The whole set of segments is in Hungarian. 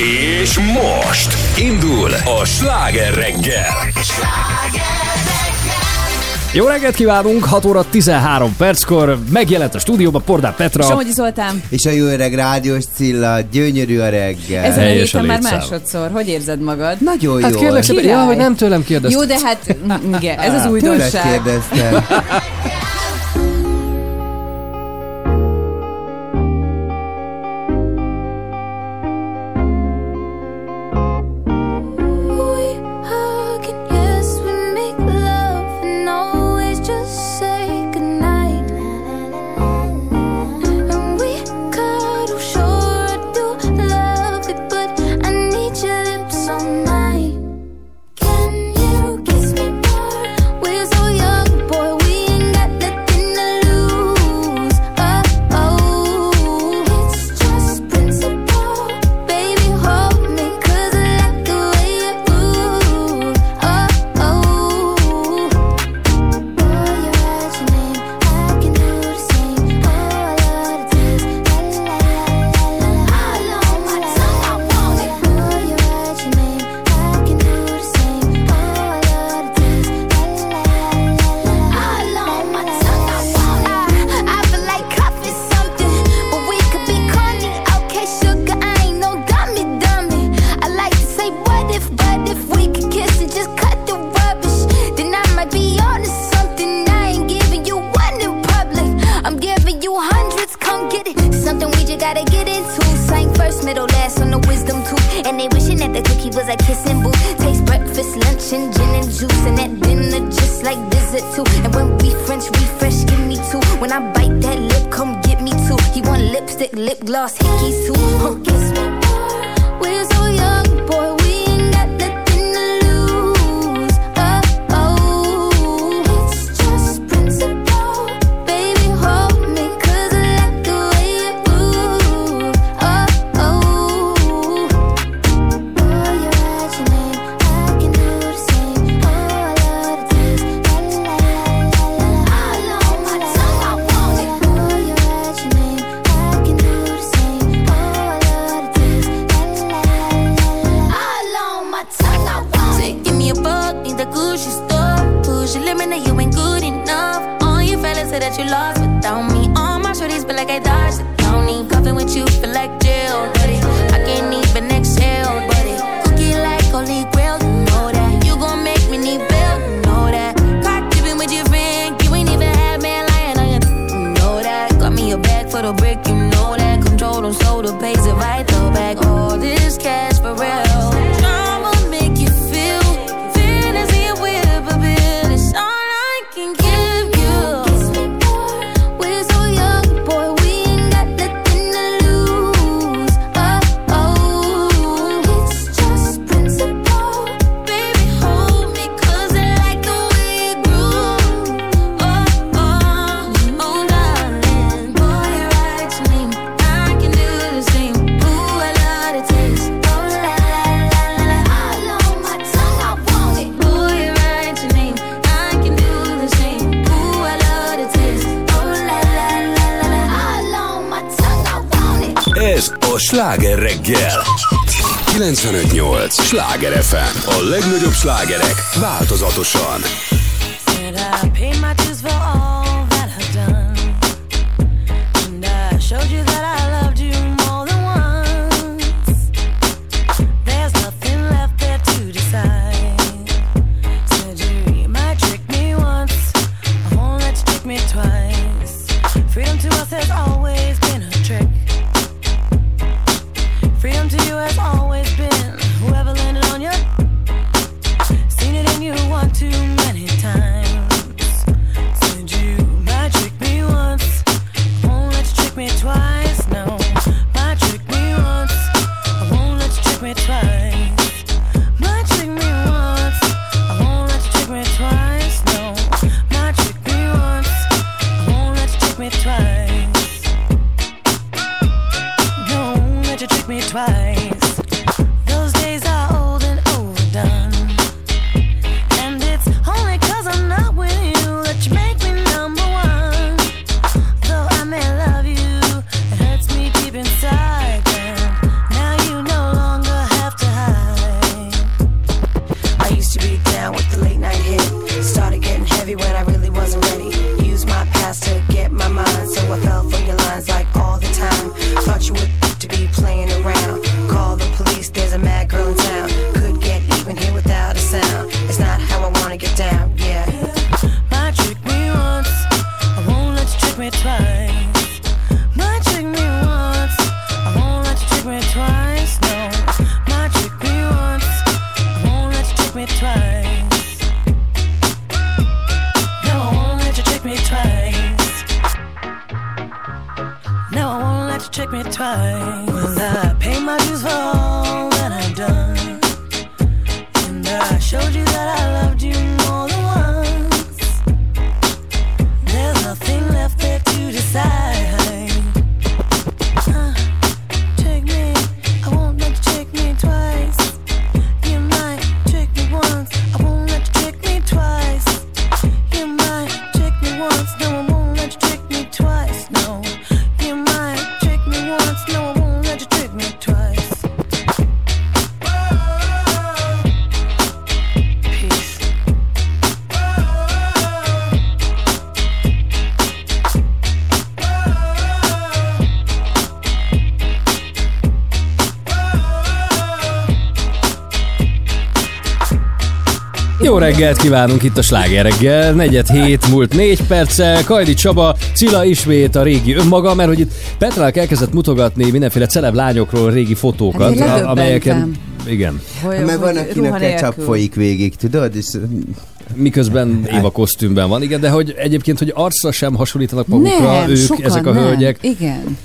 És most indul a sláger reggel. Jó reggelt kívánunk, 6 óra 13 perckor megjelent a stúdióban Pordá Petra. Somogyi Zoltán. És a jó öreg rádiós Cilla, gyönyörű a reggel. Ezen a héten már másodszor. Hogy érzed magad? Nagyon hát jó. kérlek szépen, hogy nem tőlem kérdezted. Jó, de hát igen, ez az Tőled újdonság. kérdeztem. reggelt kívánunk itt a Sláger reggel, negyed hét múlt négy perccel, Kajdi Csaba, Cilla ismét a régi önmaga, mert hogy itt Petrák elkezdett mutogatni mindenféle celeb lányokról régi fotókat, Hát amelyeken... Igen. Hogy, Mert van, akinek ketchup nélkül. folyik végig, tudod? És Miközben Éva kosztümben van, igen, de hogy egyébként, hogy arcra sem hasonlítanak magukra Nem, ők, sokan ezek a nem. hölgyek. Igen.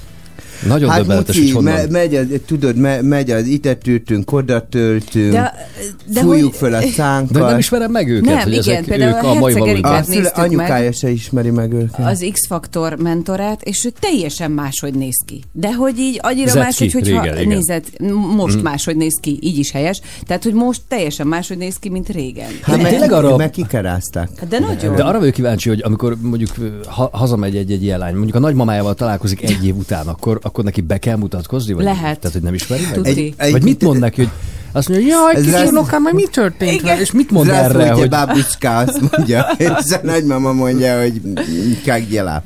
Nagyon hát döbbenetes, hogy honnan. me, megy az, tudod, me, megy az, ide töltünk, oda töltünk, De, de fújjuk hogy, fel a szánkat. de nem ismerem meg őket, Nem, hogy igen, ezek, például ők a a mai valójukban. a anyukája se ismeri meg őket. az X-faktor mentorát, és ő teljesen máshogy néz ki. De hogy így annyira Zett máshogy, ki, hogyha régen, nézett, most máshogy néz ki, így is helyes. Tehát, hogy most teljesen máshogy néz ki, mint régen. Hát meg, tényleg arra- meg kikerázták. Hát De nagyon. De arra vagyok kíváncsi, hogy amikor mondjuk ha, hazamegy egy, egy ilyen lány, mondjuk a nagymamájával találkozik egy év után, akkor, akkor neki be kell mutatkozni? Vagy Lehet. Tehát, hogy nem ismeri meg? Egy- egy- Vagy mit mond neki, hogy azt mondja, jaj, Ez kis lesz- unokám, majd mi történt vele? És mit mond Zrászló, erre, hogy babucska azt mondja, és a nagymama mondja, hogy kagjela.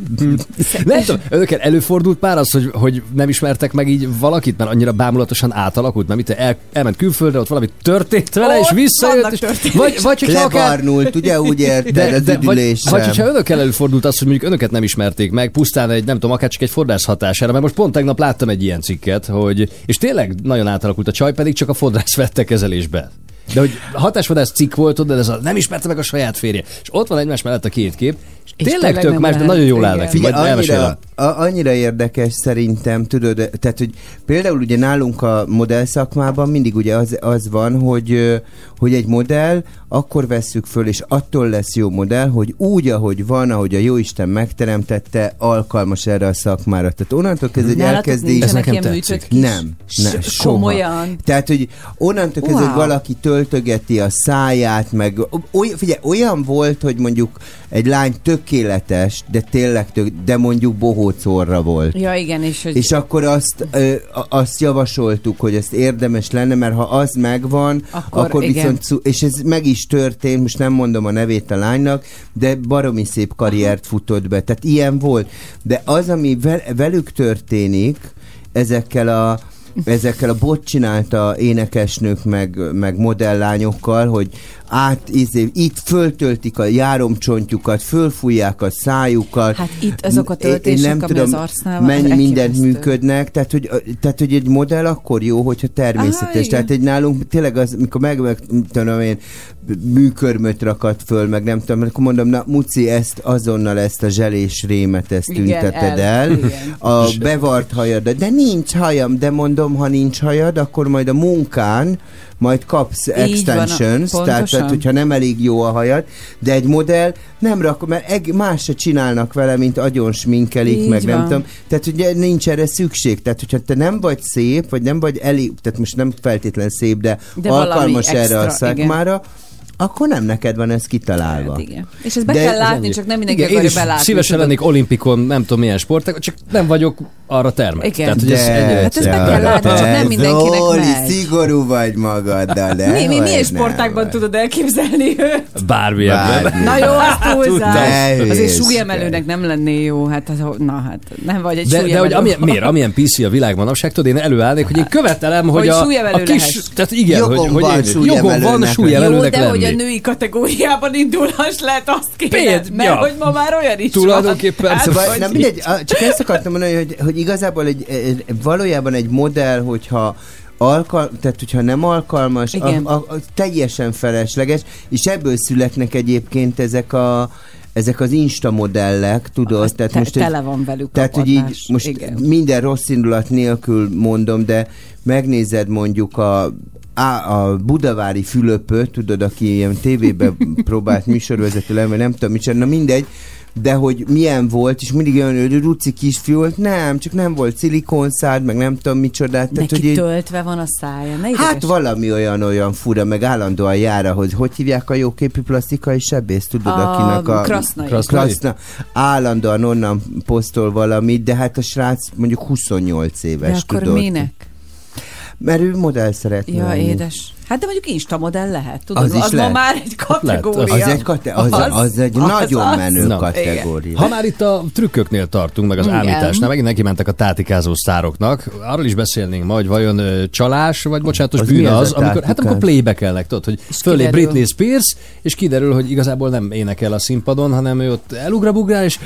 nem tudom, önökkel előfordult már az, hogy, hogy nem ismertek meg így valakit, mert annyira bámulatosan átalakult, mert mit el, elment külföldre, ott valami történt vele, és Ott visszajött, vannak és, történések. vagy, vagy hogyha akár, Lebarnult, ugye úgy érted, az vagy, üdüléssel. vagy hogyha önökkel előfordult az, hogy mondjuk önöket nem ismerték meg, pusztán egy, nem tudom, akár csak egy fodrász hatására, mert most pont tegnap láttam egy ilyen cikket, hogy, és tényleg nagyon átalakult a csaj, pedig csak a fodrász vette kezelésbe. De hogy hatásvadász cikk volt de ez a, nem ismerte meg a saját férje. És ott van egymás mellett a két kép, tényleg tényleg tök más, de nagyon jól állnak. Figyelj, Majd annyira, a, annyira érdekes szerintem, tudod, tehát, hogy például ugye nálunk a modell szakmában mindig ugye az, az van, hogy, hogy egy modell akkor vesszük föl, és attól lesz jó modell, hogy úgy, ahogy van, ahogy a Jóisten megteremtette, alkalmas erre a szakmára. Tehát onnantól kezdve, hogy elkezdi... Ez nekem tetszik. Nem, nem, soha. komolyan? Tehát, hogy onnantól kezdve, Wow. hogy valaki töltögeti a száját, meg oly, figyelj, olyan volt, hogy mondjuk egy lány tökéletes, de tényleg tök, de mondjuk bohóc orra volt. Ja, igen, és hogy... És akkor azt, ö, azt javasoltuk, hogy ezt érdemes lenne, mert ha az megvan, Akkor akkor, igen. viszont, szú- és ez meg is történt, most nem mondom a nevét a lánynak, de baromi szép karriert futott be. Tehát ilyen volt. De az, ami vel- velük történik, ezekkel a ezekkel a bot csinálta énekesnők meg, meg modelllányokkal, hogy át, izé, itt föltöltik a járomcsontjukat, fölfújják a szájukat. Hát itt azok a töltések, ami az arcnál van, mennyi mindent működnek, tehát hogy, tehát hogy egy modell akkor jó, hogyha természetes. igen. tehát egy nálunk tényleg az, mikor meg, meg tudom én, műkörmöt rakat föl, meg nem tudom, akkor mondom, na Muci, ezt azonnal ezt a zselés rémet, ezt Igen, tünteted el. el. Igen. A bevart hajad, de nincs hajam, de mondom, ha nincs hajad, akkor majd a munkán majd kapsz Így van, extensions, tehát. Tehát hogyha nem elég jó a hajad, de egy modell nem rak, mert eg- más se csinálnak vele, mint agyon sminkelik, Így meg nem van. tudom. Tehát ugye nincs erre szükség. Tehát hogyha te nem vagy szép, vagy nem vagy elég, tehát most nem feltétlen szép, de, De alkalmas erre a extra, igen. Akkor nem neked van ez kitalálva. Hát igen. És ezt be De kell ez látni, ennyi. csak nem mindenki Igen, akarja belátni. szívesen tudod. lennék olimpikon, nem tudom milyen sporták, csak nem vagyok arra termek. Igen. Tehát, hogy ez Hát ezt be kell látni, csak nem mindenkinek Zoli, megy. szigorú vagy magaddal, de Mi, mi, milyen sportákban vagy. tudod elképzelni őt? Bármi ebben. Bármi. Na jó, azt túlzás. Ne Azért súlyemelőnek nem lenné jó, hát az, na hát nem vagy egy De, de hogy amilyen, miért, amilyen PC a világ manapság, tudod, én előállnék, hogy én követelem, hogy, Hogy a, a kis, lehess. tehát igen, hogy, hogy jogom van súlyemelőnek Jó, lenni. női kategóriában indulhass lehet azt kéne, Péld, mert ja. hogy ma már olyan is Tulajdonképpen. van. Hát, Szóval nem mindegy, csak ezt akartam mondani, hogy, hogy igazából egy, egy, valójában egy modell, hogyha alkal, tehát hogyha nem alkalmas, a, Igen. a, a, teljesen felesleges, és ebből születnek egyébként ezek a ezek az Insta modellek, tudod, Az tehát te- most tele van velük Tehát, hogy így most igen. minden rossz indulat nélkül mondom, de megnézed mondjuk a á, a budavári Fülöpöt, tudod, aki ilyen tévében próbált műsorvezető lenni, nem tudom micsoda, na mindegy, de hogy milyen volt, és mindig olyan hogy ruci kisfiú volt, nem, csak nem volt szilikonszád, meg nem tudom micsodát. Tehát, Neki hogy így, töltve van a szája. Ne Hát ideges- valami olyan olyan fura, meg állandóan jár, hogy hogy hívják a jóképű plastikai sebész, tudod, A akinek a... Krasznai. Krasznai. Kraszna, állandóan onnan posztol valamit, de hát a srác mondjuk 28 éves, De akkor tudod. minek? Mert ő modell szeretne Ja, lenni. édes. Hát de mondjuk Insta modell lehet, tudod? Az Az, is az ma lehet. már egy az- kategória. Az egy, kate- az, az, az egy nagyon az. menő Na. kategória. Ha már itt a trükköknél tartunk, meg az Igen. ámításnál, megint neki mentek a tátikázó sztároknak, arról is beszélnénk majd, vajon ö, csalás, vagy bocsánatos Az bűn az az, a amikor, hát amikor tátikázás? playback tudod, hogy fölé kiderül. Britney Spears, és kiderül, hogy igazából nem énekel a színpadon, hanem ő ott elugrabugrál, és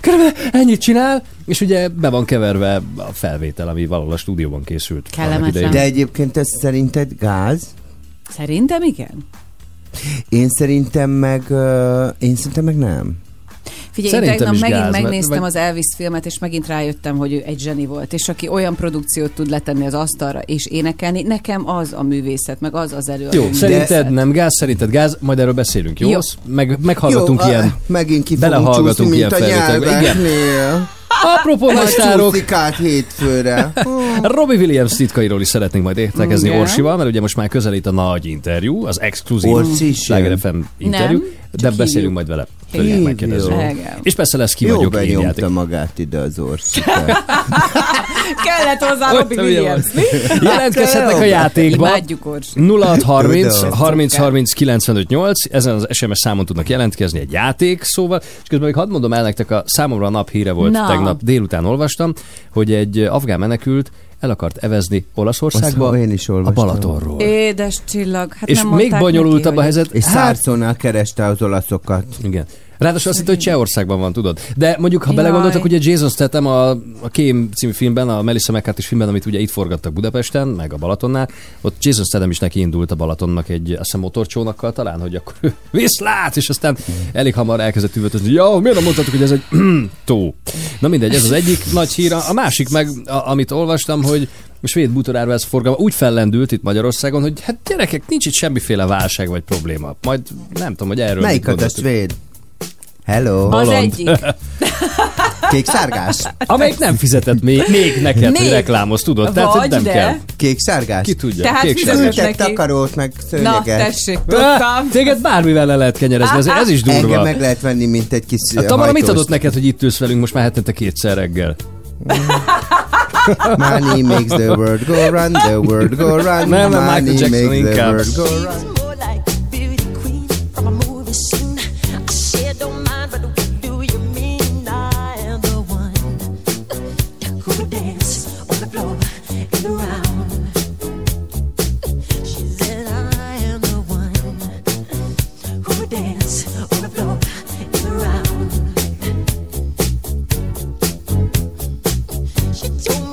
körülbelül ennyit csinál, és ugye be van keverve a felvétel, ami valahol a stúdióban készült. Kellemetlen. De egyébként ez szerinted gáz? Szerintem igen. Én szerintem meg, uh, én szerintem meg nem. Figyelj, Szerintem én tegnap megint gáz, mert- megnéztem vagy- az Elvis filmet, és megint rájöttem, hogy ő egy zseni volt, és aki olyan produkciót tud letenni az asztalra és énekelni, nekem az a művészet, meg az az előadó. Jó, művészet. szerinted nem gáz, szerinted gáz, majd erről beszélünk, jó? Jó. Meg, meghallgatunk Jó, ilyen... megint ki belehallgatunk ilyen mint a. Igen. Apropó nagy Majd sztárok, csúszik át hétfőre. Robbie Williams titkairól is szeretnénk majd értekezni Igen. Orsival, mert ugye most már közelít a nagy interjú, az exkluzív Orsi Sláger. FM interjú, Nem, de beszélünk hívjuk. majd vele. Hívjuk. Igen. És persze lesz ki Jó vagyok én magát ide az orszika. Kellett hozzá Robbie Williams, mi? Jelentkezhetnek a játékba. Imádjuk Orsi. 0630 Tudom. 30 30 95 8, ezen az SMS számon tudnak jelentkezni egy játék szóval, és közben még hadd mondom el nektek, a számomra a nap híre volt Na. tegnap délután olvastam, hogy egy afgán menekült el akart evezni Olaszországba Azt én is a. Balatonról. Édes csillag. Hát és nem még bonyolultabb neki, a helyzet. És szárszónál kereste az olaszokat. Igen. Ráadásul azt hitt, hogy Csehországban van, tudod. De mondjuk, ha Jaj. belegondoltak, ugye Jason Statham a, a Kém című filmben, a Melissa McCarthy filmben, amit ugye itt forgattak Budapesten, meg a Balatonnál, ott Jason Statham is neki indult a Balatonnak egy, azt hiszem, motorcsónakkal talán, hogy akkor viszlát, és aztán elég hamar elkezdett üvöltözni, ja, miért nem mondhatok, hogy ez egy tó. Na mindegy, ez az egyik nagy hír. A másik meg, a, amit olvastam, hogy a svéd bútorárváz forgalma úgy fellendült itt Magyarországon, hogy hát gyerekek, nincs itt semmiféle válság vagy probléma. Majd nem tudom, hogy erről Melyik a svéd? Hello. Az Holland. egyik. Kék szárgás? Amelyik nem fizetett még, még neked, hogy Még. reklámoz, tudod? Tehát, hogy Vagy, nem de. kell. Kék szárgás? Ki tudja? Tehát Kék fizetett sárgás. Neki. takarót, meg Na, szőnyeget. tessék, Ah, tudtam. Téged bármivel le lehet kenyerezni, ez, ez is durva. Engem meg lehet venni, mint egy kis A Tamara mit adott neked, hogy itt ülsz velünk most már hetente kétszer reggel? Money makes the world go round, the world go round. Nem, nem, Michael Money Jackson makes the inkább. So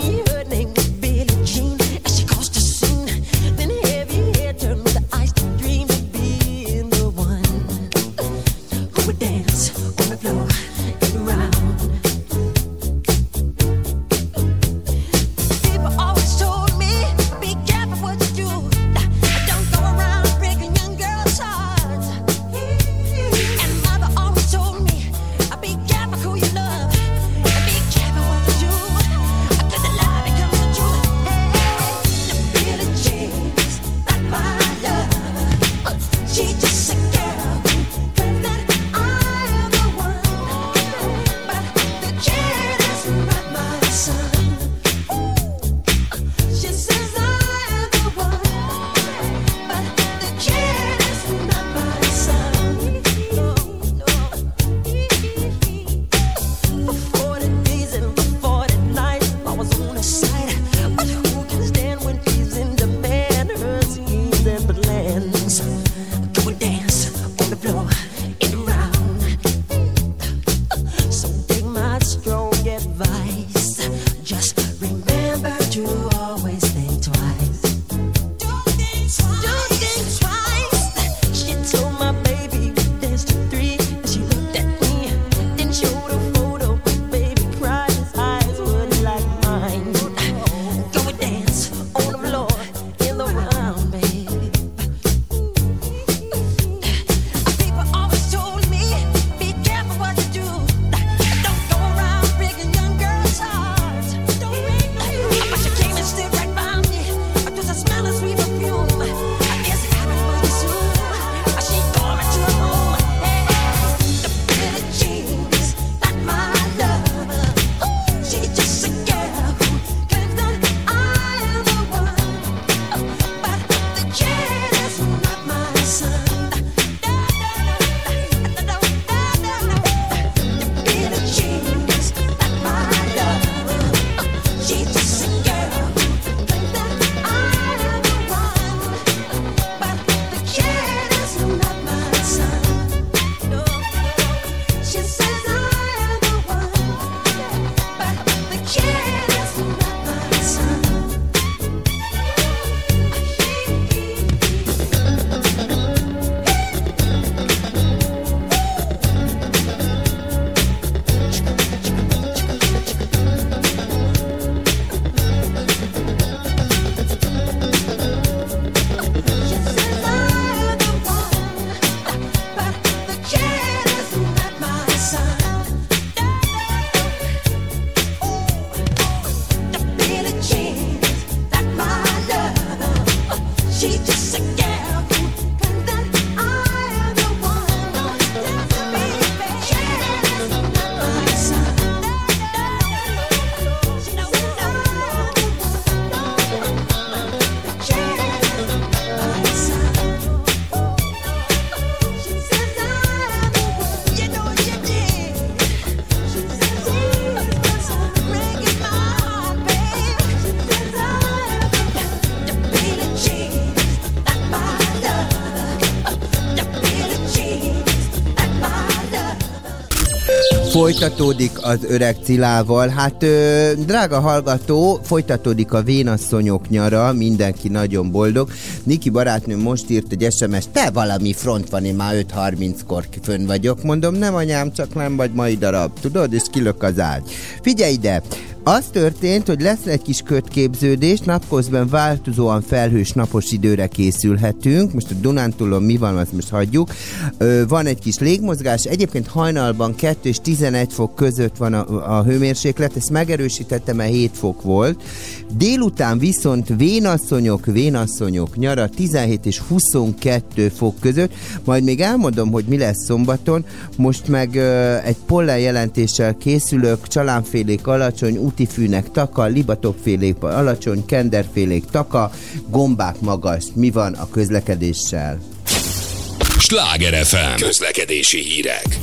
Folytatódik az öreg Cilával. Hát, ö, drága hallgató, folytatódik a vénasszonyok nyara, mindenki nagyon boldog. Niki barátnőm most írt egy SMS, te valami front van, én már 5.30-kor fönn vagyok. Mondom, nem anyám, csak nem vagy mai darab, tudod, és kilök az ágy. Figyelj ide, az történt, hogy lesz egy kis kötképződés, napközben változóan felhős napos időre készülhetünk. Most a Dunántúlon mi van, azt most hagyjuk. Ö, van egy kis légmozgás, egyébként hajnalban 2 és 11 fok között van a, a hőmérséklet, ezt megerősítettem, mert 7 fok volt. Délután viszont vénasszonyok, vénasszonyok nyara 17 és 22 fok között, majd még elmondom, hogy mi lesz szombaton. Most meg ö, egy pollen jelentéssel készülök, csalánfélék alacsony, útifűnek taka, libatokfélék alacsony, kenderfélék taka, gombák magas. Mi van a közlekedéssel? Sláger FM. Közlekedési hírek.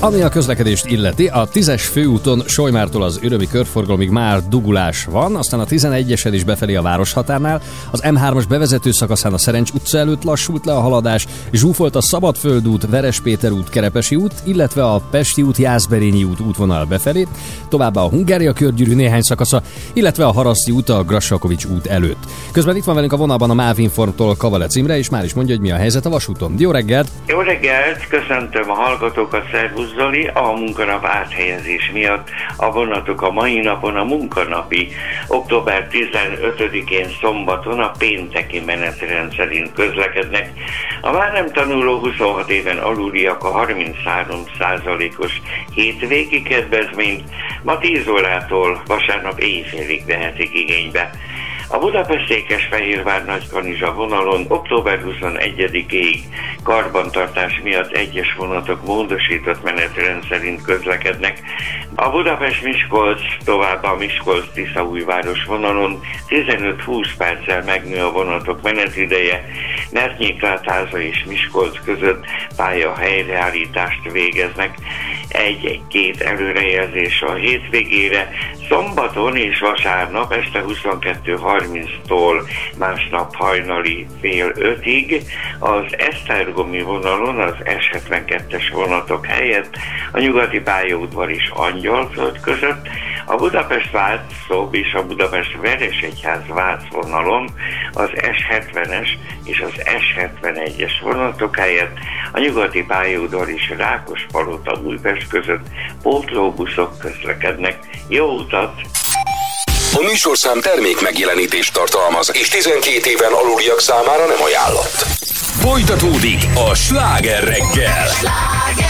Ami a közlekedést illeti, a 10-es főúton Solymártól az Örömi körforgalomig már dugulás van, aztán a 11-esen is befelé a városhatárnál, az M3-as bevezető szakaszán a Szerencs utca előtt lassult le a haladás, zsúfolt a Szabadföld út, Verespéter út, Kerepesi út, illetve a Pesti út, Jászberényi út útvonal befelé, továbbá a Hungária körgyűrű néhány szakasza, illetve a Haraszti út a Grassakovics út előtt. Közben itt van velünk a vonalban a MÁV Informtól Kavalec Imre, és már is mondja, hogy mi a helyzet a vasúton. Jó reggelt! Jó reggelt, köszöntöm a hallgatókat, Szervusz Zoli. A munkanap áthelyezés miatt a vonatok a mai napon a munkanapi október 15-én szombaton a pénteki menetrend szerint közlekednek. A már nem tanuló 26 éven aluliak a 33%-os hétvégi kedvezményt ma 10 órától vasárnap éjfélig vehetik igénybe. A Budapest-Székesfehérvár Nagykanizsa vonalon október 21-ig karbantartás miatt egyes vonatok módosított menetrend szerint közlekednek. A Budapest-Miskolc továbbá a Miskolc-Tiszaújváros vonalon 15-20 perccel megnő a vonatok menetideje, mert Nyiklátáza és Miskolc között pálya helyreállítást végeznek. Egy-két előrejelzés a hétvégére, szombaton és vasárnap este 22.30-tól másnap hajnali fél ötig az Esztergomi vonalon az S72-es vonatok helyett a nyugati pályaudvar és Angyalföld között, a Budapest Vácszób és a Budapest Veresegyház Vác vonalon az S70-es és az S71-es vonatok helyett a nyugati pályaudvar és Rákospalota Újpest között pótlóbuszok közlekednek. Jó utat! A műsorszám termék megjelenítést tartalmaz, és 12 éven aluliak számára nem ajánlott. Folytatódik a sláger reggel. Something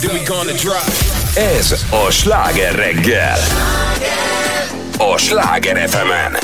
then we gonna drop. Ez a sláger reggel. A Sláger fm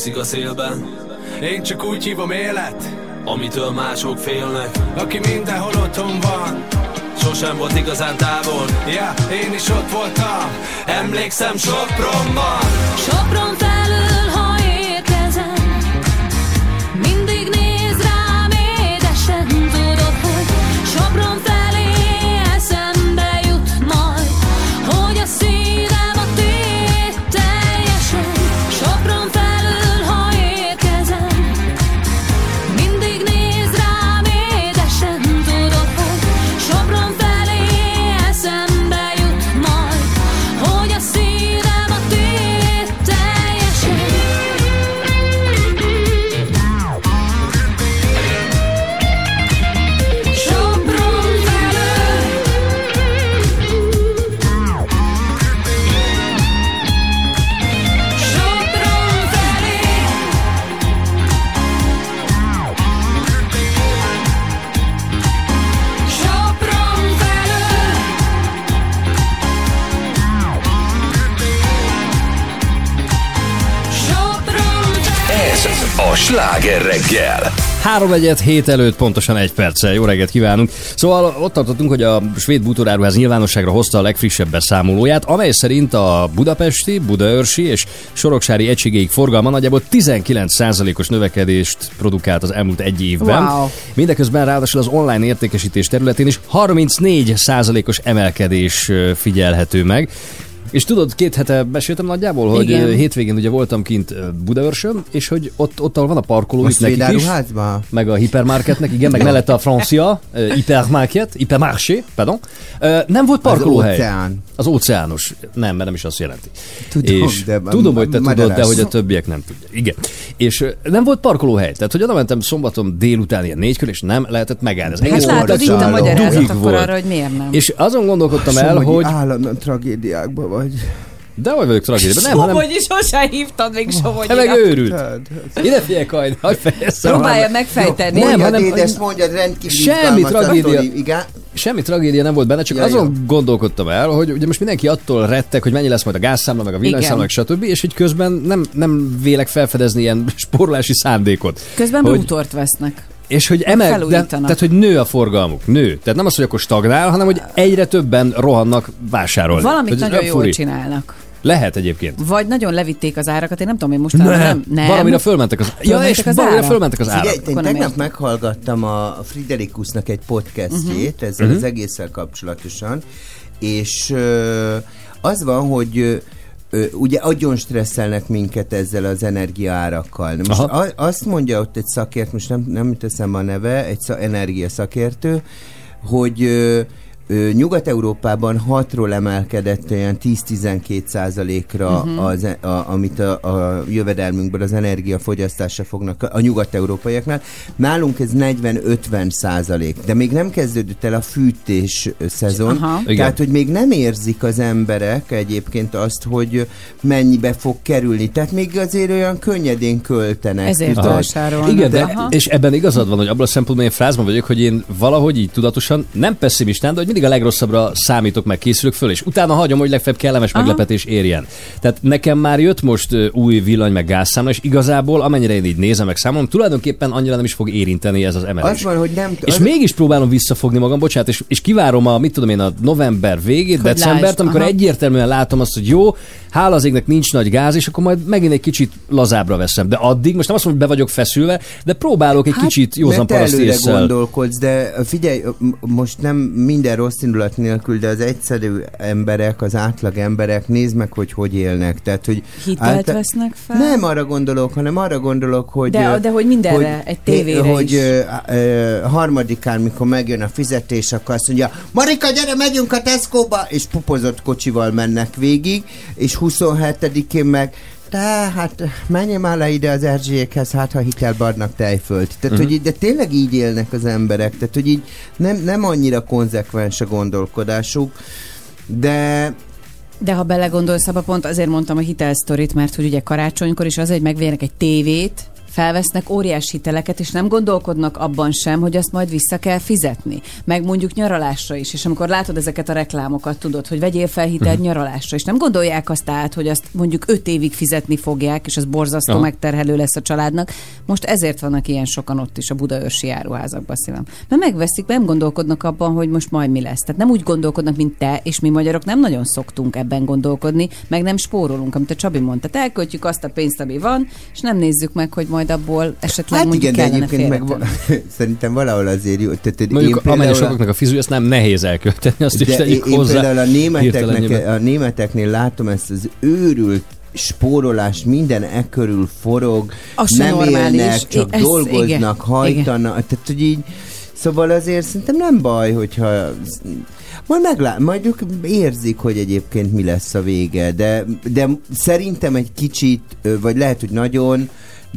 úszik a szélben. Én csak úgy hívom élet Amitől mások félnek. Aki mindenhol otthon van. Sosem volt igazán távol. Ja, én is ott voltam. Emlékszem Sopronban. Sopron felül, sláger reggel. Három egyet hét előtt pontosan egy perccel. Jó reggelt kívánunk. Szóval ott tartottunk, hogy a svéd bútoráruház nyilvánosságra hozta a legfrissebb beszámolóját, amely szerint a budapesti, budaörsi és soroksári egységeik forgalma nagyjából 19%-os növekedést produkált az elmúlt egy évben. Wow. Mindeközben ráadásul az online értékesítés területén is 34%-os emelkedés figyelhető meg. És tudod, két hete meséltem nagyjából, hogy Igen. hétvégén ugye voltam kint Budaörsön, és hogy ott, ott ahol van a parkoló, itt nekik is, meg a hipermarketnek, igen, meg mellette a francia, uh, hipermarket, hipermarché, pardon, uh, nem volt parkolóhely. óceán. Az óceános. Nem, mert nem is azt jelenti. Tudom, és de- tudom, hogy te tudod, de hogy a többiek nem tudják. Igen. És nem volt parkolóhely. Tehát, hogy oda mentem szombaton délután ilyen négykor, és nem lehetett megállni. Az Hát látod, itt a magyarázat akkor arra, hogy miért nem. És azon gondolkodtam el, hogy állandóan tragédiákban vagy. de hogy vagyok tragédiában. Nem, hanem Somogyi sose hívtad még te Somogyira. meg őrült. Ide figyelj, Kajda, hogy fejeztem. Próbálja megfejteni. Nem, Mondjad, hanem- édes, mondjad, rendkívül Semmi tragédia. Igen? Semmi tragédia nem volt benne, csak Ja, azon ja. gondolkodtam el, hogy ugye most mindenki attól rettek, hogy mennyi lesz majd a gázszámla, meg a villanyszámla, meg stb. És hogy közben nem, nem vélek felfedezni ilyen spórolási szándékot. Közben hogy, vesznek. És hogy emel, de, tehát hogy nő a forgalmuk, nő. Tehát nem az, hogy akkor stagnál, hanem hogy egyre többen rohannak vásárolni. Valamit Hogy ez nagyon jól furi. csinálnak. Lehet egyébként. Vagy nagyon levitték az árakat, én nem tudom, én mostanában nem. nem. Valamire fölmentek az, ja, Fölmentek és az valamire árak? fölmentek az árak. Figyelj, én nem tegnap meghallgattam a Friderikusnak egy podcastjét Mhm. ezzel az egésszel kapcsolatosan, és ö, az van, hogy ö, ugye agyon stresszelnek minket ezzel az energiaárakkal. Most Aha. a, azt mondja ott egy szakért, most nem, nem jut eszembe a neve, egy szak, energia szakértő, hogy Nyugat-Európában 6-ról emelkedett olyan 10-12 százalékra, uh-huh. az, e- a, amit a, a jövedelmünkből az energiafogyasztásra fognak a nyugat-európaiaknál. Nálunk ez 40-50 százalék, de még nem kezdődött el a fűtés szezon, Aha. Igen. tehát hogy még nem érzik az emberek egyébként azt, hogy mennyibe fog kerülni. Tehát még azért olyan könnyedén költenek. Ezért vásárolnak. Igen, de, Aha. és ebben igazad van, hogy abban a szempontból én frázban vagyok, hogy én valahogy így tudatosan, nem pessimistán, de hogy mindig a legrosszabbra számítok meg, készülök föl, és utána hagyom, hogy legfeljebb kellemes Aha. meglepetés érjen. Tehát nekem már jött most új villany meg gázszámla, és igazából amennyire én így nézem meg számom, tulajdonképpen annyira nem is fog érinteni ez az emelés. Az van, hogy nem... És az, mégis próbálom visszafogni magam, bocsánat, és, és kivárom a, mit tudom én, a november végét, Hogy decembert, lásd, amikor aha. egyértelműen látom azt, hogy jó, hála az égnek nincs nagy gáz, és akkor majd megint egy kicsit lazábbra veszem. De addig, most nem azt mondom, hogy be vagyok feszülve, de próbálok egy kicsit józan Hát, mert te paraszt előre észszel. gondolkodsz, de figyelj, most nem minden rossz indulat nélkül, de az egyszerű emberek, az átlag emberek, nézd meg, hogy hogy élnek. Tehát, hogy Hitelt vesznek fel? Nem arra gondolok, hanem arra gondolok, hogy... De- de hogy mindenre, egy tévére hogy, is. Ö, ö, harmadikán, mikor megjön a fizetés, akkor azt mondja, Marika, gyere, megyünk a Tesco-ba, és pupozott kocsival mennek végig, és 27-én meg de hát menjél már le ide az Erzsékhez, hát ha hitelbe adnak tejfölt. Tehát, Mhm. uh-huh. hogy így, de tényleg így élnek az emberek, tehát, hogy így nem, nem annyira konzekvens a gondolkodásuk, de De ha belegondolsz, abba pont azért mondtam a hitelsztorit, mert hogy ugye karácsonykor is az, hogy megvérnek egy tévét, felvesznek óriás hiteleket, és nem gondolkodnak abban sem, hogy azt majd vissza kell fizetni. Meg mondjuk nyaralásra is, és amikor látod ezeket a reklámokat, tudod, hogy vegyél fel hitelt Mhm. nyaralásra, és nem gondolják azt át, hogy azt mondjuk öt évig fizetni fogják, és az borzasztó Aha. megterhelő lesz a családnak. Most ezért vannak ilyen sokan ott is a budaörsi áruházakban szívem. Mert megveszik, nem gondolkodnak abban, hogy most majd mi lesz. Tehát nem úgy gondolkodnak, mint te, és mi magyarok nem nagyon szoktunk ebben gondolkodni, meg nem spórolunk, amit a Csabi mondta. Tehát elköltjük azt a pénzt, ami van, és nem nézzük meg, hogy majd abból esetleg hát mondjuk igen, de kellene egyébként meg va- szerintem valahol azért jó. Tehát, hogy Mondjuk amennyi sokaknak a fizú, ezt nem nehéz elkölteni, azt is De tegyük én hozzá. például a németeknek, a németeknél látom ezt az őrült spórolás, minden e körül forog, Az nem normális. élnek, csak Ez- dolgoznak, igen, hajtanak, tehát hogy így, szóval azért szerintem nem baj, hogyha majd meglá, majd ők érzik, hogy egyébként mi lesz a vége, de, de szerintem egy kicsit, vagy lehet, hogy nagyon,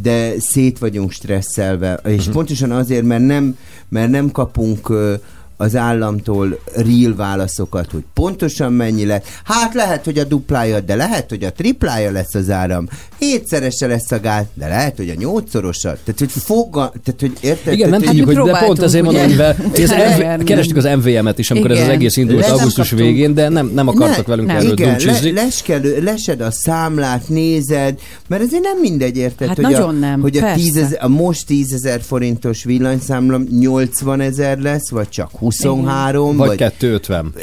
de szét vagyunk stresszelve, és Mhm. pontosan azért, mert nem, mert nem kapunk az államtól real válaszokat, hogy pontosan mennyi lesz. Hát lehet, hogy a duplája, de lehet, hogy a triplája lesz az áram. Hétszerese lesz a gáz, de lehet, hogy a nyolcszorosa. Tehát, hogy foga, tehát, hogy érted? Igen, nem tehát, tudjuk, hogy de pont ezért mondom, ugye? mivel Elverni. MV, kerestük az MVM-et is, amikor ez az Igen. egész indult augusztus kaptunk. végén, de nem, nem akartak velünk nem. erről Igen, le, leskelő, lesed a számlát, nézed, mert ezért nem mindegy, érted? Hát hogy a, nem, Hogy a, tízezer, a most 10 ezer forintos villanyszámla 80 ezer lesz, vagy csak 23, Vagy vagy 250.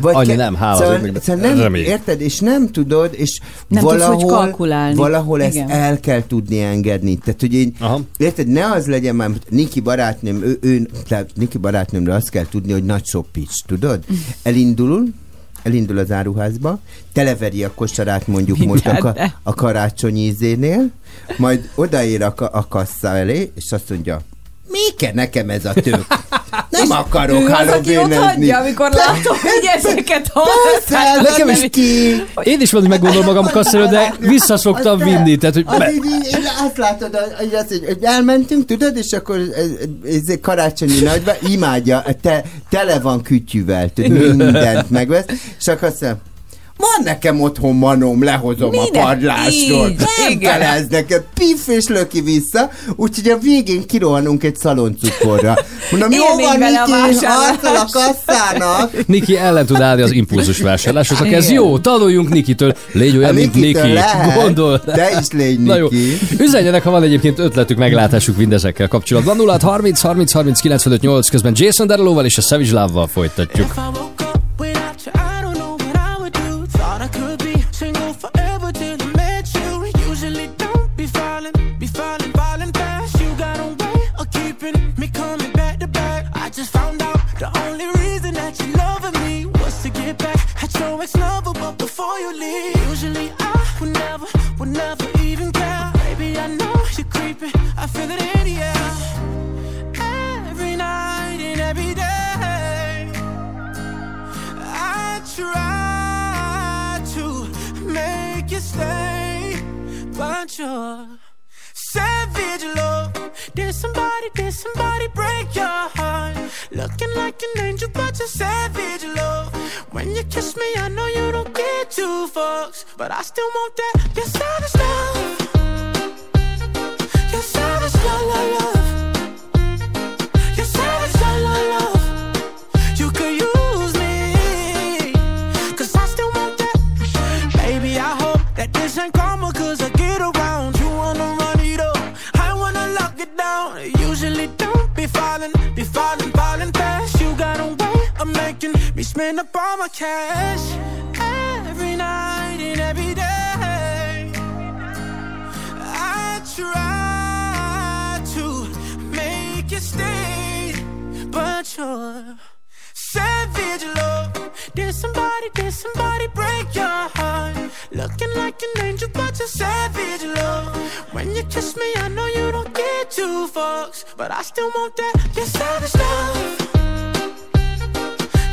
vagy, Annyi ke- nem, hála szóval, de szóval nem, remény. érted, és nem tudod, és Nem tudsz, valahol, hogy kalkulálni. valahol ezt Igen. el kell tudni engedni. Tehát, hogy így, Aha. érted, ne az legyen már, Niki barátnőm, ő, ő tehát Niki barátnőmre azt kell tudni, hogy nagy szoppics, tudod? Elindul, elindul az áruházba, televeri a kosarát mondjuk most a, ka- a karácsonyi ízénél, majd odaér a, ka- a kassa elé, és azt mondja, mi kell nekem ez a tök? Nem akarok az, halovénezni. amikor látom, hogy ezeket Persze, Nekem is- ki. Én is hogy meggondolom magam kasszörő, de vissza szoktam Az vinni. te- Tehát, hogy az így, így, azt látod, hogy, azt, hogy, elmentünk, tudod, és akkor ez, ez karácsonyi nagyba imádja, te, tele van kütyűvel, tudod, mindent megvesz, és akkor azt mondja, van nekem otthon manom, lehozom Minek? a padlásról. Így, Nem igen. kell ez neked. Piff és löki vissza, úgyhogy a végén kirohanunk egy szaloncukorra. Mondom, jó van, Niki, arccal a kasszának. Niki ellen tud állni az impulzus vásárlásoknak. Ez jó, tanuljunk Nikitől. Légy olyan, A mint Nikitől Niki. lehet, Gondol. de is légy Na jó. Niki. Üzenjenek, ha van egyébként ötletük, meglátásuk mindezekkel kapcsolatban. 0 30 30 30 95 8 közben Jason Derulo-val és a Savage Love-val folytatjuk. your ex-lover, but before you leave, usually I would never, would never even care. Baby, I know you're creeping, I feel it in the air. Every night and every day, I try to make you stay, but you're Savage love. Did somebody, did somebody break your heart? Looking like an angel, but you're savage love. When you kiss me, I know you don't get two fucks, but I still want that. You're savage love. You're savage love, love, love. spend up all my cash every night and every day. I try to make it stay, but you're savage love. Did somebody, did somebody break your heart? Looking like an angel, but you're savage love. When you kiss me, I know you don't get two fucks, but I still want that. You're savage love.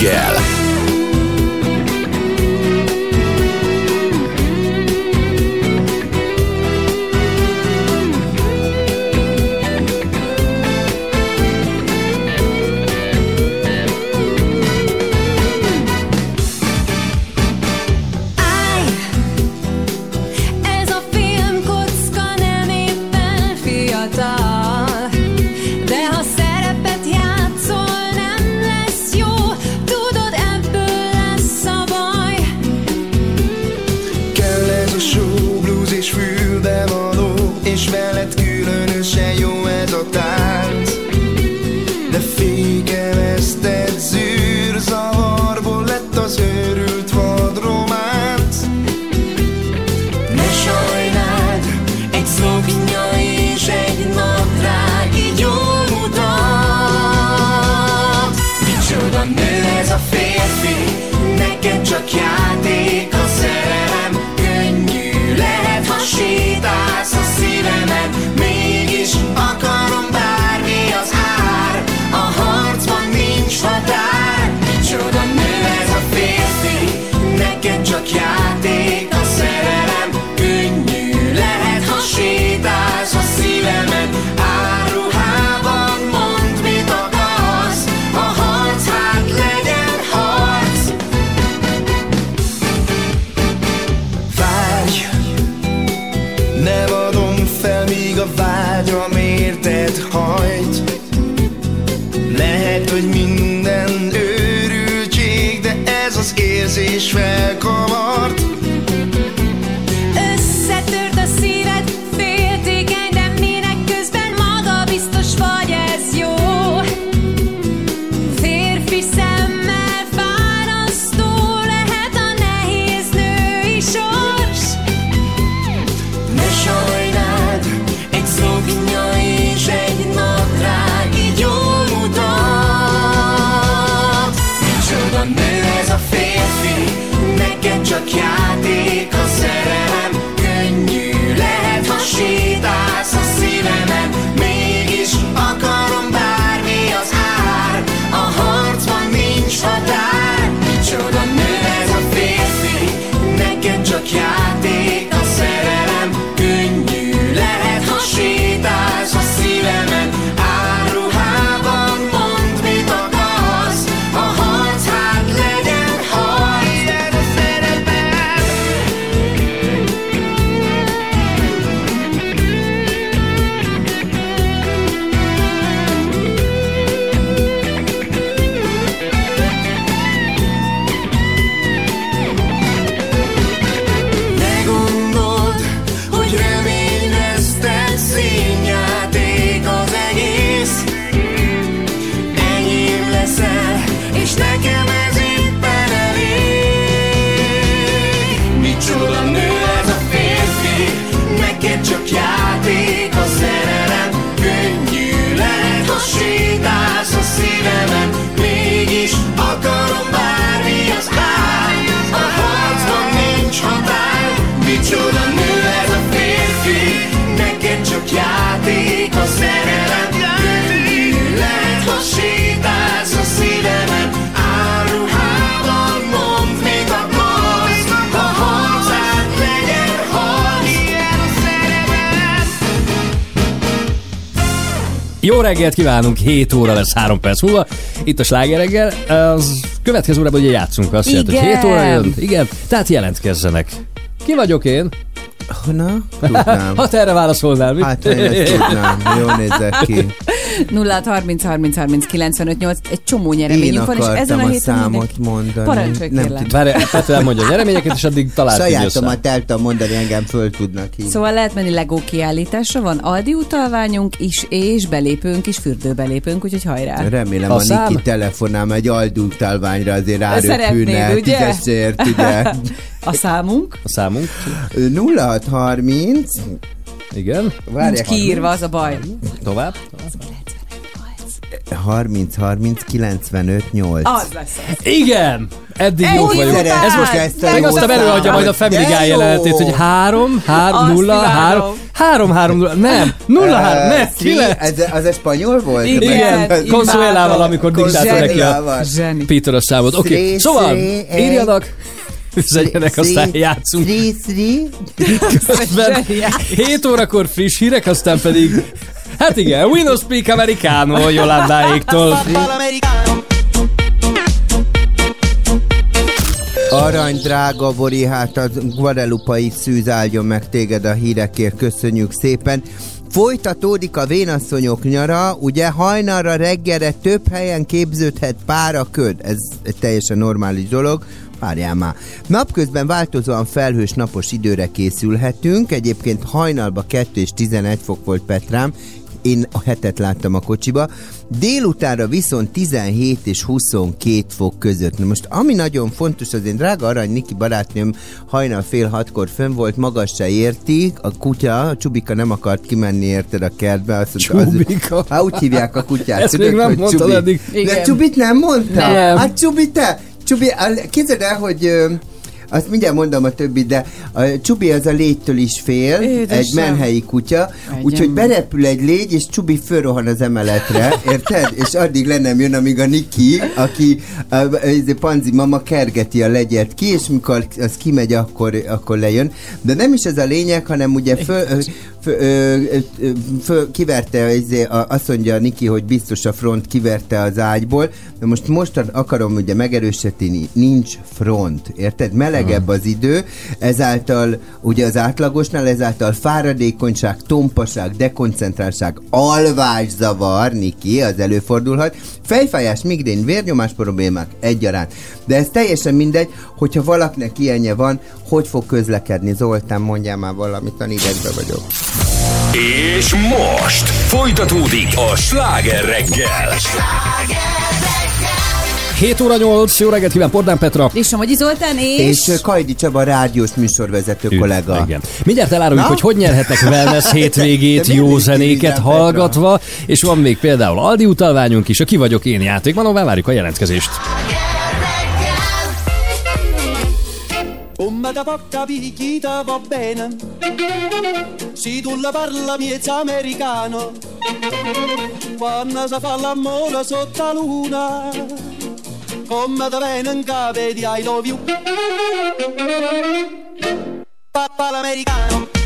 Yeah. Reggelt kívánunk, 7 óra lesz 3 perc múlva. Itt a sláger reggel. Az következő órában ugye játszunk, azt jelenti, hogy 7 Igen. óra jön. Igen, tehát jelentkezzenek. Ki vagyok én? Na, tudnám. Ha te erre válaszolnál, mi? Hát, én ezt tudnám. Jól nézek ki. 0 30 30 30 95 8, egy csomó Én nyereményünk van, és ezen a a héten számot mindenki- mondani. Parancsolj Nem kérlek. Várj, Pető elmondja a nyereményeket, és addig össze. Sajátomat el tudom mondani, engem föl tudnak hívni. Szóval lehet menni Lego kiállításra, van Aldi utalványunk is, és belépőnk is, fürdőbelépőnk, úgyhogy hajrá. Remélem A a, szám? Niki telefonál egy aldultalványra azért Szeretnéd, ráröpülne. ugye? Tízesért, ugye? A számunk, A számunk. 0630 Igen. nincs Várják, kiírva, az a baj. Tovább. 30 30 95 8. Az lesz az. Igen! Eddig Ennyi jók vagyunk. után! Ez most Ezt a meg aztán előadja majd a Family Guy jelenetét, hogy 3, 3, Azt 0, 3, imádom. 3, 3, 0, nem, 0, 3, ne, 9. Ez, az a spanyol volt? Igen. Consuelával, amikor diktátor neki a. Peter a számot. Oké, okay. Szóval írjanak, üzenjenek, aztán játszunk. 3 3 Közben 7 órakor friss hírek, aztán pedig Hát igen, we don't speak americano Jolandáéktól. Arany, drága Bori, hát a guadalupai szűz áldjon meg téged a hírekért, köszönjük szépen. Folytatódik a vénasszonyok nyara, ugye hajnalra reggelre több helyen képződhet páraköd, ez egy teljesen normális dolog, Várjál már. Napközben változóan felhős napos időre készülhetünk, egyébként hajnalba 2 és 11 fok volt Petrám, én a hetet láttam a kocsiba, délutánra viszont 17 és 22 fok között. Na most ami nagyon fontos, az én drága arany Niki barátnőm hajnal fél hatkor fönn volt, magas se érti, a kutya, a Csubika nem akart kimenni érted a kertbe. Azt mondta, Csubika? Az, hát úgy hívják a kutyát. Ezt még nem mondtad eddig. De. Csubit nem mondta? Nem. Hát Csubi te! Csubi, képzeld el, hogy azt mindjárt mondom a többit, de a Csubi az a légytől is fél, Édesem. egy menhelyi kutya, úgyhogy berepül egy légy, és Csubi fölrohan az emeletre, érted? És addig le nem jön, amíg a Niki, aki a, a, a Panzi mama kergeti a legyet ki, és mikor az kimegy, akkor, akkor lejön. De nem is ez a lényeg, hanem ugye föl, föl, ö, föl, kiverte, izé, azt mondja Niki, hogy biztos a front kiverte az ágyból, de most most akarom ugye megerősíteni, nincs front, érted? Melegebb az idő, ezáltal ugye az átlagosnál, ezáltal fáradékonyság, tompaság, dekoncentráltság, alvászavar, Niki, az előfordulhat, fejfájás, migrén, vérnyomás problémák egyaránt. De ez teljesen mindegy, hogyha valakinek ilyenje van, hogy fog közlekedni. Zoltán, mondjál már valamit, a idegbe vagyok. És most folytatódik a sláger reggel. 7 óra 8, jó reggelt kíván Pordán Petra. És Somogyi Zoltán, és... És ö, Kajdi Csaba, rádiós műsorvezető kollega. Igen. Mindjárt eláruljuk, Na? hogy hogy nyerhetnek wellness hétvégét, De jó miért zenéket hallgatva, és van még például Aldi utalványunk is, a Ki vagyok én játékban, ahová várjuk a jelentkezést. Come da porca picchita va bene Se tu la parla miezza americano Quando si fa l'amore sotto la luna Come da bene in capo di I love you. Papà l'americano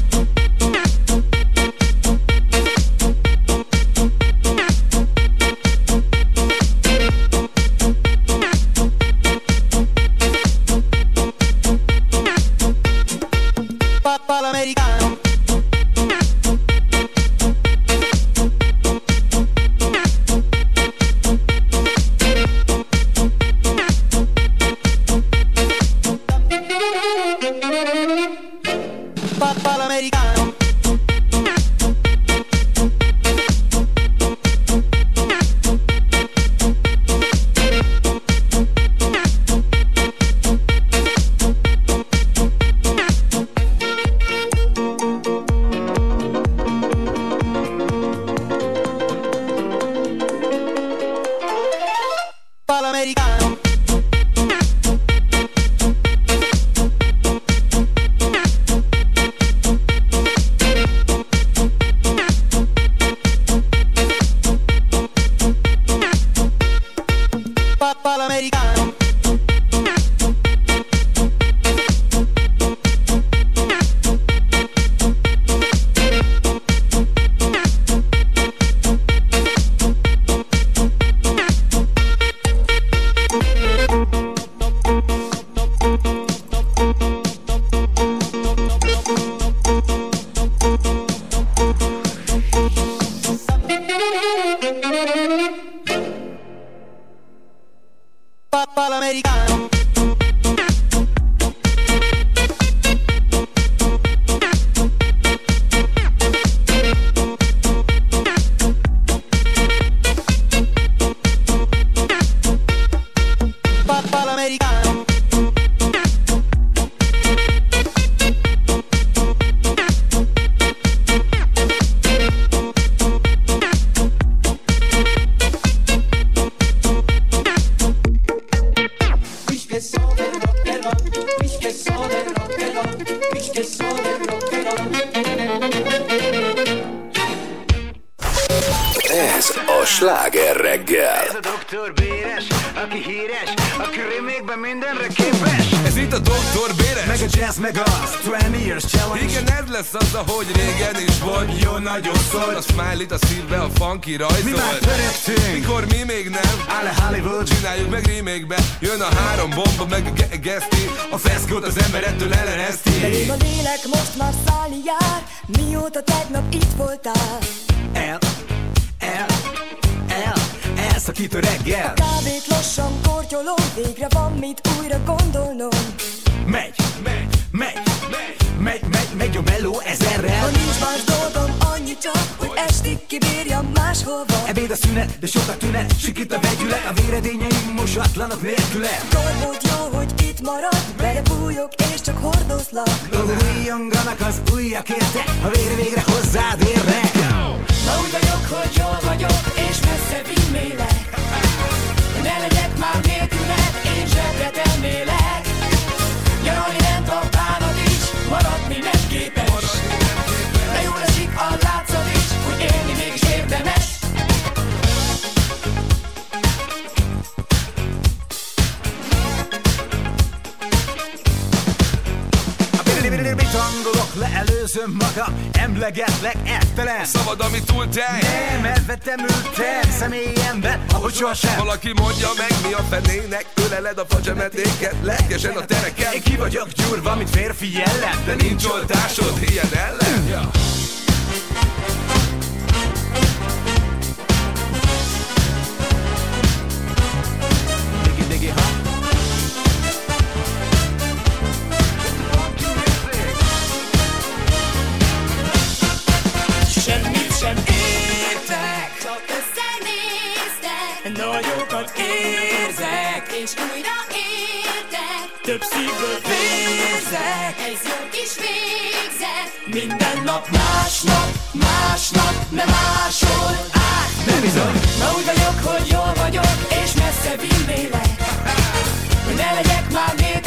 Ez a sláger reggel. Ez a doktor Béres, aki híres, aki remékben mindenre képes. Itt a Doktor Béres Meg a jazz, meg a 20 years challenge. Igen, ez lesz az, ahogy régen is volt Jó nagyon szólt. A smiley a szívbe a funky rajzolt Mi már törektünk. Mikor mi még nem Áll a Hollywood. Csináljuk meg remake Jön a három bomba, meg a ge- geszti A feszkót az ember ettől ellenezti. Belém a lélek most már szállni jár, mióta tegnap itt voltál. El, el, elszakít a reggel. Kávét lassan kortyolom, végre van mit újra gondolnom. Megy, megy, megy, megy, megy, megy, megy a meló ezerrel. Ha nincs más dolgom, annyi csak, hogy estig kibírjam máshova. Ebéd a szünet, de sok a tünet, sikít a vegyület, a véredényeim mosatlanak nélküle. Dolgod jó, hogy itt marad, belebújok és csak hordozlak. Újonganak az újak érte, ha végre végre hozzád érnek. Ma úgy vagyok, hogy jól vagyok, és messze vinnélek. Ne legyek már nélküled, én zsebre tennélek. Leelőzöm magam, emlegetlek ettelen. Szabad, ami túl tej Nem, elvettem ültem személyemben, ahogy sohasem. Valaki mondja meg, mi a fenének Öleled a facsemetéket, lelkesen a tereken Én ki vagyok gyúrva, mint férfi jellem, De nincs oltásod ilyen ellen ja. Több szívből vérzek. Ez jó kis végzet, Minden nap másnap, másnap, nem máshol át. Nem bizony, Ma úgy vagyok, hogy jól vagyok, és messze vinnélek. Hogy ne legyek már nélküled,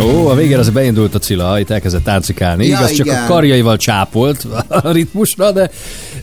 Ó, a végén az beindult a Cilla, itt elkezdett táncikálni. Ja, Igaz, csak igen. a karjaival csápolt a ritmusra, de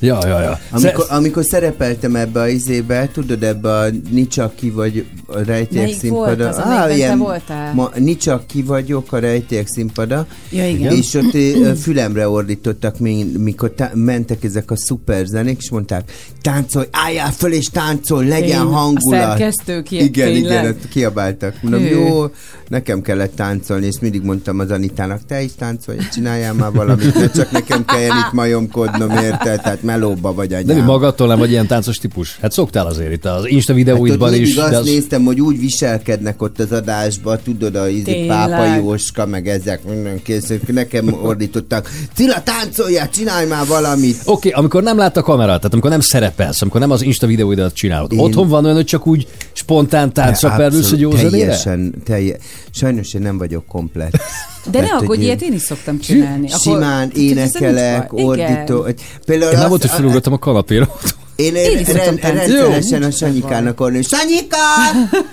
ja, ja, ja. Amikor, amikor szerepeltem ebbe a izébe, tudod, ebbe a Nicsak ki vagy a rejtélyek Melyik színpada. volt az, amelyikben te voltál? Ma, Nicsak ki vagyok a rejtélyek színpada. Ja, igen. És ott fülemre ordítottak, mi- mikor tá- mentek ezek a szuper zenék, és mondták, táncolj, álljál föl és táncolj, legyen a hangulat. szerkesztők ilyen- Igen, tényleg? igen, ott kiabáltak. Mondom, Hű. jó, nekem kellett táncolni, és mindig mondtam az Anitának, te is táncolj, csináljál már valamit, ne csak nekem kelljen itt majomkodnom, érted? Tehát melóba vagy De mi anyám. magadtól nem vagy ilyen táncos típus? Hát szoktál azért itt az Insta Hát videóidban ott is. azt az... néztem, hogy úgy viselkednek ott az adásban, tudod, a izé? Pápa Jóska, meg ezek minden kész, nekem ordítottak. Cilla, táncoljál, csinálj már valamit. Oké, okay, amikor nem lát a kamerát, tehát amikor nem szerepelsz, amikor nem az Insta videóidat csinálod, Én- otthon van olyan, hogy csak úgy spontán táncra perdülsz egy jó zenére? teljesen, telje, sajnos én nem vagyok komplet. De ne aggódj, én ilyet én is szoktam csinálni. Simán ez énekelek, ordító. Például Én nem volt, hogy felugrottam a kanapéra. Én Én rend, rendszeresen Jó. a Sanyikának orni, Sanyika!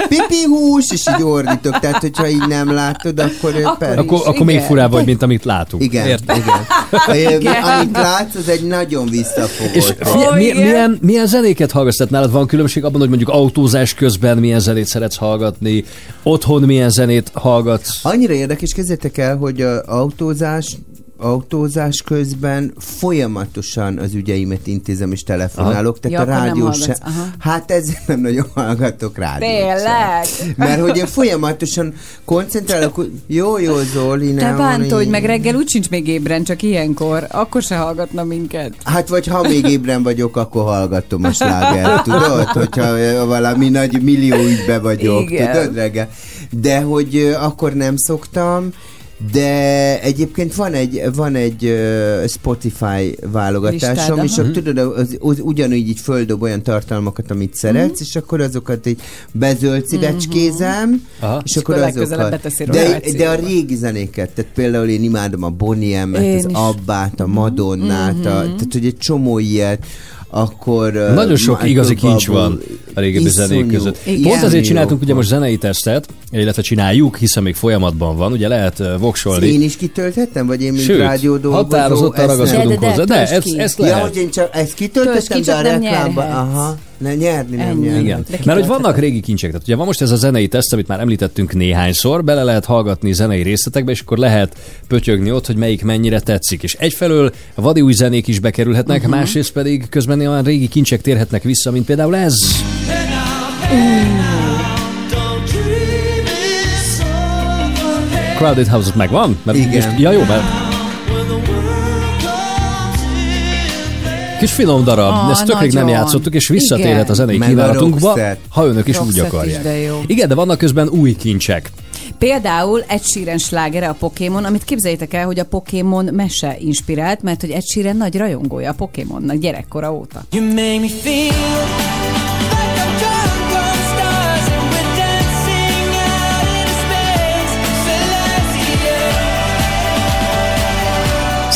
Pipi hús! És így ordítok, tehát hogyha így nem látod, akkor, akkor, persze. Akkor, akkor még furább vagy, mint amit látunk. Igen, Érted? igen. Igen. Amit látsz, az egy nagyon visszafogott. És Ó, mi, milyen, milyen zenéket hallgatsz? Tehát nálad van különbség abban, hogy mondjuk autózás közben milyen zenét szeretsz hallgatni, otthon milyen zenét hallgatsz? Annyira érdekes, kezdjétek el, hogy a autózás autózás közben folyamatosan az ügyeimet intézem és telefonálok, Ja, tehát a akkor nem rádió se... hallgatsz, aha. Hát ezzel nem nagyon hallgatok rádiót. Tényleg? sem. Mert hogy én folyamatosan koncentrálok, jó, jó, Zoli, Te hogy meg reggel úgy sincs még ébren, csak ilyenkor. Akkor se hallgatna minket. Hát vagy ha még ébren vagyok, akkor hallgatom a slágert, tudod? Hogyha valami nagy millió ügybe vagyok, Igen. tudod reggel. De hogy ö, akkor nem szoktam, de egyébként van egy, van egy ö, Spotify válogatásom, Listád, és akkor tudod, az, az ugyanúgy így földob olyan tartalmakat, amit szeretsz, Mhm. és akkor azokat így bezöld szívecskézem, Aha. és És akkor akkor azokat. De, de a régi zenéket, tehát például én imádom a Bonnie M-et, az. Abbát, a Madonnát, a, tehát hogy egy csomó ilyet, akkor... Nagyon sok Michael igazi kincs van a régebbi iszonyú, zenék között. Igen. Pont ezért csináltunk ugye most zenei tesztet, illetve csináljuk, hiszen még folyamatban van, ugye lehet voksolni. Én is kitölthettem, vagy én, mint Sőt, rádió dolgozó? határozottan ezt ragaszkodunk De, de, de, hozzá. De, töltsd ezt, ezt Ja, lehet. hogy én csak ezt kitöltöttem, ki, de a reklámba... Aha, ne nyerni, nem Ennyi. nyerni. Igen. Mert hogy vannak régi kincsek, tehát ugye van most ez a zenei teszt, amit már említettünk néhányszor, bele lehet hallgatni zenei részletekbe, és akkor lehet pötyögni ott, hogy melyik mennyire tetszik. És egyfelől vadi új zenék is bekerülhetnek, uh-huh. másrészt pedig közben olyan régi kincsek térhetnek vissza, mint például ez. Crowded House-ot megvan? Mert Igen. Most, ja, jó, mert Kis finom darab, Ah, ezt tök rég nem játszottuk, és visszatérhet Igen. a zenei Meg kívánatunkba, ha önök is úgy is, akarják. de jó. Igen, de vannak közben új kincsek. Például Ed Sheeran slágere a Pokémon, amit képzeljétek el, hogy a Pokémon mese inspirált, mert hogy Ed Sheeran nagy rajongója a Pokémonnak gyerekkora óta. You make me feel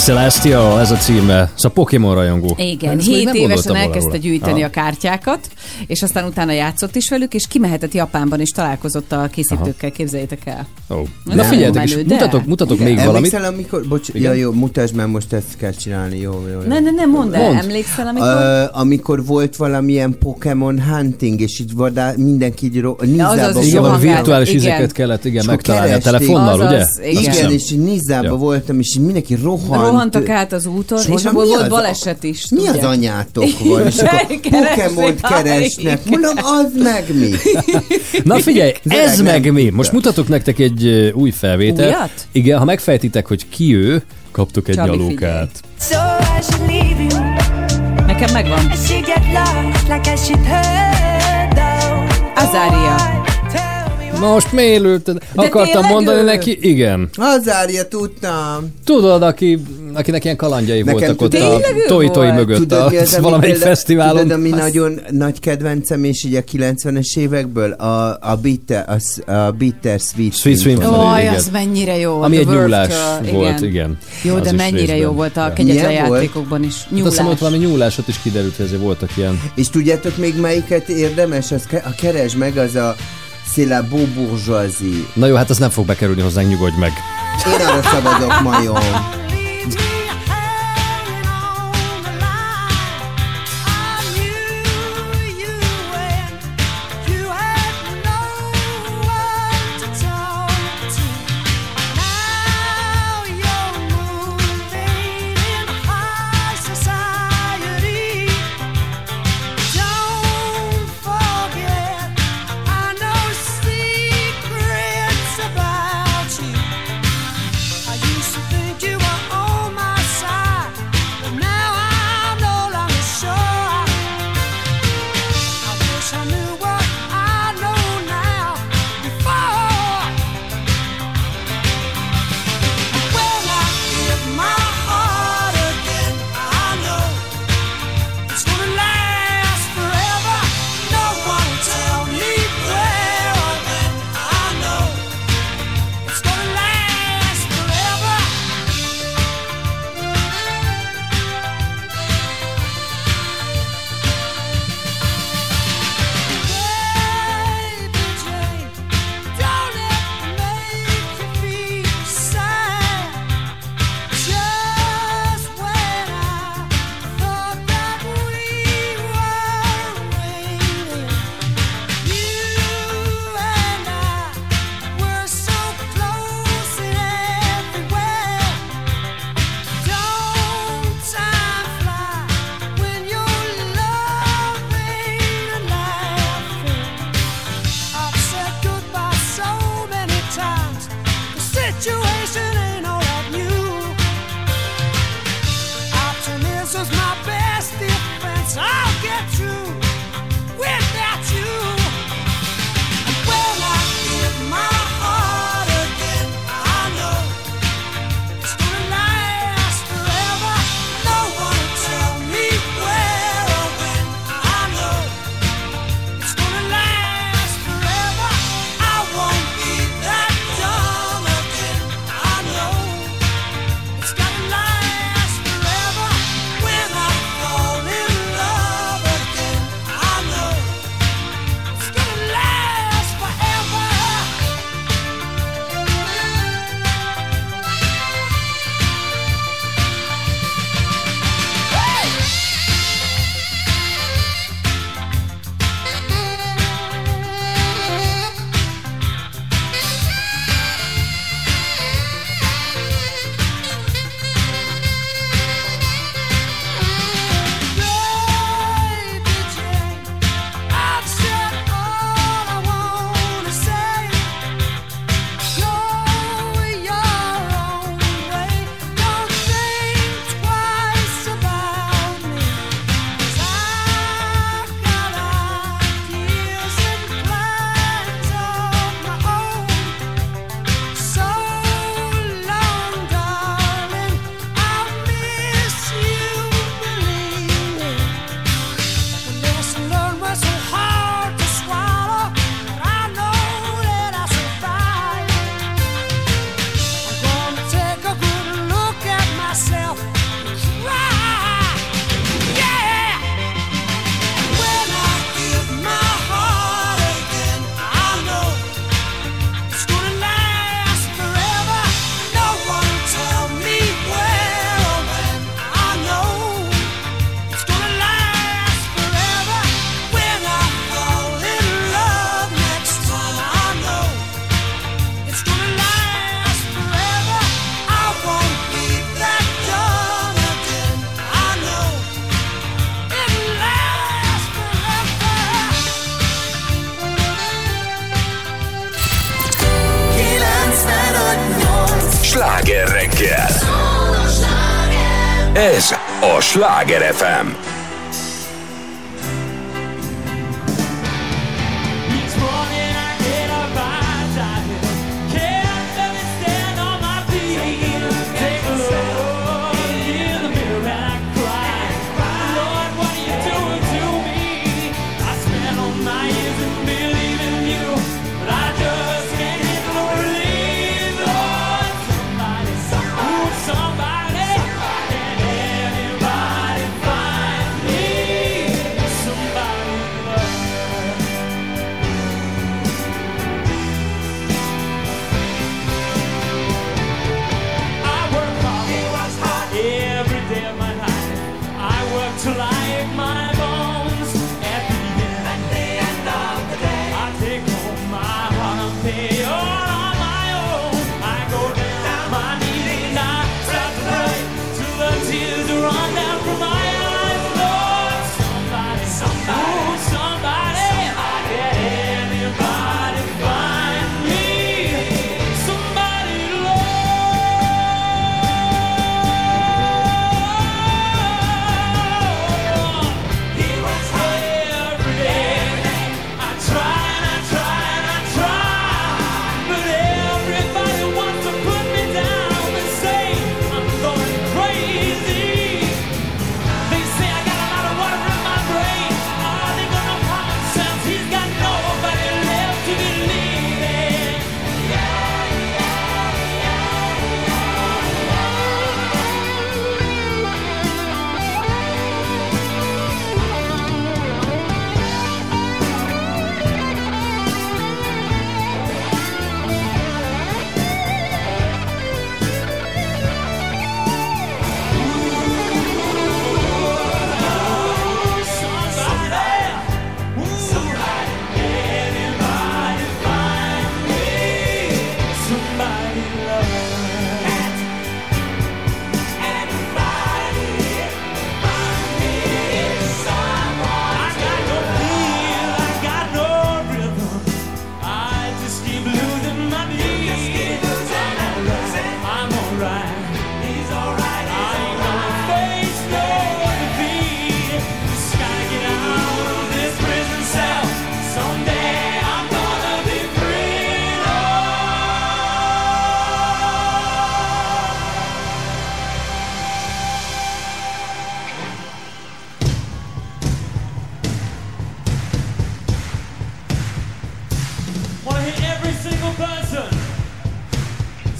Celestial, ez a címe. Szóval Pokémon rajongó. Igen, Ezt még 7 nem évesen elkezdte gyűjteni Aha. a kártyákat, és aztán utána játszott is velük, és kimehetett Japánban, és találkozott a készítőkkel, képzeljétek el. Ez Na nem figyeljetek, és menő, de- mutatok, mutatok még valamit. Emlékszel, amikor... Bocs, ja Igen? jó, mutasd már most ezt kell csinálni, jó, jó, jó. Ne, ne, ne, mondd el, Mondd. emlékszel, amikor... Ö, amikor volt valamilyen Pokémon hunting, és így vadá, mindenki így ro- az Nizába is Igen, virtuális Igen. izéket kellett igen, megtalálni a telefonnal, ugye? igen. Igen, és Ja. voltam, és mindenki rohant. Rohantak át az úton, És és, abból volt baleset is. Mi az anyátok van? És akkor Pokémon keresnek. Mondom, az meg mi? Na figyelj, Ez meg mi? Most mutatok nektek egy új felvételt. Újat? Igen, ha megfejtitek, hogy ki ő, kaptok egy Csabi, nyalókát. Nekem megvan. I Most miért ülted? Akartam mondani ő? neki, igen. Hazárja, tudtam. Tudod, aki, akinek ilyen kalandjai Nekem voltak ott a volt? mögött Tudod, mi a az, valamelyik fesztiválon. Tudod, ami Azt- nagyon nagy kedvencem, és így a 90-es évekből, a, a, bitter, a, a Bitter Sweet, Sweet. Symphony. Oj, az mennyire jó. Ami egy nyúlás volt, igen. Jó, Az de mennyire részben. jó volt a kegyetlen játékokban is. Hát azt hiszem, Nyúlás. ott valami nyúlás, ott is kiderült, hogy ezért voltak ilyen. És tudjátok még melyiket érdemes? Az a keres meg, az a C'est la beau bourgeoisie. Na jó, hát ez nem fog bekerülni hozzánk, nyugodj meg. Én arra szavazok majom.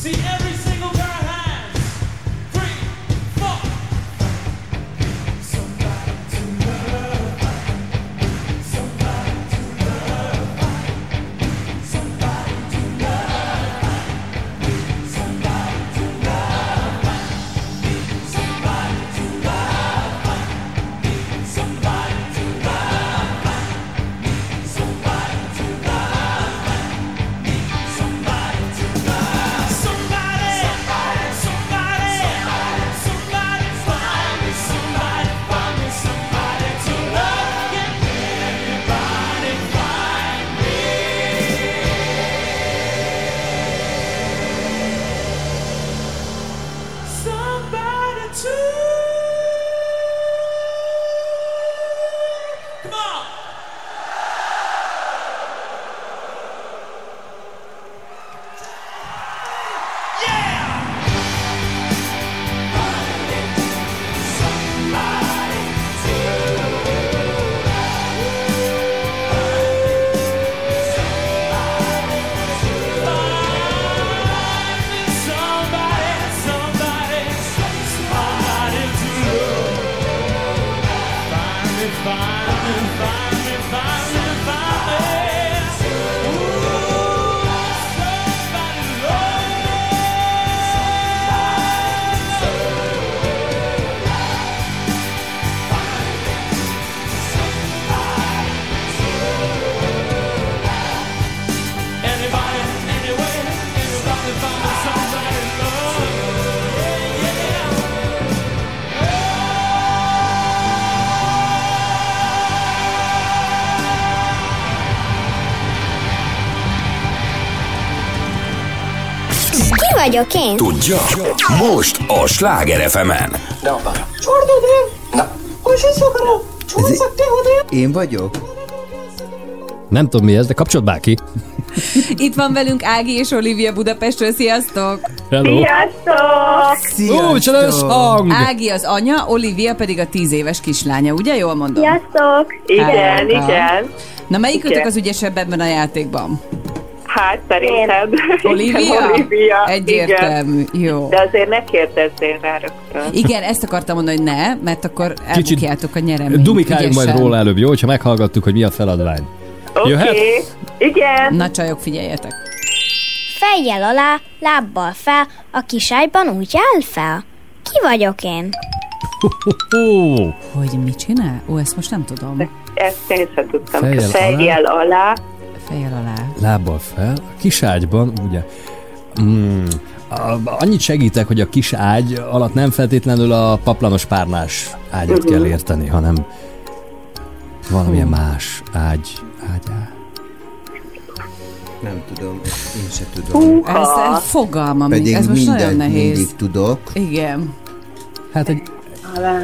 See every vagyok én? Tudja? Most a Sláger FM-en. Én vagyok? Nem tudom mi ez, de kapcsolt bárki. Itt van velünk Ági és Olivia Budapestről, sziasztok! Hello. Sziasztok! Ó, micsoda összhang! Ági az anya, Olivia pedig a tíz éves kislánya, ugye jól mondom? Sziasztok! Igen, Hello. igen. Na melyik Igen. az ügyesebb ebben a játékban? Hát szerinted. Olivia? Igen, Olivia. Egyértelmű, Igen. jó. De azért ne kérdezzél rá rögtön. Igen, ezt akartam mondani, hogy ne, mert akkor elbukjátok a nyereményt. Dumikáljunk majd róla előbb, jó? Hogyha meghallgattuk, hogy mi a feladvány. Oké. Jöhet? Igen. Na csajok, figyeljetek. Fejjel alá, lábbal fel, a kiságyban úgy áll fel. Ki vagyok én? Hogy mit csinál? Ó, ezt most nem tudom. Ezt én sem tudtam. Fejjel Fejjel alá. Fejjel alá. Lábbal fel, a kis ágyban, ugye? Mm, annyit segítek, hogy a kis ágy alatt nem feltétlenül a paplanos párnás ágyat Mhm. kell érteni, hanem valamilyen más ágy. ágy Nem tudom, én se tudom. Ez, ez fogalmam, nincs, Pedig ez most nagyon nehéz. mindig tudok. Igen. Hát egy... Alá.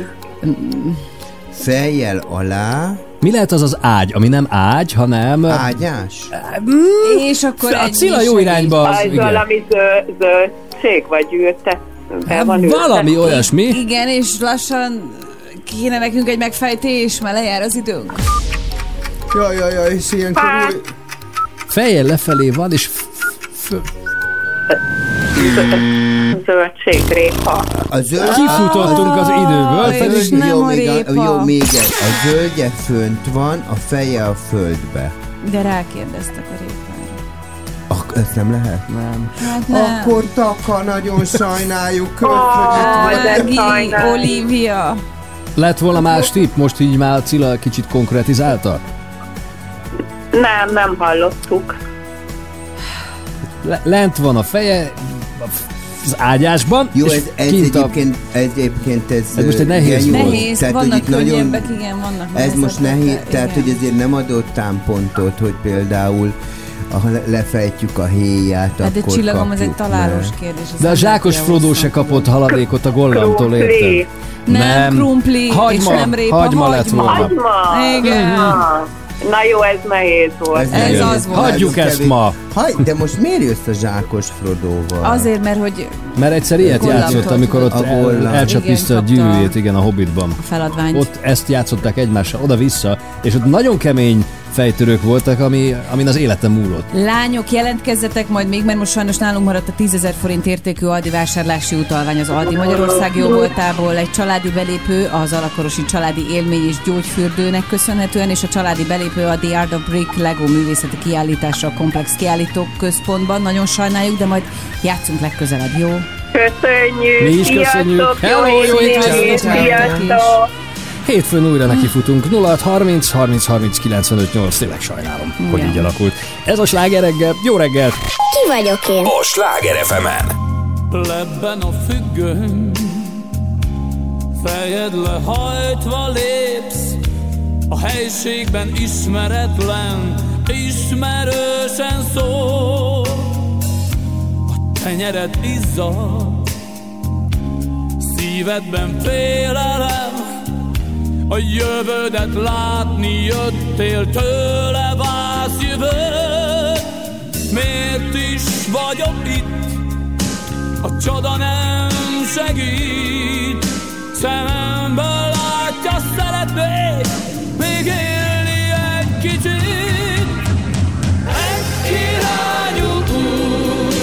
Fejjel alá. Mi lehet az az ágy, ami nem ágy, hanem... Ágyás? És akkor A Cilla jó irányba az, Az igen. valami zöld, zöld cég vagy ültet. Hát valami olyasmi. Igen, és lassan kéne nekünk egy megfejtés, mert lejár az időnk. Jaj, jaj, jaj, és ilyenkor... új- Fejjel lefelé van, és f- f- Zöldségrépa. A zöld... Kifutottunk az időből, A pedig- zöld, jó, nem a még a, répa. jó, még egy. A zöldje fönt van, a feje a földbe. De rákérdeztek a répára. Ak- ezt nem lehet? Nem. Hát nem. Akkor Taka, nagyon sajnáljuk. Ági, sajnálom. Olivia. Lett volna más tipp, most így már Cilla kicsit konkretizálta? Nem, nem hallottuk. Le- lent van a feje, az ágyásban, Jó, ez, ez kint a... egyébként, ez egyébként ez, Ez most egy nehéz volt. Nehéz, Tehát, hogy vannak itt nagyon, igen, vannak ez most nehéz, de tehát igen. hogy ezért nem adott támpontot, hogy például ha le- lefejtjük a héját, Hát de akkor csillagom, ez egy kapjuk találós kérdés. De a nem zsákos hosszú. se kapott haladékot a gollamtól, Krumpli. érted? Nem, krumpli, hagyma, és nem répa, hagyma lett hagyma. volna. Hagyma. Igen. Ah, Na jó, ez nehéz volt. Ez nagyon- az volt. Hagyjuk nagyon ezt kevés. ma. Hagy, de most miért jössz a zsákos Frodóval? Azért, mert hogy Mert egyszer ilyet játszott, amikor ott el, gollam. elcsapiszta a gyűrűjét, igen, a Hobbitban. a feladványt. Ott ezt játszották egymással, oda-vissza, és ott nagyon kemény fejtörők voltak, ami, amin az életem múlott. Lányok, jelentkezzetek majd még, mert most sajnos nálunk maradt a 10 ezer forint értékű Aldi vásárlási utalvány az Aldi Magyarország jó voltából. Egy családi belépő az Alakorosi Családi Élmény és Gyógyfürdőnek köszönhetően, és a családi belépő a The Art of Brick Lego művészeti kiállításra a Komplex Kiállítók Központban. Nagyon sajnáljuk, de majd játszunk legközelebb, jó? Köszönjük. Mi is köszönjük. Sziasztok, Hello, jó jó hétvégét. hétvégét. Sziasztok. Hétfőn újra nekifutunk 06 30 30 30 95 8. Tényleg sajnálom, hogy Igen. így alakult. Ez a sláger reggel. Jó reggelt! Ki vagyok én? A Sláger FM-en. Lebben a függöny Fejed lehajtva lépsz A helységben ismeretlen Ismerősen szól A tenyered izzad Szívedben félelem A jövődet látni jöttél Tőle válsz jövőt Miért is vagyok itt? A csoda nem segít. Szememből látja, szeretnék Még élni egy kicsit. Egy kirányú út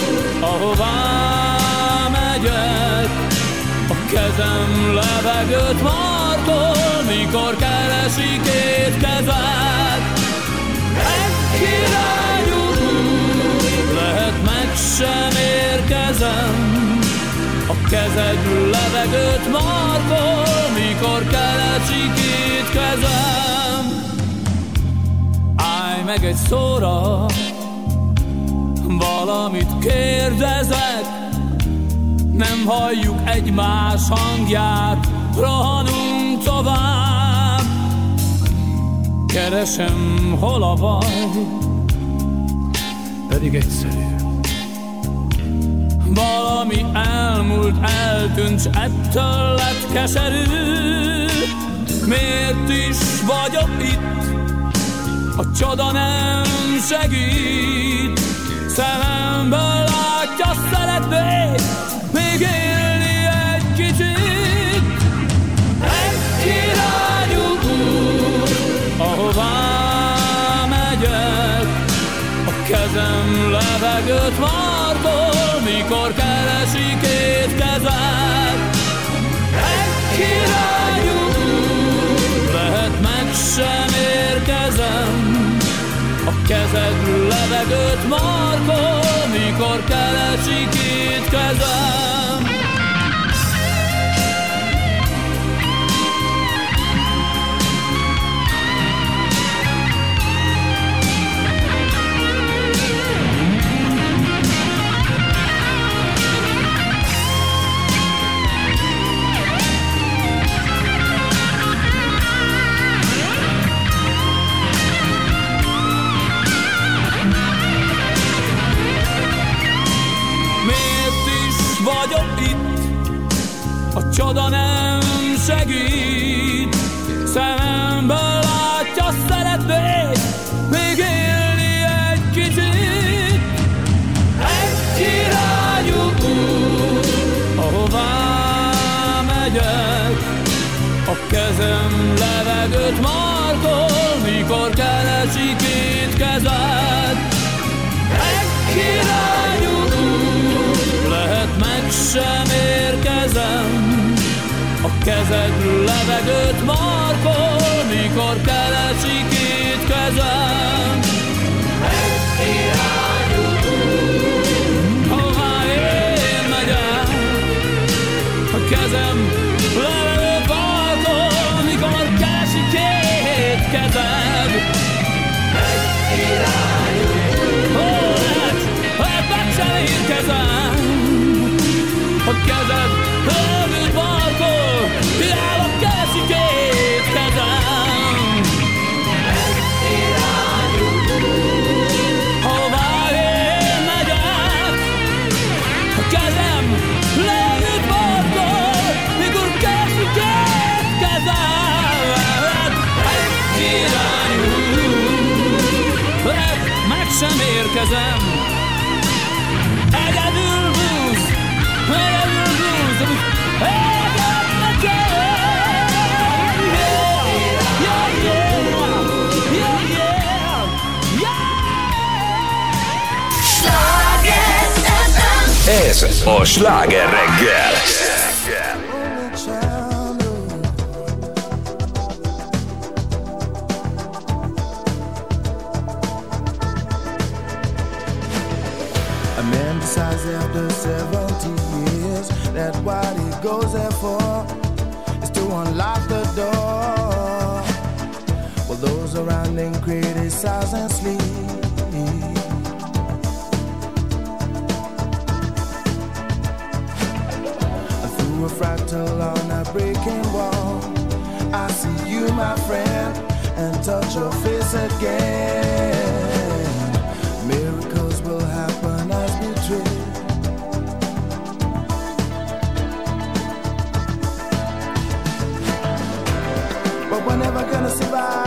Ahová megyek A kezem levegőt markol Mikor keresi két kezed Egy kirányú út Lehet meg sem érkezem. A kezed levegőt markol Mikor keresi két kezem. Állj meg egy szóra Valamit kérdezek. Nem halljuk egymás hangját Rohanunk tovább Keresem, hol a baj Pedig egyszerű Valami ami elmúlt, eltűnt, ettől lett keserű. Miért is vagyok itt? A csoda nem segít. Szememből látja, szeretnék még élni levegőt markol, mikor keresi két kezed. Egy út, lehet meg sem érkezem, a kezed levegőt markol, mikor keresi két kezem. Csoda nem segít. A kezed levegőt markol, mikor keresi két kezem. Sem érkezem. Egyedül búz, egyedül búz, amit egyed nekem. Yeah, yeah, yeah, yeah, yeah. Ez a sláger reggel. Criticize and sleep. Through a fractal on a breaking wall, I see you, my friend, and touch your face again. Miracles will happen as we dream. But we're never gonna survive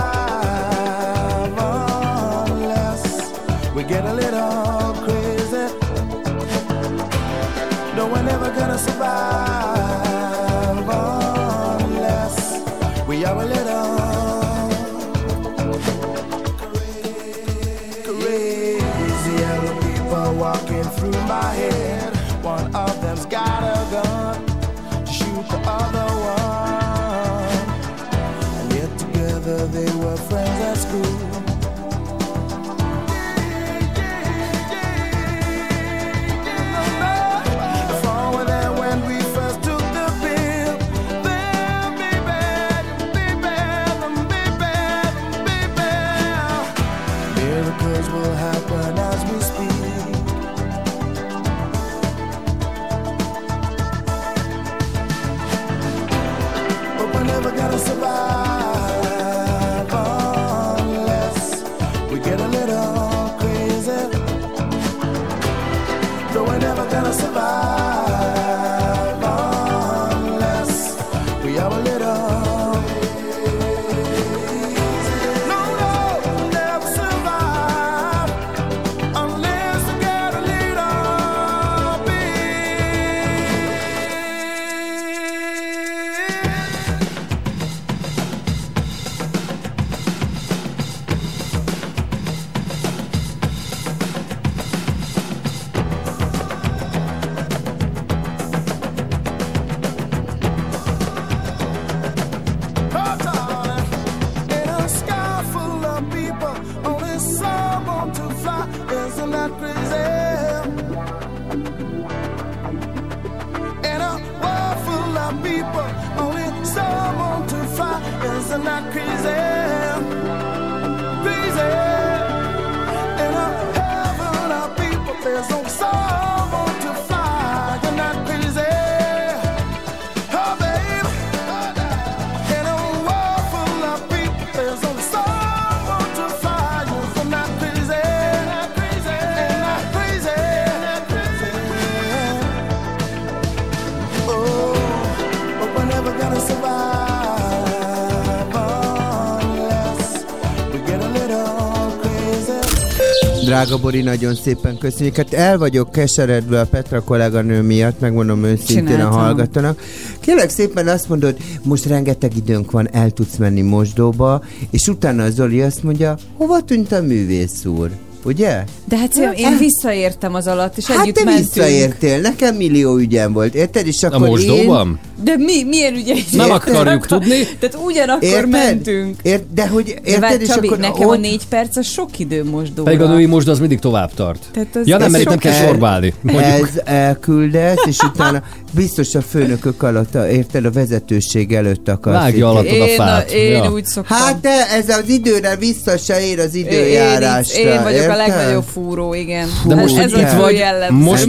Drága Bori, nagyon szépen köszönjük. Hát el vagyok keseredve a Petra kolléganő miatt, megmondom őszintén a Csináltam. hallgatónak. Kérlek szépen azt mondod, most rengeteg időnk van, el tudsz menni mosdóba, és utána a Zoli azt mondja, hova tűnt a művész úr? Ugye? De hát én, én visszaértem az alatt, és Hát együtt te mentünk. visszaértél, nekem millió ügyem volt, érted? És A akkor mosdóban? De mi, milyen ügyeid? Nem akarjuk tudni. Tehát ugyanakkor Érted? mentünk. Ért, de hogy De érted, várj, és Csabi, akkor nekem a ott- négy perc az sok idő mosdóra. Pedig a női most az mindig tovább tart. Tehát az- ja nem, ez mert nem kell el- sorba állni. Mondjuk. Ez elküldesz, és utána biztos a főnökök alatt, a- érted, a vezetőség előtt akarsz. Vágja alattad a fát. én Ja. úgy szoktam. Hát de ez az időre vissza se ér az én, én, időjárásra. én vagyok érted? a legnagyobb fúró, igen. De most, ez itt vagy, most,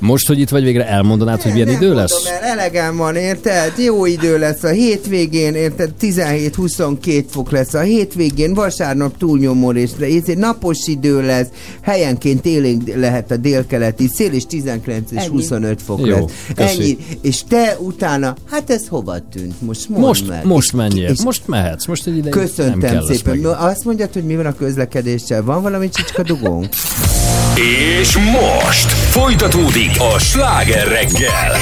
most, hogy itt vagy végre elmondanád, hogy milyen Nem idő mondom, lesz? Mert elegem van, érted? Jó idő lesz a hétvégén, érted? 17-22 fok lesz a hétvégén, vasárnap túlnyomó részre, ezért napos idő lesz, helyenként élénk lehet a délkeleti szél, és 19 és Ennyi. 25 fok Jó, lesz. köszi. Ennyi. És te utána, hát ez hova tűnt? Most mondd Most, meg. most menjél, és most mehetsz, most egy ideig nem Köszöntem lesz szépen. meg. No, Azt mondjad, hogy mi van a közlekedéssel? Van valami csicska dugónk? És most folytatódik a sláger reggel.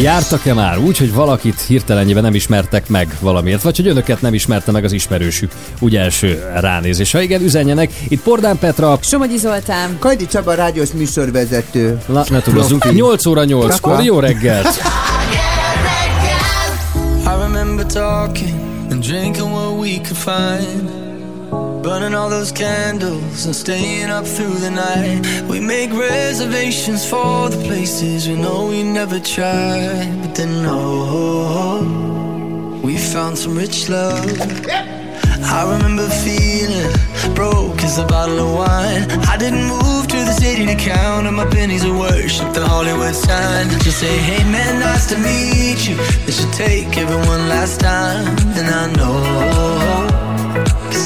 Jártak-e már úgy, hogy valakit hirtelenjében nem ismertek meg valamiért, vagy hogy önöket nem ismerte meg az ismerősük úgy első ránézés? Ha igen, üzenjenek. Itt Pordán Petra, Somogyi Zoltán. Kajdi Csaba, rádiós műsorvezető. Na, ne túlozzunk. Profi. 8 óra 8-kor, Kaka. jó reggelt! I remember talking and drinking what we could find. Burning all those candles and staying up through the night. We make reservations for the places we know we never tried. But then, oh, we found some rich love. I remember feeling broke as a bottle of wine. I didn't move to the city to count on my pennies of worship the Hollywood sign. Just say, hey man, nice to meet you. They should take everyone last time. And I know,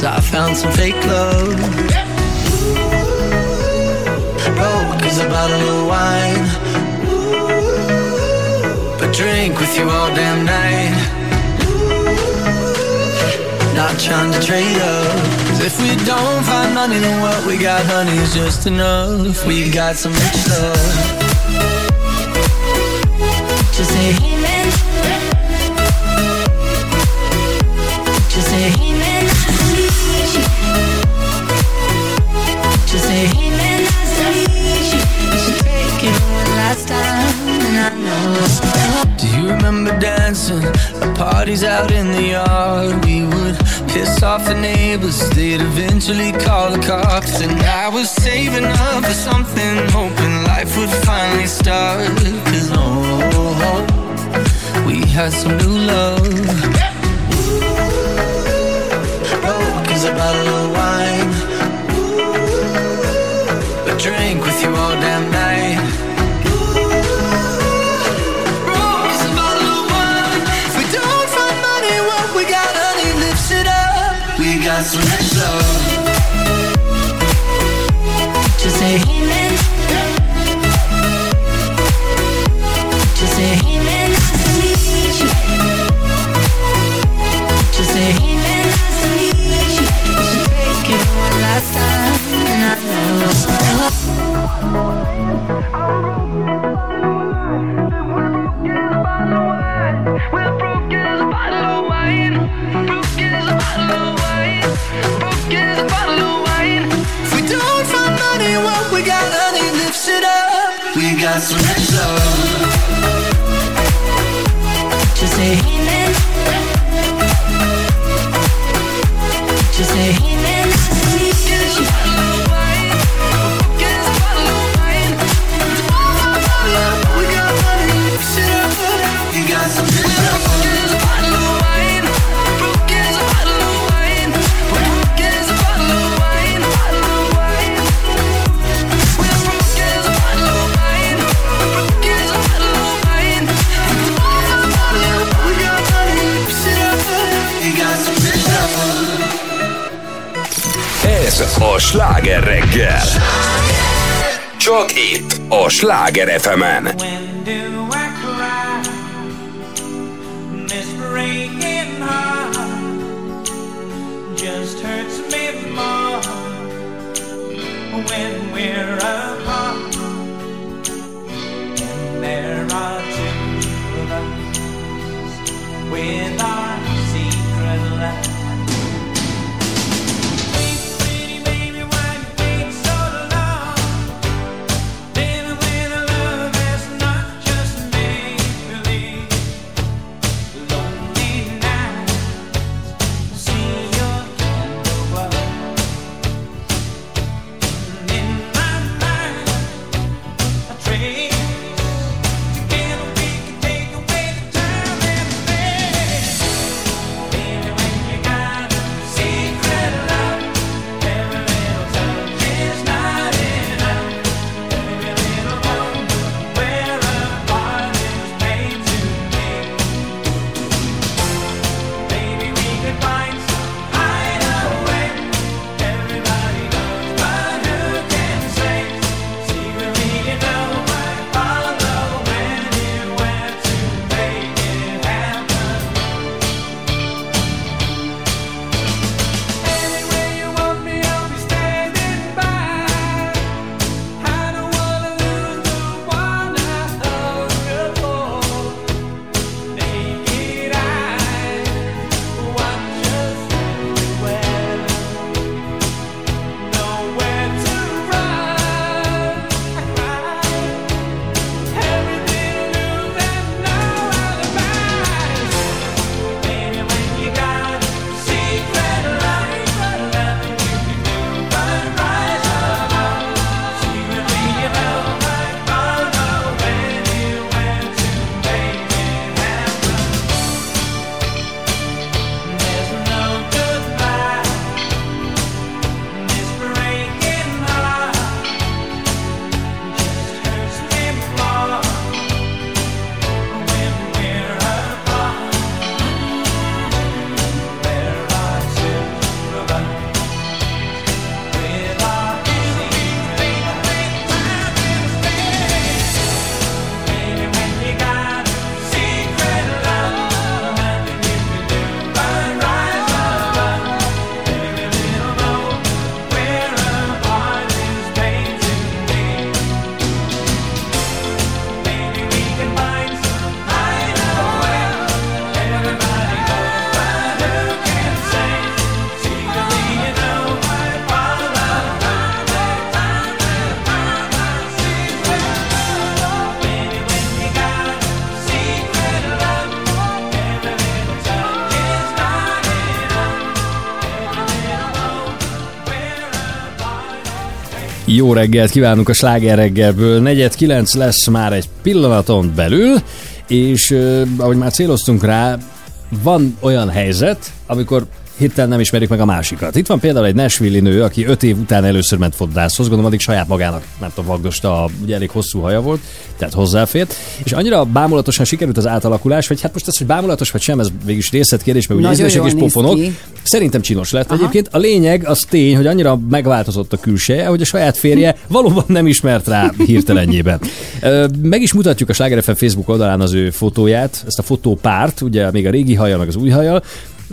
I found some fake love. Broke as a bottle of wine. But drink with you all damn night. Not trying to trade up. 'Cause if we don't find money, then what we got, honey, is just enough. We got some rich love. Just say, some new love. Broke as a bottle drink with you all damn Just say, hey man. A Sláger reggel. Csak itt, a Sláger FM-en. do Jó reggelt kívánunk a Sláger reggelből. Negyed kilenc lesz már egy pillanaton belül, és ahogy már céloztunk rá, van olyan helyzet, amikor hirtelen nem ismerik meg a másikat. Itt van például egy Nashville nő, aki öt év után először ment fodrászhoz, gondolom addig saját magának, nem tudom, vagdosta, ugye elég hosszú haja volt, tehát hozzáfért, és annyira bámulatosan sikerült az átalakulás, vagy hát most ez, hogy bámulatos vagy sem, ez végig részletkérdés, meg ugye ízlések és pofonok. ki. Szerintem csinos lett Aha. egyébként. A lényeg az tény, hogy annyira megváltozott a külseje, hogy a saját férje valóban nem ismert rá hirtelenjében. Meg is mutatjuk a Sláger FM Facebook oldalán az ő fotóját, ezt a fotópárt, ugye még a régi haja, meg az új haja.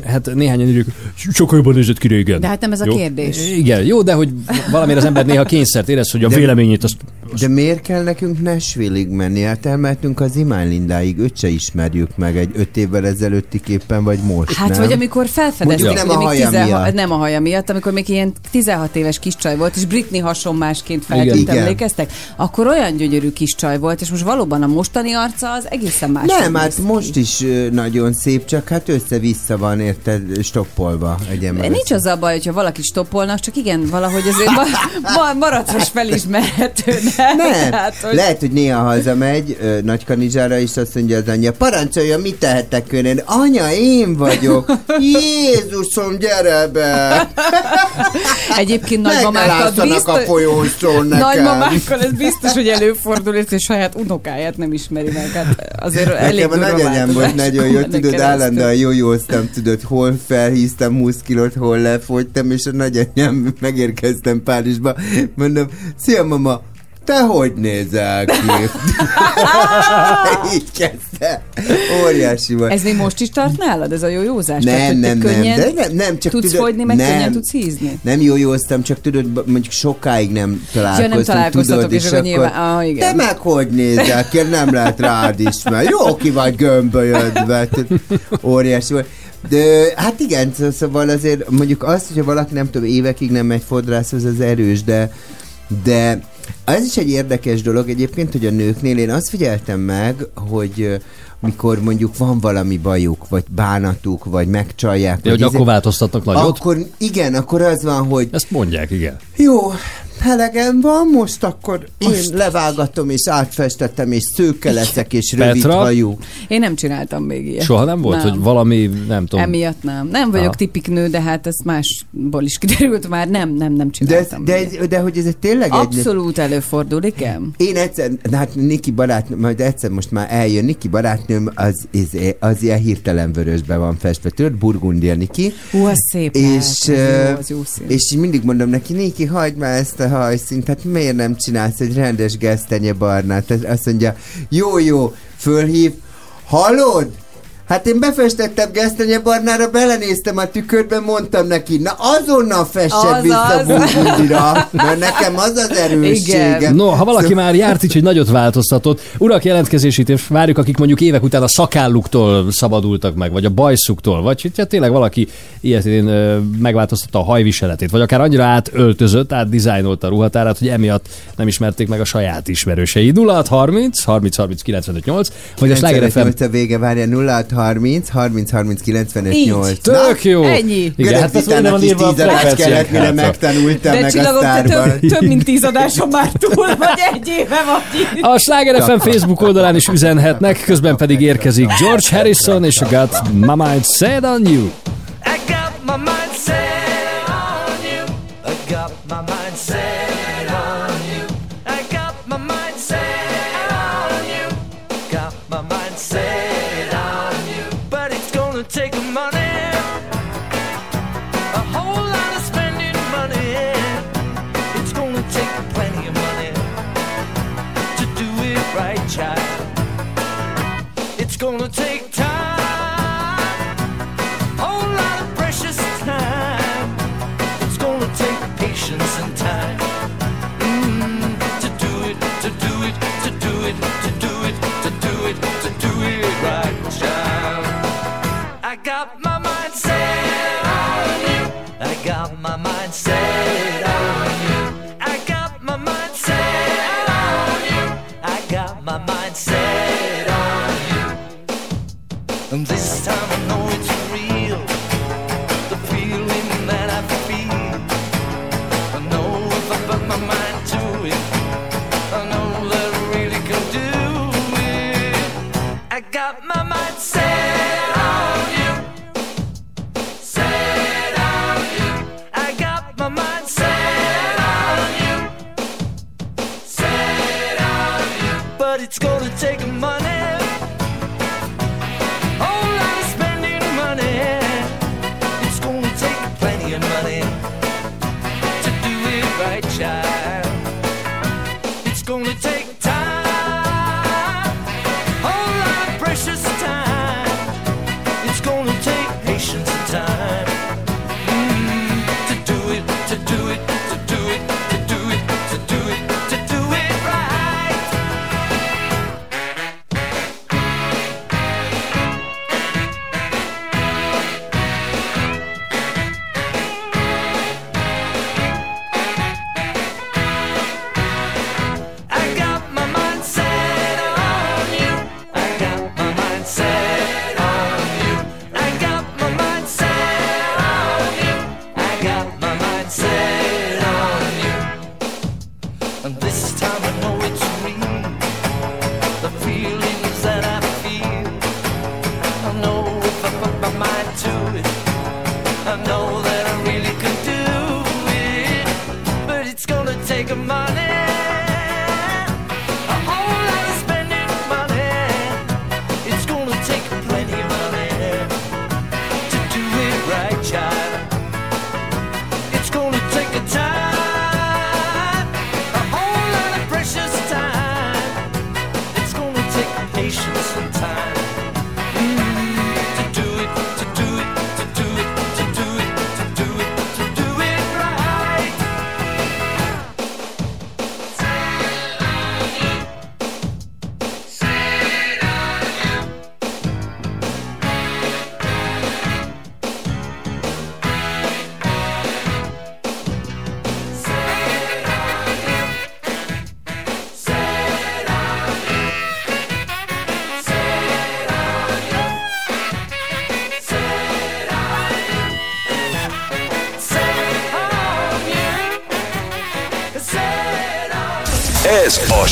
Hát néhányan írjuk, sokkal jobban nézett ki régen. De hát nem ez a Jó? kérdés. Igen, jó, de hogy valamire az ember néha kényszert érez, hogy a De- véleményét azt De miért kell nekünk Nashville-ig menni? Hát elmehetünk az Imán Lindáig, őt se ismerjük meg egy öt évvel ezelőtti képen, vagy most, Hát, nem? vagy amikor felfedezték, Mondjuk nem a haja 16 miatt. nem a haja miatt, amikor még ilyen 16 éves kis csaj volt, és Britney hasonmásként feltűnt, emlékeztek? Akkor olyan gyönyörű kis csaj volt, és most valóban a mostani arca az egészen más. Nem, hát most is nagyon szép, csak hát össze-vissza van, érted, stoppolva egy ember. Nincs az a baj, hogyha valaki stoppolnak, csak igen, valahogy azért ma, ma, maradhas felismerhető, Nem. Hát, hogy- Lehet, hogy néha hazamegy Nagykanizsára, és azt mondja az anyja, parancsolja, mit tehetek önén? Anya, én vagyok. Jézusom, gyere be! Egyébként nagymamákkal lásszanak a folyósról nekem. Nagymamákkal ez biztos, hogy előfordul, és saját unokáját nem ismeri meg. Hát azért elég Nekem a durva nagyanyám volt nagyon jó, tudod, állandóan jójóztam, tudod, hol felhíztam 20 kilót, hol lefogytam, és a nagyanyám megérkeztem Párizsba, mondom, szia mama, te hogy nézel ki? Így kezdte. Óriási volt. Ez még most is tart nálad, ez a jójózás? Nem, Tehát, nem, nem, de nem, nem, csak tudsz tudod, fogyni, meg nem. könnyen tudsz hízni? Nem jójóztam, csak tudod, mondjuk sokáig nem találkoztunk, találkoztatok, tudod, és akkor nyilván- ah, igen. Te meg hogy nézel ki, nem lehet rád ismer. Jó ki vagy gömbölyödve. Óriási volt. De hát igen, szó- szóval azért mondjuk azt, hogyha valaki nem tudom, évekig nem megy fodrászhoz, az erős, de de ez is egy érdekes dolog egyébként, hogy a nőknél én azt figyeltem meg, hogy mikor mondjuk van valami bajuk, vagy bánatuk, vagy megcsalják. Hogy vagy akkor izé- változtatnak nagyot? Akkor igen, akkor az van, hogy Ezt mondják, igen. jó, elegem van, most akkor én levágatom, és átfestettem, és szőke leszek, és rövid hajú. Én nem csináltam még ilyet. Soha nem volt, hogy valami, nem tudom. Emiatt nem. Nem vagyok Aha. tipik nő, de hát ez másból is kiderült már. Nem, nem, nem De, csináltam. de, de, de hogy ez egy tényleg egy... Abszolút előfordul, igen. Én egyszer, hát Niki barátnőm, majd egyszer most már eljön, Niki barátnőm az, az, az ilyen hirtelen vörösbe van festve, tudod, Burgundia Niki. Hú, az szép és, lehet, az jó, az jó szín. és mindig mondom neki, Niki, hagyd már ezt a hajszínt, hát miért nem csinálsz egy rendes gesztenye barnát? Azt mondja, jó, jó, fölhív, hallod? Hát én befestettem gesztenye barnára, belenéztem a tükörbe, mondtam neki, na azonnal fessed Az vissza az. Burgundira, mert nekem az az erősségem. No, ha valaki már járt így, hogy nagyot változtatott, urak jelentkezését és várjuk, akik mondjuk évek után a szakálluktól szabadultak meg, vagy a bajszuktól, vagy hogyha tényleg valaki ilyetén megváltoztatta a hajviseletét, vagy akár annyira átöltözött, átdizájnolta a ruhatárát, hogy emiatt nem ismerték meg a saját ismerősei. 0630 30 30 95 8, vagy a Sláger FM 95 a vége, várja 0630 30 30 95 Így. 8. Tök jó. Ennyi. Igen, hát ez nem van írva a 10 adás frekvenciák kellett, mire megtanultam De meg a sztárban. több, több mint tíz adáson már túl, vagy egy éve vagy itt. A Sláger FM Facebook oldalán is üzenhetnek, közben pedig érkezik George Harrison és a Got My Mind Set On You. I got my mind set gonna take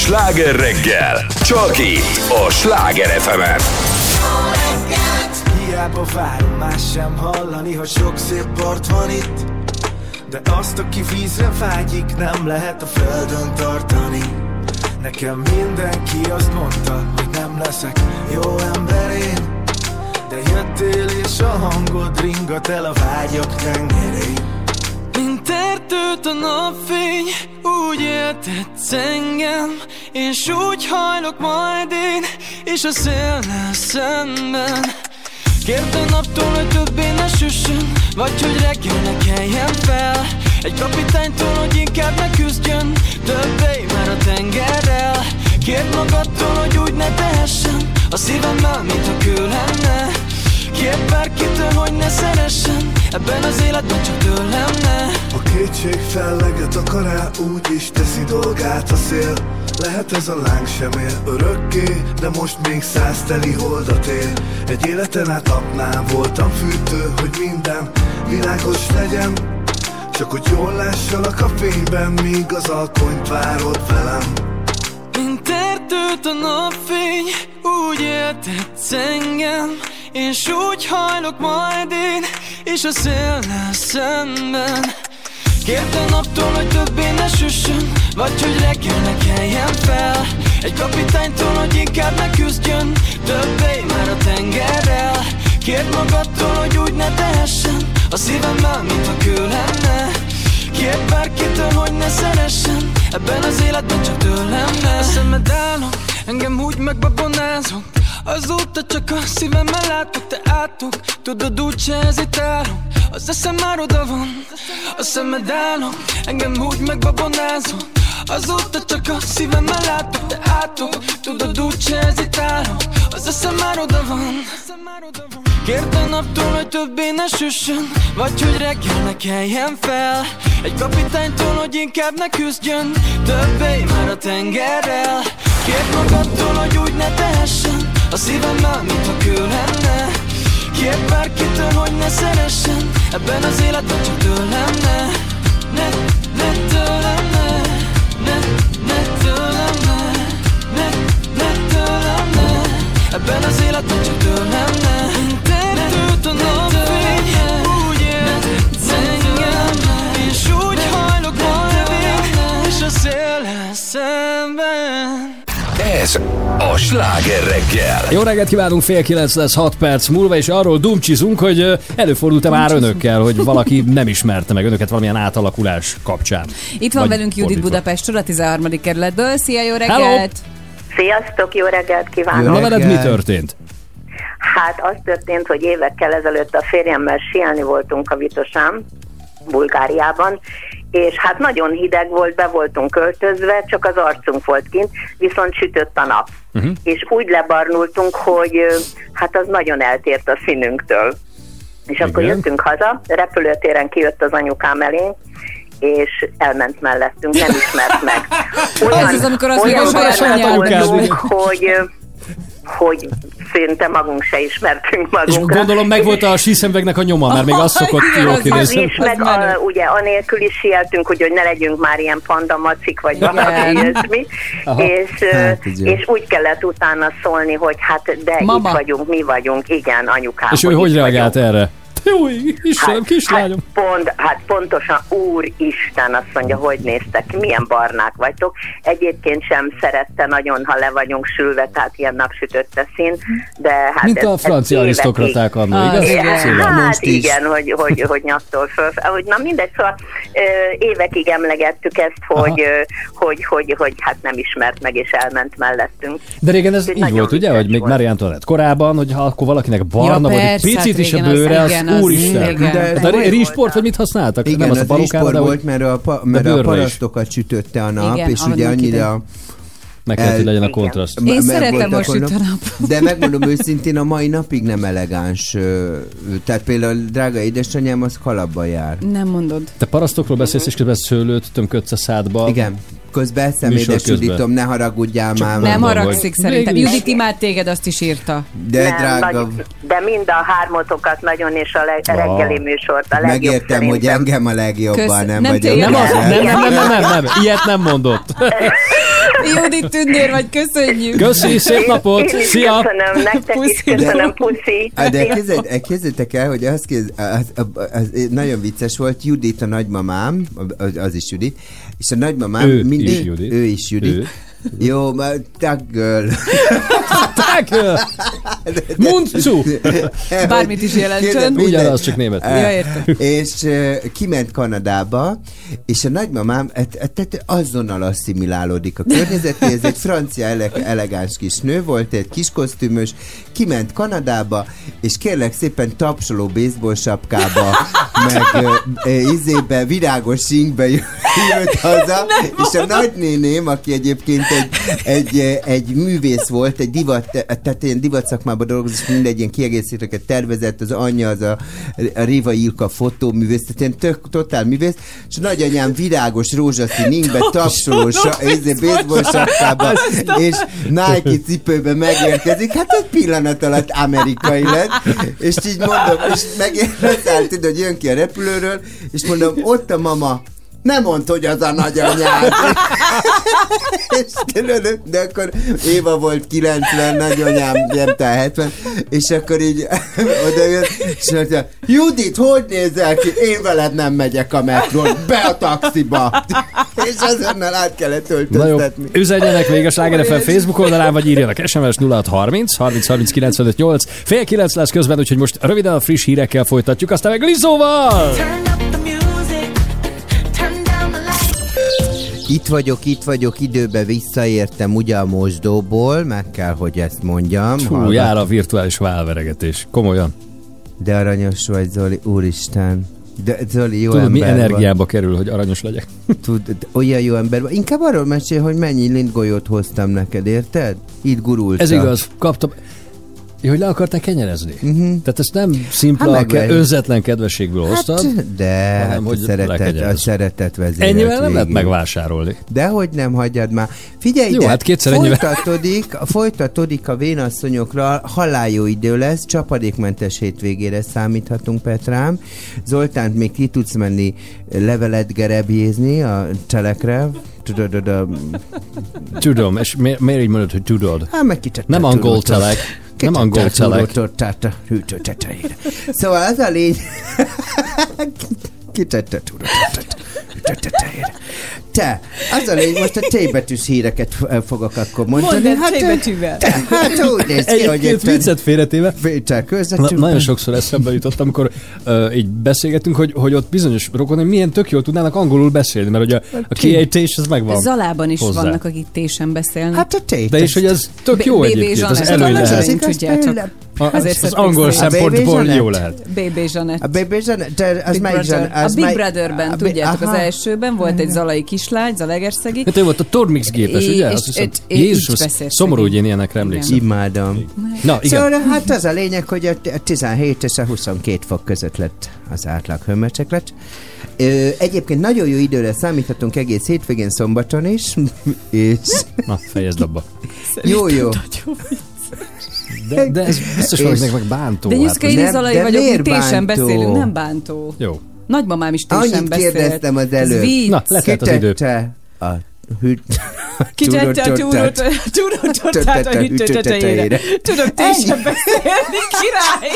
Sláger reggel. Csak itt a Sláger fm Hiába várom, más sem hallani, ha sok szép part van itt. De azt, aki vízre vágyik, nem lehet a földön tartani. Nekem mindenki azt mondta, hogy nem leszek jó ember De jöttél és a hangod ringat el a vágyak tengerén Mint erdőt a napfény, úgy éltetsz engem, és úgy hajlok majd én, és a szélnel szemben. Kérd a naptól, hogy többé ne süssön, vagy hogy reggel ne keljen fel. Egy kapitánytól, hogy inkább ne küzdjön, többé már a tengerrel. Kérd magadtól, hogy úgy ne tehessen, a szívemmel, mint a kő lenne. Kérd bárkitől, hogy ne szeressen, ebben az életben csak tőlem ne. A kétség felleget akar el, úgy is teszi dolgát a szél Lehet ez a láng sem él örökké, de most még száz teli holdat él. Egy életen át napnál voltam fűtő, hogy minden világos legyen. Csak hogy jól lássalak a fényben, míg az alkonyt várod velem. Mint erdőt a napfény, úgy éltetsz engem, és úgy hajlok majd én, és a szélnel szemben. Kérd a naptól, hogy többé ne süssön, vagy hogy reggel ne keljen fel. Egy kapitánytól, hogy inkább ne küzdjön, többé már a tengerrel. Kérd magadtól, hogy úgy ne tehessen, a szívemmel, mint a kő lenne. Kérd bárkitől, hogy ne szeressen, ebben az életben csak tőlem ne. A szemed állok, engem úgy megbabonázok, Azóta csak a szívemmel látok, te átok Tudod úgy se hezitálok Az eszem már oda van A szemed állok, engem úgy megbabonázol Azóta csak a szívemmel látok, te átok Tudod úgy se hezitálok Az eszem már oda van. Kérd a naptól, hogy többé ne süssön Vagy hogy reggel ne keljen fel. Egy kapitánytól, hogy inkább ne küzdjön Többé már a tengerrel. Kérd magadtól, hogy úgy ne tehessen A szívemmel, a kő lenne. Kérd bárkitől, hogy ne szeressen Ebben az életben csak tőlem ne Ne, ne tőlem Ne, Ebben az életben csak tőlem ne Mint erdőt a napfény Úgy éltetsz engem És úgy hajlok majd És a széllel szemben Ez a Sláger reggel. Jó reggelt kívánunk, fél kilenc lesz 6 perc múlva, és arról dumcsizunk, hogy előfordult-e már önökkel, hogy valaki nem ismerte meg önöket valamilyen átalakulás kapcsán. Itt van Vagy velünk Judit. Budapestről, a 13. kerületből. Szia, jó Hello! Reggelt! Sziasztok, jó reggelt kívánok! Na veled mi történt? Hát az történt, hogy évekkel ezelőtt a férjemmel sielni voltunk a Vitosán, Bulgáriában, és hát nagyon hideg volt, be voltunk költözve, csak az arcunk volt kint, viszont sütött a nap. Uh-huh. És úgy lebarnultunk, hogy hát az nagyon eltért a színünktől. És akkor Igen. jöttünk haza, repülőtéren kijött az anyukám elé, és elment mellettünk, nem ismert meg. Ez az, amikor azt olyan voltunk, hogy, hogy szinte magunk se ismertünk És magunkra. gondolom meg volt a síszemvegnek a nyoma, mert még az szokott jól Az is, meg a, ugye anélkül is sieltünk, hogy, hogy ne legyünk már ilyen pandamacik, vagy valami ilyesmi, és, Hát, és úgy kellett utána szólni, hogy hát de Mama. itt vagyunk, mi vagyunk, igen, anyukám. És ő hogy reagált vagyunk. erre? Jó, Istenem, kislányom. Hát, pont, hát pontosan, úristen, azt mondja, hogy néztek, milyen barnák vagytok. Egyébként sem szerette nagyon, ha le vagyunk sülve, tehát ilyen napsütötte szín, de hát Mint ez, a ez francia évekig- arisztokraták annó, Ah, igaz? igen? Hát Most is. igen, hogy, hogy, hogy nyaktól föl. Hogy, na mindegy, szóval évekig emlegettük ezt, hogy, hogy, hogy, hogy hát nem ismert meg és elment mellettünk. De régen ez így volt, ugye, hogy még. Marie Antoinette korában, hogy ha akkor valakinek barna, Ja, vagy egy picit hát is a bőre, az, igen, az- úristen. igen. De, de hogy rizsport, vagy mit használtak? Igen, nem az, az, a rizspor de volt, mert a, pa, mert a bőrre is. parasztokat sütötte a nap, Igen, és ugye annyira... meg kellett, hogy legyen a kontraszt. Én szeretem, a onnan. nap. De megmondom őszintén, a mai napig nem elegáns. Tehát például drága édesanyám az kalapba jár. Nem mondod. Te parasztokról beszélsz, és közben szőlőt tömködsz a szádba. Igen. Közben közben. Juditom, ne haragudjál már. Nem haragszik hogy- szerintem. Végül is. Judit imád téged, azt is írta. De Nem, drága, nagy- de mind a hármatokat nagyon, és a leg, reggeli műsort a legjobb megértem, hogy szerintem. engem a legjobban Kösz- nem, nem vagyok. Nem, az, nem, nem, nem, nem, nem, nem, ilyet nem mondott. Judit tündér vagy, köszönjük. Köszi, szép napot, Én is szia! köszönöm, nektek is Puszi. köszönöm, puszi. De képzeljétek el, hogy az, az, az, az, nagyon vicces volt, Judit a nagymamám, az, az is Judit, és a nagymamám Ő mindig, is Judit. ő is Judit. Ő. Jó, már tag girl. Tackle! Muncu! Bármit is jelentsen. Ugyanaz, csak német. Ja, értem. és uh, kiment Kanadába, és a nagymamám et, et, et, azonnal asszimilálódik a környezetéhez. Egy francia ele- elegáns kis nő volt, egy kis kosztümös, kiment Kanadába, és kérlek szépen tapsoló baseball sapkába, meg izébe, virágos sínkbe jö- jött haza, és a nagynéném, aki egyébként egy, egy, eh, egy művész volt, egy divat, tehát ilyen divat szakmában dolgozott, mindegy ilyen kiegészítőket tervezett, az anyja az a, a Réva Ilka fotóművész, tehát ilyen tök, totál művész, és a nagyanyám virágos rózsaszín inkbe, tapsolós, izé, baseball sapkába, és Nike cipőbe megérkezik, hát egy pillanat alatt amerikai lett, és így mondom, és megérkezett, tudod, hogy jön ki a repülőről, és mondom, ott a mama, nem mondd, hogy az a nagyanyád. és tudod, de akkor Éva volt 90, nagyanyám nem te 70, és akkor így oda jön, és mondja, Judit, hogy nézel ki? Én veled nem megyek a metrón, be a taxiba. és azonnal át kellett Na jó, öltöztetni. üzenjenek még a Sláger FM Facebook oldalán, vagy írjanak SMS 0630 30 30 95 8. Fél kilenc lesz közben, úgyhogy most röviden a friss hírekkel folytatjuk, aztán meg Lizóval! Itt vagyok, itt vagyok, időbe visszaértem ugye a mosdóból, meg kell, hogy ezt mondjam. Hú, Hallgat- jár a virtuális válveregetés. Komolyan. De aranyos vagy, Zoli, úristen. De Zoli, jó Tudod, ember mi energiába kerül, hogy aranyos legyek. Tud, olyan jó ember vagy. Inkább arról mesél, hogy mennyi lindgolyót hoztam neked, érted? Itt gurultam. Ez igaz, kaptam... Ja, hogy le akarták kenyerezni? Uh-huh. Tehát ezt nem szimpla, Hát hát ke- önzetlen kedvességből hoztad. Hát, de hát hanem, a hogy szeretet, a szeretet vezérelt Ennyivel nem lehet megvásárolni. Dehogy nem hagyjad már. Figyelj Jó, ide, hát kétszer folytatódik, folytatódik a vénasszonyokra, halálljó idő lesz, csapadékmentes hétvégére számíthatunk, Petrám. Zoltánt még ki tudsz menni levelet gerebjézni a cselekre. Tudod. Tudom, és mi, miért így mondod, hogy tudod? Hát meg kicsit. Nem angol telek. Nem angol telek. Tehát a hűtő tetejére. Szóval az a lény... Kitette hűtő Te, az a lény, most a T betűs híreket fogok akkor mondani. Mondd Hát, T betűvel. te, hát úgy néz ki, hogy itt viccet félretéve, Vétel Na, nagyon sokszor eszembe jutott, amikor uh, így beszélgetünk, hogy, hogy ott bizonyos rokonok milyen tök jól tudnának angolul beszélni, mert hogy a, a kiejtés az megvan. Zalában is hozzá. vannak, akik tésen beszélnek. Hát a T. De és hogy ez tök jó egyébként, az előny Az lehet. A- Azért Az angol szempontból BB jó lehet. BB Zsanett. A Baby Zsanett, de az Big melyik Brother. Zsanett? Az a Big Brotherben, tudjátok, az elsőben volt egy zalai kislány, zalegerszegi. Hát ő volt a Tormix gépes, ugye? és- Azt hiszem, és- és így Jézus, szomorú, hogy én ilyenekre emlékszem. Imádom. Na, igen. Szóval hát az a lényeg, hogy a a 17 és a 22 fok között lett az átlag hőmérséklet. Egyébként nagyon jó időre számíthatunk egész hétvégén szombaton is, és Na, fejezd abba. jó, jó. De, de ez biztos valakinek meg bántó. De hát Nyuszka, most- én Nem, zalai de vagyok, mi tésen beszélünk, nem bántó. Jó. Nagymamám is tésen Annyit beszélt. kérdeztem az előbb. vicc. Na, letelt az idő. A hűt... Kicsatja a csúrótortát a hűtő tetejére. Tudok te is beszélni, király!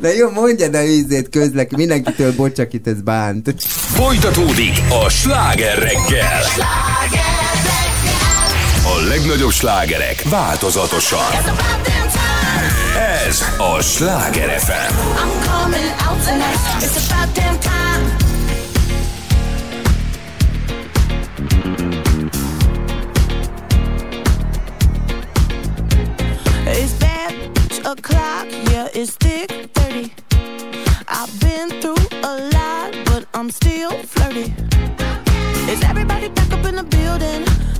Na jó, mondjad a ízét közlek, mindenkitől bocs, akit ez bánt. Folytatódik a sláger reggel. A legnagyobb slágerek változatosan. Ez a Sláger FM. It's bad o'clock, yeah, it's thick 30. I've been through a lot, but I'm still flirty. Is everybody back up in the building?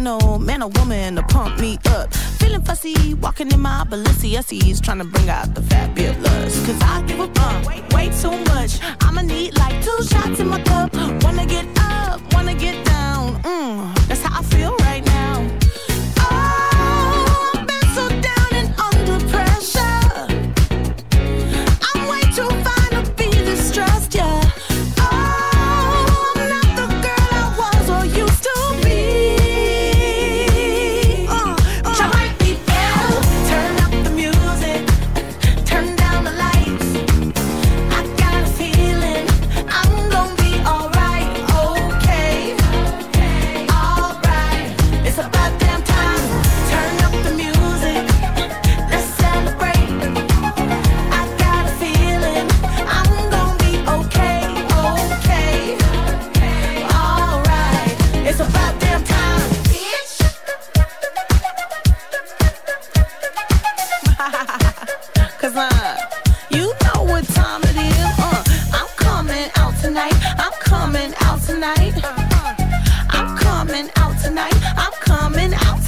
Man or woman to pump me up. Feeling fussy, walking in my Balenciennes, trying to bring out the fabulous. Cause I give a bump, way, too much. I'ma need like two shots in my cup. Wanna get up, wanna get down. Mm,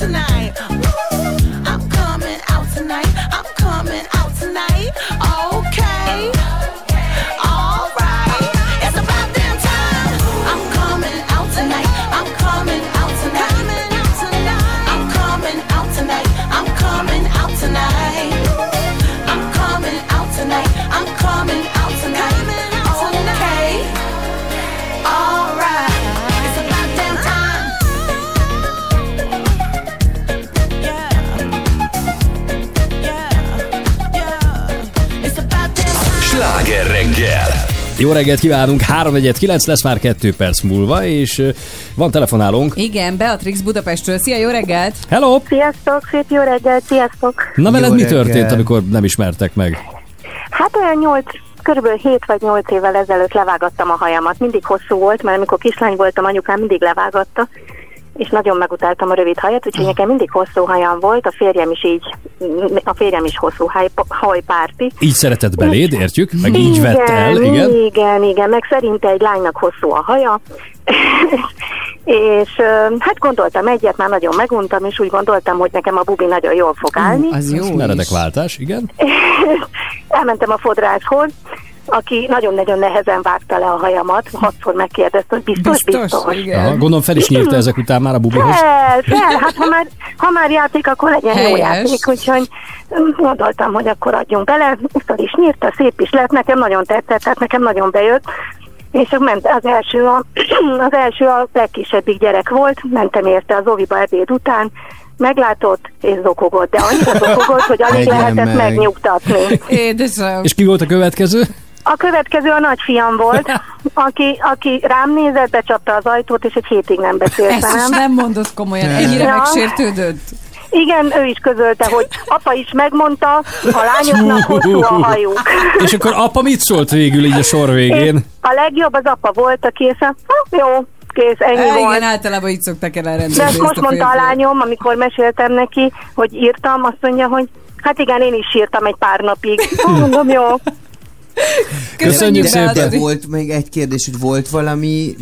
tonight. Jó reggelt kívánunk, 3 9 lesz már 2 perc múlva, és van telefonálónk. Igen, Beatrix Budapestről. Szia, jó reggelt! Hello! Sziasztok, szép jó reggelt, sziasztok! Na veled Jó mi reggelt. történt, amikor nem ismertek meg? Hát olyan nyolc, körülbelül 7 vagy 8 évvel ezelőtt levágattam a hajamat. Mindig hosszú volt, mert amikor kislány voltam, anyukám mindig levágatta, és nagyon megutáltam a rövid hajat, úgyhogy nekem mindig hosszú hajam volt, a férjem is így, a férjem is hosszú haj, hajpárti. Így szeretett beléd, értjük? Meg így vett el, igen? Igen, igen, meg szerinte egy lánynak hosszú a haja. és hát gondoltam egyet, már nagyon meguntam, és úgy gondoltam, hogy nekem a bubi nagyon jól fog állni. Az jó Meredek váltás, igen? Elmentem a fodrászhoz, aki nagyon-nagyon nehezen vágta le a hajamat, hatszor megkérdezte, hogy biztos, biztos. Aha, gondolom fel is nyírta ezek után már a bubihoz. Fel, fel, hát ha már, ha már játék, akkor legyen jó Helyes. játék, úgyhogy mm, gondoltam, hogy akkor adjunk bele, fel is nyírta, szép is lett, nekem nagyon tetszett, tehát nekem nagyon bejött, és akkor ment az első, a, az első a legkisebbik gyerek volt, mentem érte az oviba ebéd után, meglátott és zokogott, de annyira zokogott, hogy alig lehetett meg. megnyugtatni. Édesem. És ki volt a következő? A következő a nagyfiam volt, aki, aki rám nézett, becsapta az ajtót, és egy hétig nem beszélt Ezt is velem. nem mondod komolyan, ennyire Ja. megsértődött. Igen, ő is közölte, hogy apa is megmondta, a lányoknak hosszú a hajuk. És akkor apa mit szólt végül így a sor És végén? a legjobb az apa volt, aki észre, ha, jó, kész, ennyi É, volt. igen, általában így szoktak el elrendezni. De ezt most mondta a lányom, amikor meséltem neki, hogy írtam, azt mondja, hogy hát igen, én is írtam egy pár napig. Mondom, jó. Köszönjük de, szépen. De volt még egy kérdés, hogy volt valami,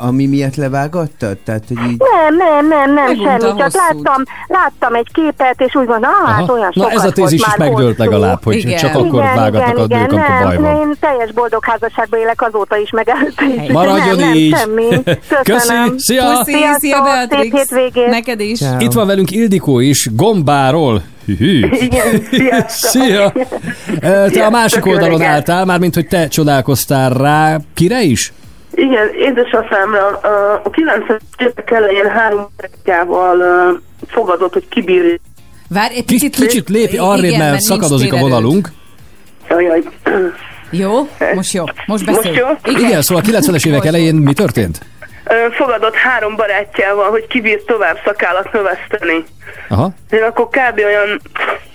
ami miatt levágattad? Tehát, hogy így... Nem, nem, nem, nem, Megunta semmi. Csak láttam, láttam egy képet, és úgy gondolom, ah, hát olyan Na, ez a tézis is megdőlt legalább, hogy Igen. csak akkor igen, vágatnak igen, a nők, amikor nem, baj van. Én teljes boldog házasságban élek azóta is, meg előtte is. Maradjon nem, így. Nem, semmi. Köszönöm. Köszi, szia. Puszi, Sziasztok, szia Beatrix. Szép hétvégét. Neked is. Itt van velünk Ildikó is, Gombáról. Hű. Igen, sziasztok. Szia! Te a másik oldalon reggelt. álltál, mármint hogy te csodálkoztál rá. Kire is? Igen, édesapámra a- a 90 évek elején három gyerekával ö, fogadott, hogy kibír. Várj, egy Kicsit, kicsit lépj arrébb, mert szakadozik a vonalunk. Jaj, Jó? Most jó. Most beszélj. Most jó? Igen, Igen szóval a 90-es évek elején mi történt? Fogadott három barátjával, hogy kibír tovább szakállat növeszteni. Aha. Én akkor kb. olyan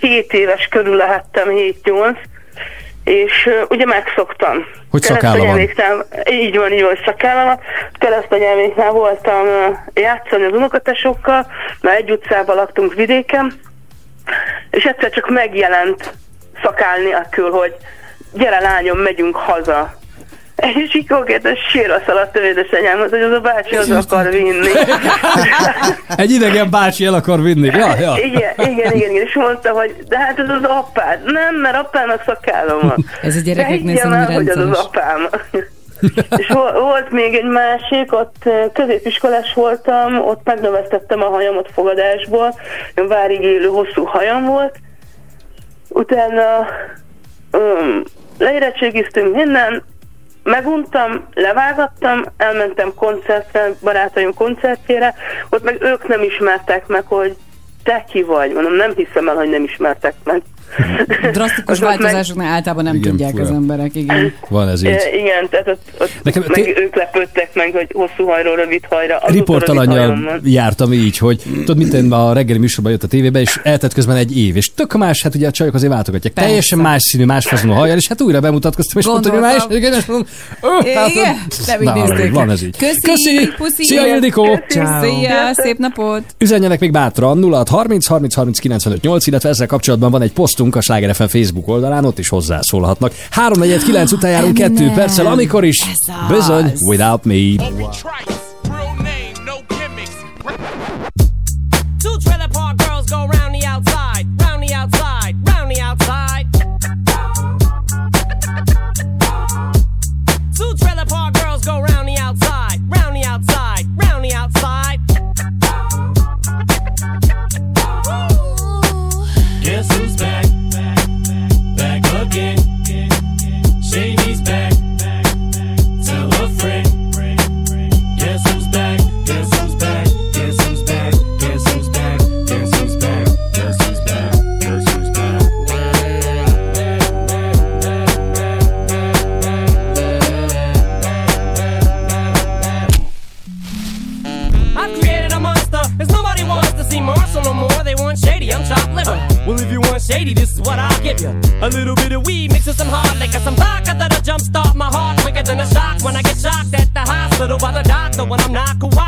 7 éves körül lehettem, 7-8, és ugye megszoktam. Hogy szakálla van. Így van, így van, hogy szakálla van. Keresztanyelméknál voltam játszani az unokatesokkal, mert egy utcában laktunk vidéken, és egyszer csak megjelent szakál nélkül, hogy gyere lányom, megyünk haza. És így konkrétan sírva szaladt a édesanyámhoz, hogy az a bácsi az akar vinni. Egy idegen bácsi el akar vinni. Ja, ja. Igen, igen, igen, igen, és mondta, hogy de hát ez az apád. Nem, mert apának szakállom van. Ez a gyerekeknél szerintem hogy az az apám. és vo- volt még egy másik, ott eh, középiskolás voltam, ott megnövesztettem a hajamat fogadásból, várig élő hosszú hajam volt. Utána um, leérettségiztünk minden, meguntam, levágattam, elmentem koncertre, barátaim koncertjére, ott meg ők nem ismertek meg, hogy te ki vagy. Mondom, nem hiszem el, hogy nem ismertek meg. Drasztikus ott meg- változásoknál általában nem Igen, tudják fura. az emberek, igen. Van ez így. E, igen, tehát ott, ott Nekem meg té- ők lepődtek meg, hogy hosszú hajról rövid hajra. Riportalanyjal jártam így, hogy tudod, mit én a reggeli műsorban jött a tévébe, és eltett közben egy év, és tök más, hát ugye a csajok azért váltogatják. Persze. Teljesen más színű, más fazonú hajjal, és hát újra bemutatkoztam, és mondtam, hogy más, igen, és mondom, "Ö, hát, Igen, nem így na, nézték. van ez így. Köszi, Köszi, puszi. Szia, Ildikó! Szia, szép napot. Üzenjenek még bátran 06 30 30 30 95 8, illetve ezzel kapcsolatban van egy posztunk a Sláger FM Facebook oldalán, ott is hozzászólhatnak. 3 4 9 után járunk 2 perccel, amikor is bizony, without me. Two shady, I'm chopped liver. Well, if you want shady, this is what I'll give you. A little bit of weed mixed with some hard liquor, some vodka that'll jumpstart my heart quicker than a shock when I get shocked at the hospital by the doctor when I'm not cooperating.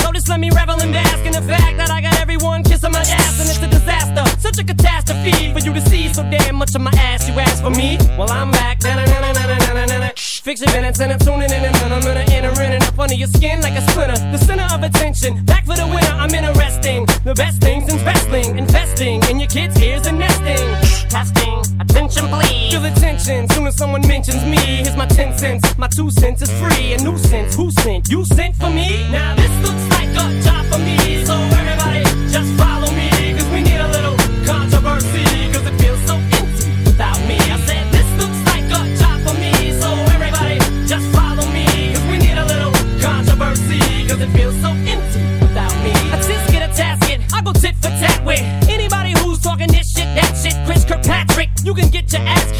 Just let me revel and bask in the fact that I got everyone kissing my ass, and it's a disaster. Such a catastrophe for you to see so damn much of my ass. You ask for me? Well, I'm back. Fix your minutes and I'm tuning in and I'm gonna enter in and up under your skin like a splinter. The center of attention, back for the winner. I'm interesting. The best things in wrestling, investing in your kids' ears and nesting. Feel the tension soon as someone mentions me. Here's my 10 cents. My two cents is free. A nuisance. Who sent? You sent for me? Now this looks like a job for me. So everybody just follow me.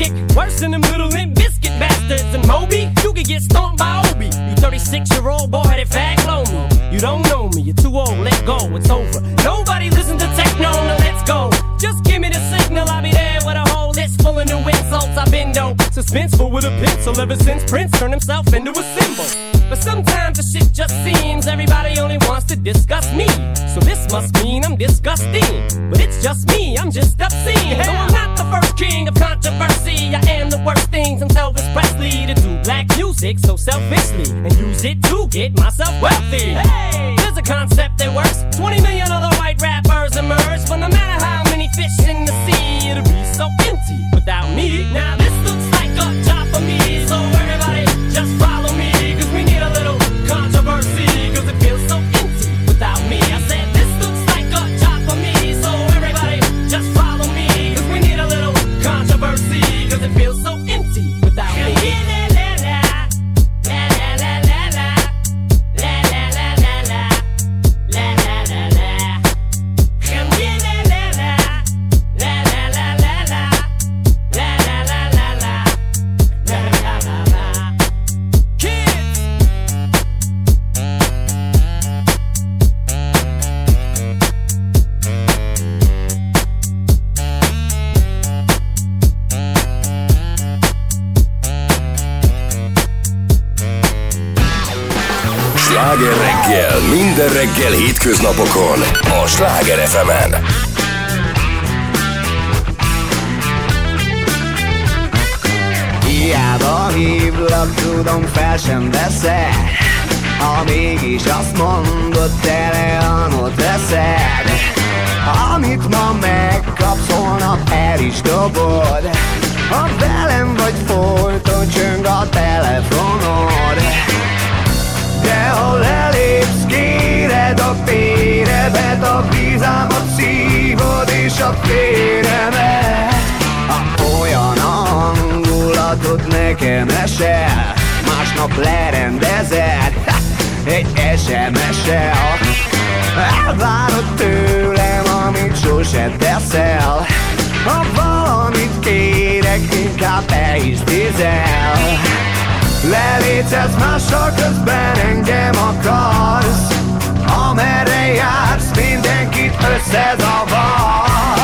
Kicked worse than them little limp biscuit bastards. And Moby, you can get stomped by Obi. You 36 year old boy headed fag blow me. You don't know me, you're too old, let go, it's over. Nobody listen to techno, now let's go. Just give me the signal, I'll be there with a whole list full of new insults. I've been dope, suspenseful with a pencil ever since Prince turned himself into a symbol. But sometimes the shit just seems everybody only wants to discuss me. So this must mean I'm disgusting. But it's just me, I'm just obscene. No, I'm not the first king of controversy. I am the worst things. I'm Elvis Presley to do black music so selfishly and use it to get myself wealthy. Hey, there's a concept that works. 20 million other white rappers emerge, but no matter how many fish in the sea, it'll be so empty without me. Now this just follow reggel hétköznapokon a Sláger fm Hiába hívlak, tudom fel sem veszed Ha mégis azt mondod, teleanot veszed Amit ma megkapsz, holnap el is dobod. Ha velem vagy folyton csöng a telefonod De ha lelépsz, kéred a féremet A vízámat szívod és a féremet. Ha olyan a hangulatod nekem esel Másnap lerendezed ha, egy SMS-el Elvárod tőlem, amit sose teszel Ha valamit kérek, inkább te is tízel Lelétesz mással, közben engem akarsz. Amerre jársz, mindenkit összezavarsz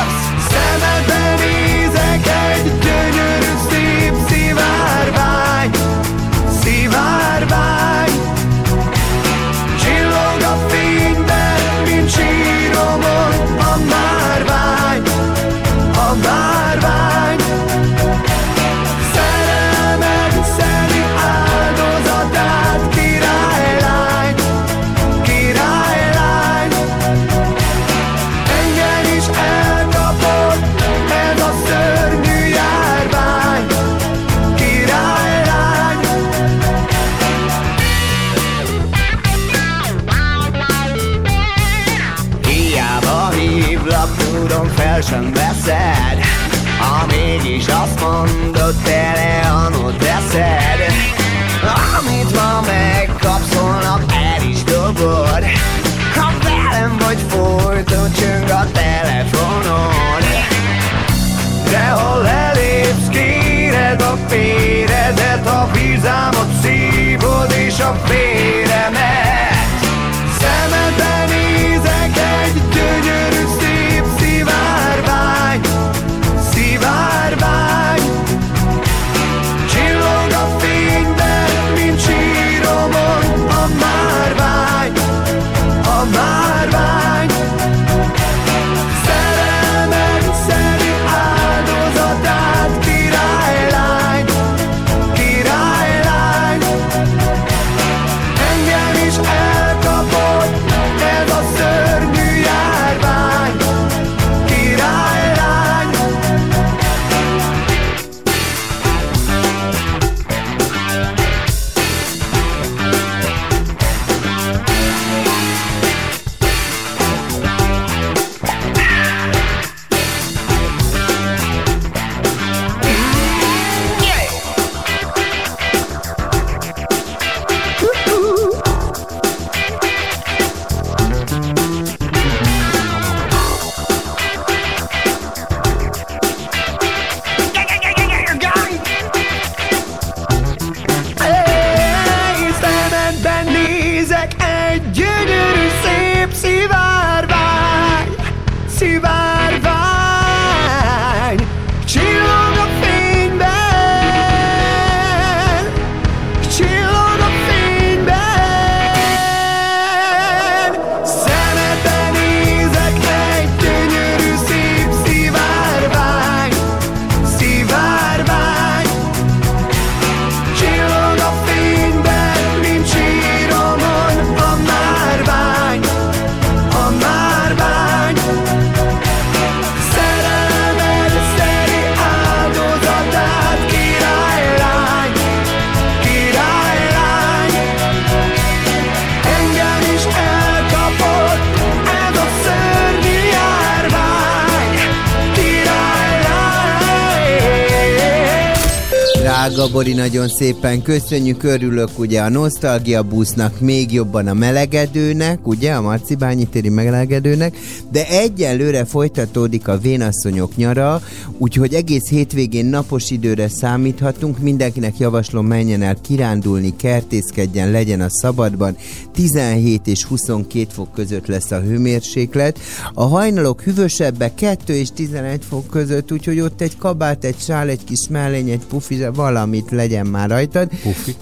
nagyon szépen köszönjük, örülök ugye a Nostalgia busznak, még jobban a melegedőnek, ugye a Marcibányi téri melegedőnek, de egyelőre folytatódik a vénasszonyok nyara, úgyhogy egész hétvégén napos időre számíthatunk, mindenkinek javaslom menjen el kirándulni, kertészkedjen, legyen a szabadban, 17 és 22 fok között lesz a hőmérséklet, a hajnalok hűvösebbek 2 és 11 fok között, úgyhogy ott egy kabát, egy sál, egy kis mellény, egy pufi, valamit legyen már rajtad. Pufi.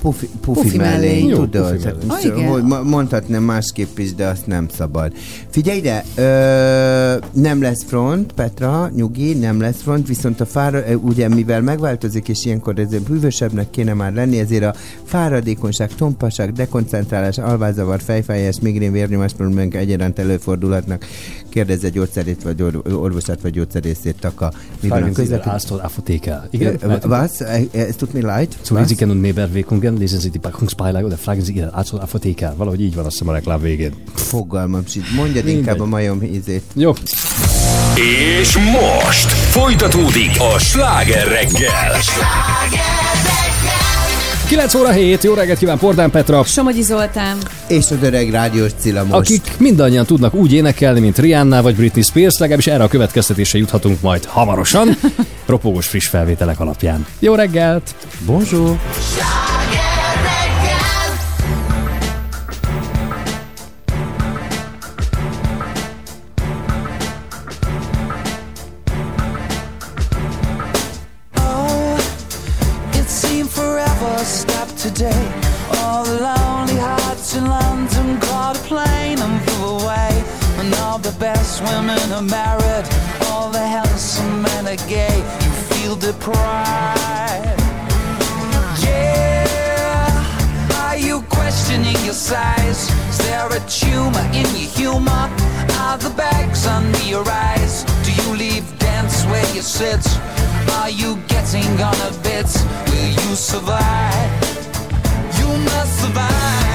Pufi, pufi, Pufi mellény, mellény. Jó, tudod? pufi Tehát, mellény. Ah, igen. hogy mondhatnám másképp is, de azt nem szabad. Figyelj ide, ö, nem lesz front, Petra, nyugi, nem lesz front, viszont a fára, ugye mivel megváltozik, és ilyenkor ez hűvösebbnek kéne már lenni, ezért a fáradékonyság, tompaság, dekoncentrálás, alvázavar, fejfájás, migrén, vérnyomás problémák egyaránt előfordulhatnak. Kérdezze gyógyszerét, vagy or- orvosát, vagy gyógyszerészét, taka. Mi van a közlekedés? Oder Apotheker. Igen? Was? Es tut mir leid. Zu? Risiken und Nebenwirkungen lesen Sie die Packungsbeilage oder fragen Sie Ihren Arzt oder Apotheker. Valahogy így van azt hiszem a reklám végén. Fogalmam sincs. Mondjad Mindegy. inkább a majom ízét. Jó. És most folytatódik a sláger reggel. 9 óra 7, jó reggelt kíván Pordán Petra. Somogyi Zoltán. És az öreg rádiós Cilla most. Akik mindannyian tudnak úgy énekelni, mint Rihanna vagy Britney Spears, legalábbis erre a következtetésre juthatunk majd hamarosan, ropogós friss felvételek alapján. Jó reggelt! Bonjour! Today. All the lonely hearts in London caught a plane and flew away. And all the best women are married, all the handsome men are gay. You feel deprived. Yeah, are you questioning your size? Is there a tumor in your humor? Are the bags under your eyes? Do you leave dance where you sit? Are you getting on a bit? Will you survive? uma se vai.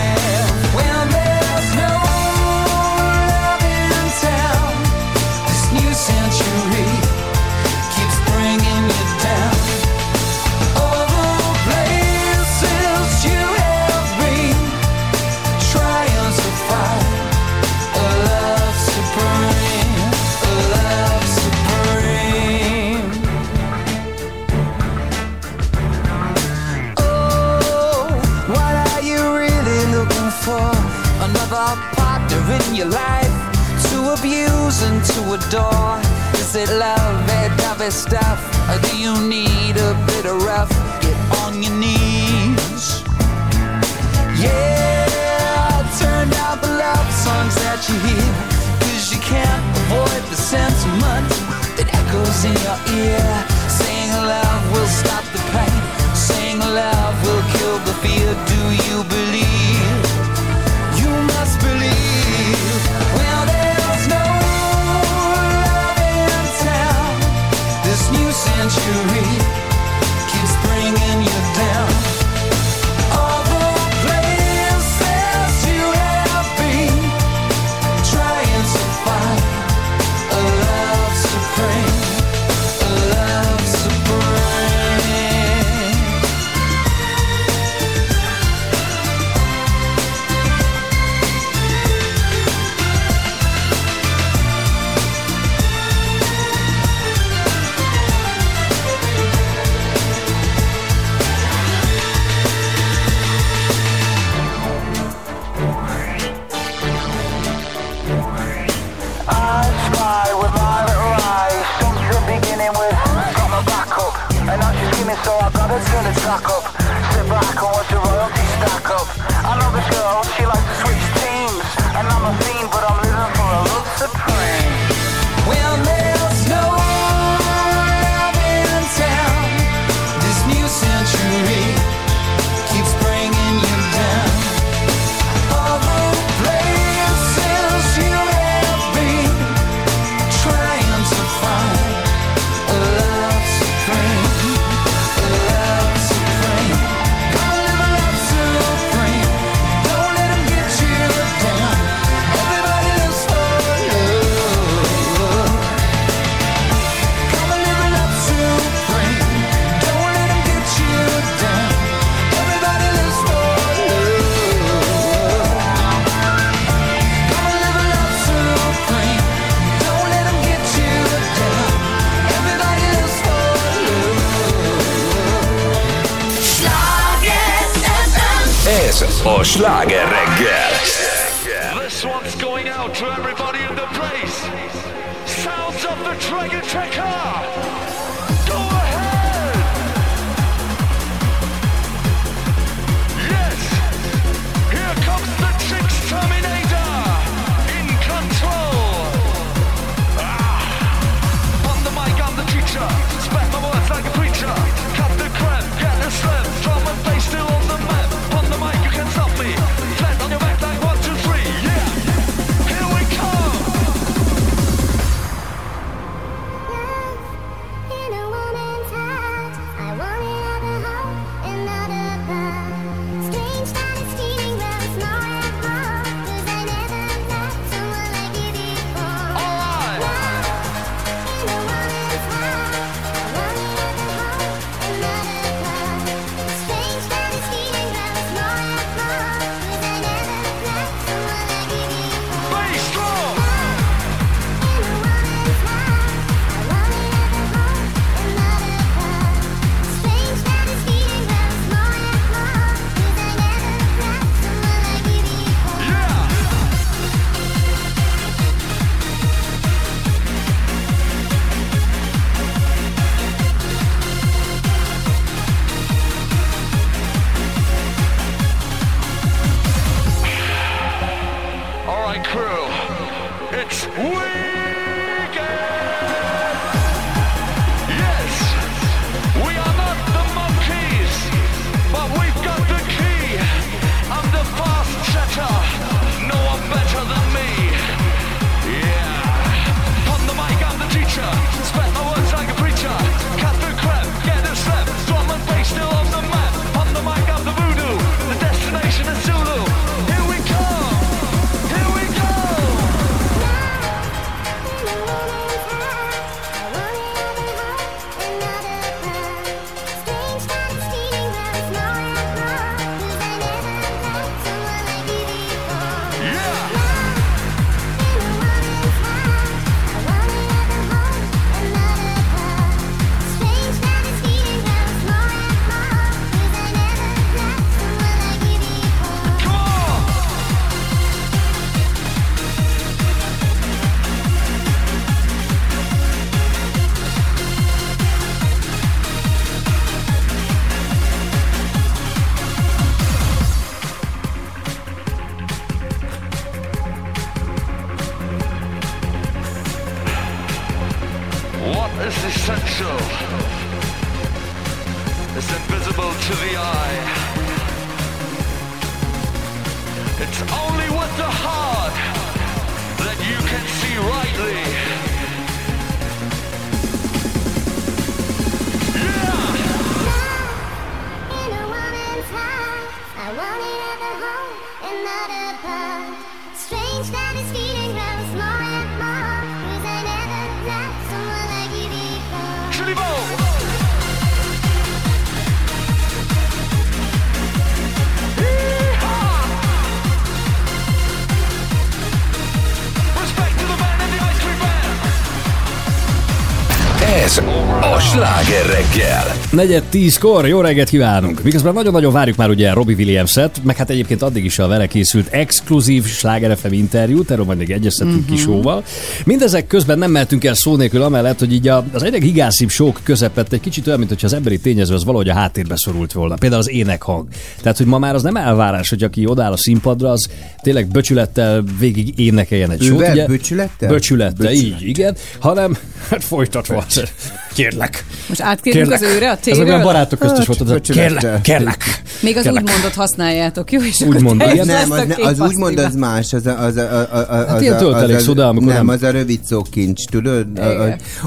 Sláger reggel. Negyed tízkor, jó reggelt kívánunk! Miközben nagyon-nagyon várjuk már ugye Robbie Williams-et, meg hát egyébként addig is a vele készült exkluzív Sláger FM interjút, erről majd még egyeztetünk mm-hmm. kisóval. Mindezek közben nem mehetünk el szó nélkül amellett, hogy így a- az egyre gigászibb sok közepett egy kicsit olyan, mintha az emberi tényező az valahogy a háttérbe szorult volna. Például az énekhang. Tehát, hogy ma már az nem elvárás, hogy aki odáll a színpadra, az tényleg böcsülettel végig énekeljen egy sót. Ővel ugye? böcsülettel? Böcsülettel, Böcsület. így, igen. Hanem, hát folytatva. Kérlek. Most átkérünk az őre a Ez téről? olyan barátok közt is volt, az a Böcsülettel. kérlek, kérlek. Még az Kérlek. úgymondot használjátok, jó? És Úgymond, Nem, az, az úgymond az más, az a, az a, a, a, a Hát az ilyen a- töltelék az a- szóda, amikor nem, nem- az a rövid szó kincs, tudod?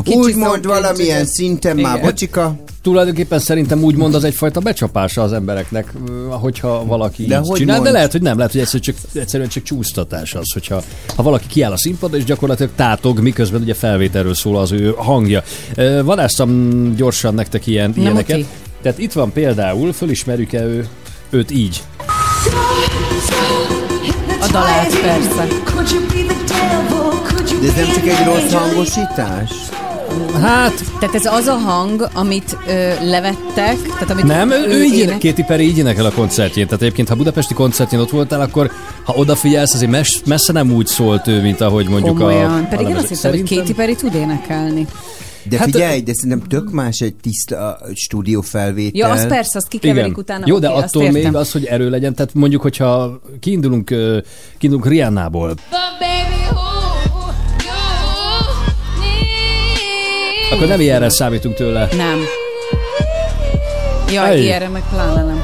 Úgymond valamilyen szinten már, Igen. bocsika. Tulajdonképpen szerintem úgy mond az egyfajta becsapása az embereknek, hogyha valaki De de így hogy csinál, de mond? lehet, hogy nem, lehet, hogy egyszerűen csak, egyszerűen csak csúsztatás az, hogyha ha valaki kiáll a színpadra, és gyakorlatilag tátog, miközben ugye felvételről szól az ő hangja. Vadásztam gyorsan nektek ilyen, Na, ilyeneket. muti. Tehát itt van például, fölismerjük-e ő, őt így. A dalát persze. De ez nem csak egy rossz hangosítás? Hát... Tehát ez az a hang, amit ö, levettek, tehát amit Nem, ő, ő így, ének- éne, Katy Perry így énekel a koncertjén. Tehát egyébként, ha budapesti koncertjén ott voltál, akkor ha odafigyelsz, azért mes, messze nem úgy szólt ő, mint ahogy mondjuk Komolyan. a... Pedig én a azt hittem, hogy Katy Perry tud énekelni. De Hát- figyelj, de szerintem tök más egy tiszta stúdió felvétel. Ja, az persze, azt kikeverik utána. Jó, de attól még az, hogy erő legyen, tehát mondjuk, hogyha kiindulunk, kiindulunk Rihannából, akkor nem ilyenre számítunk tőle. Nem. Jaj, Ej. ilyenre meg pláne nem.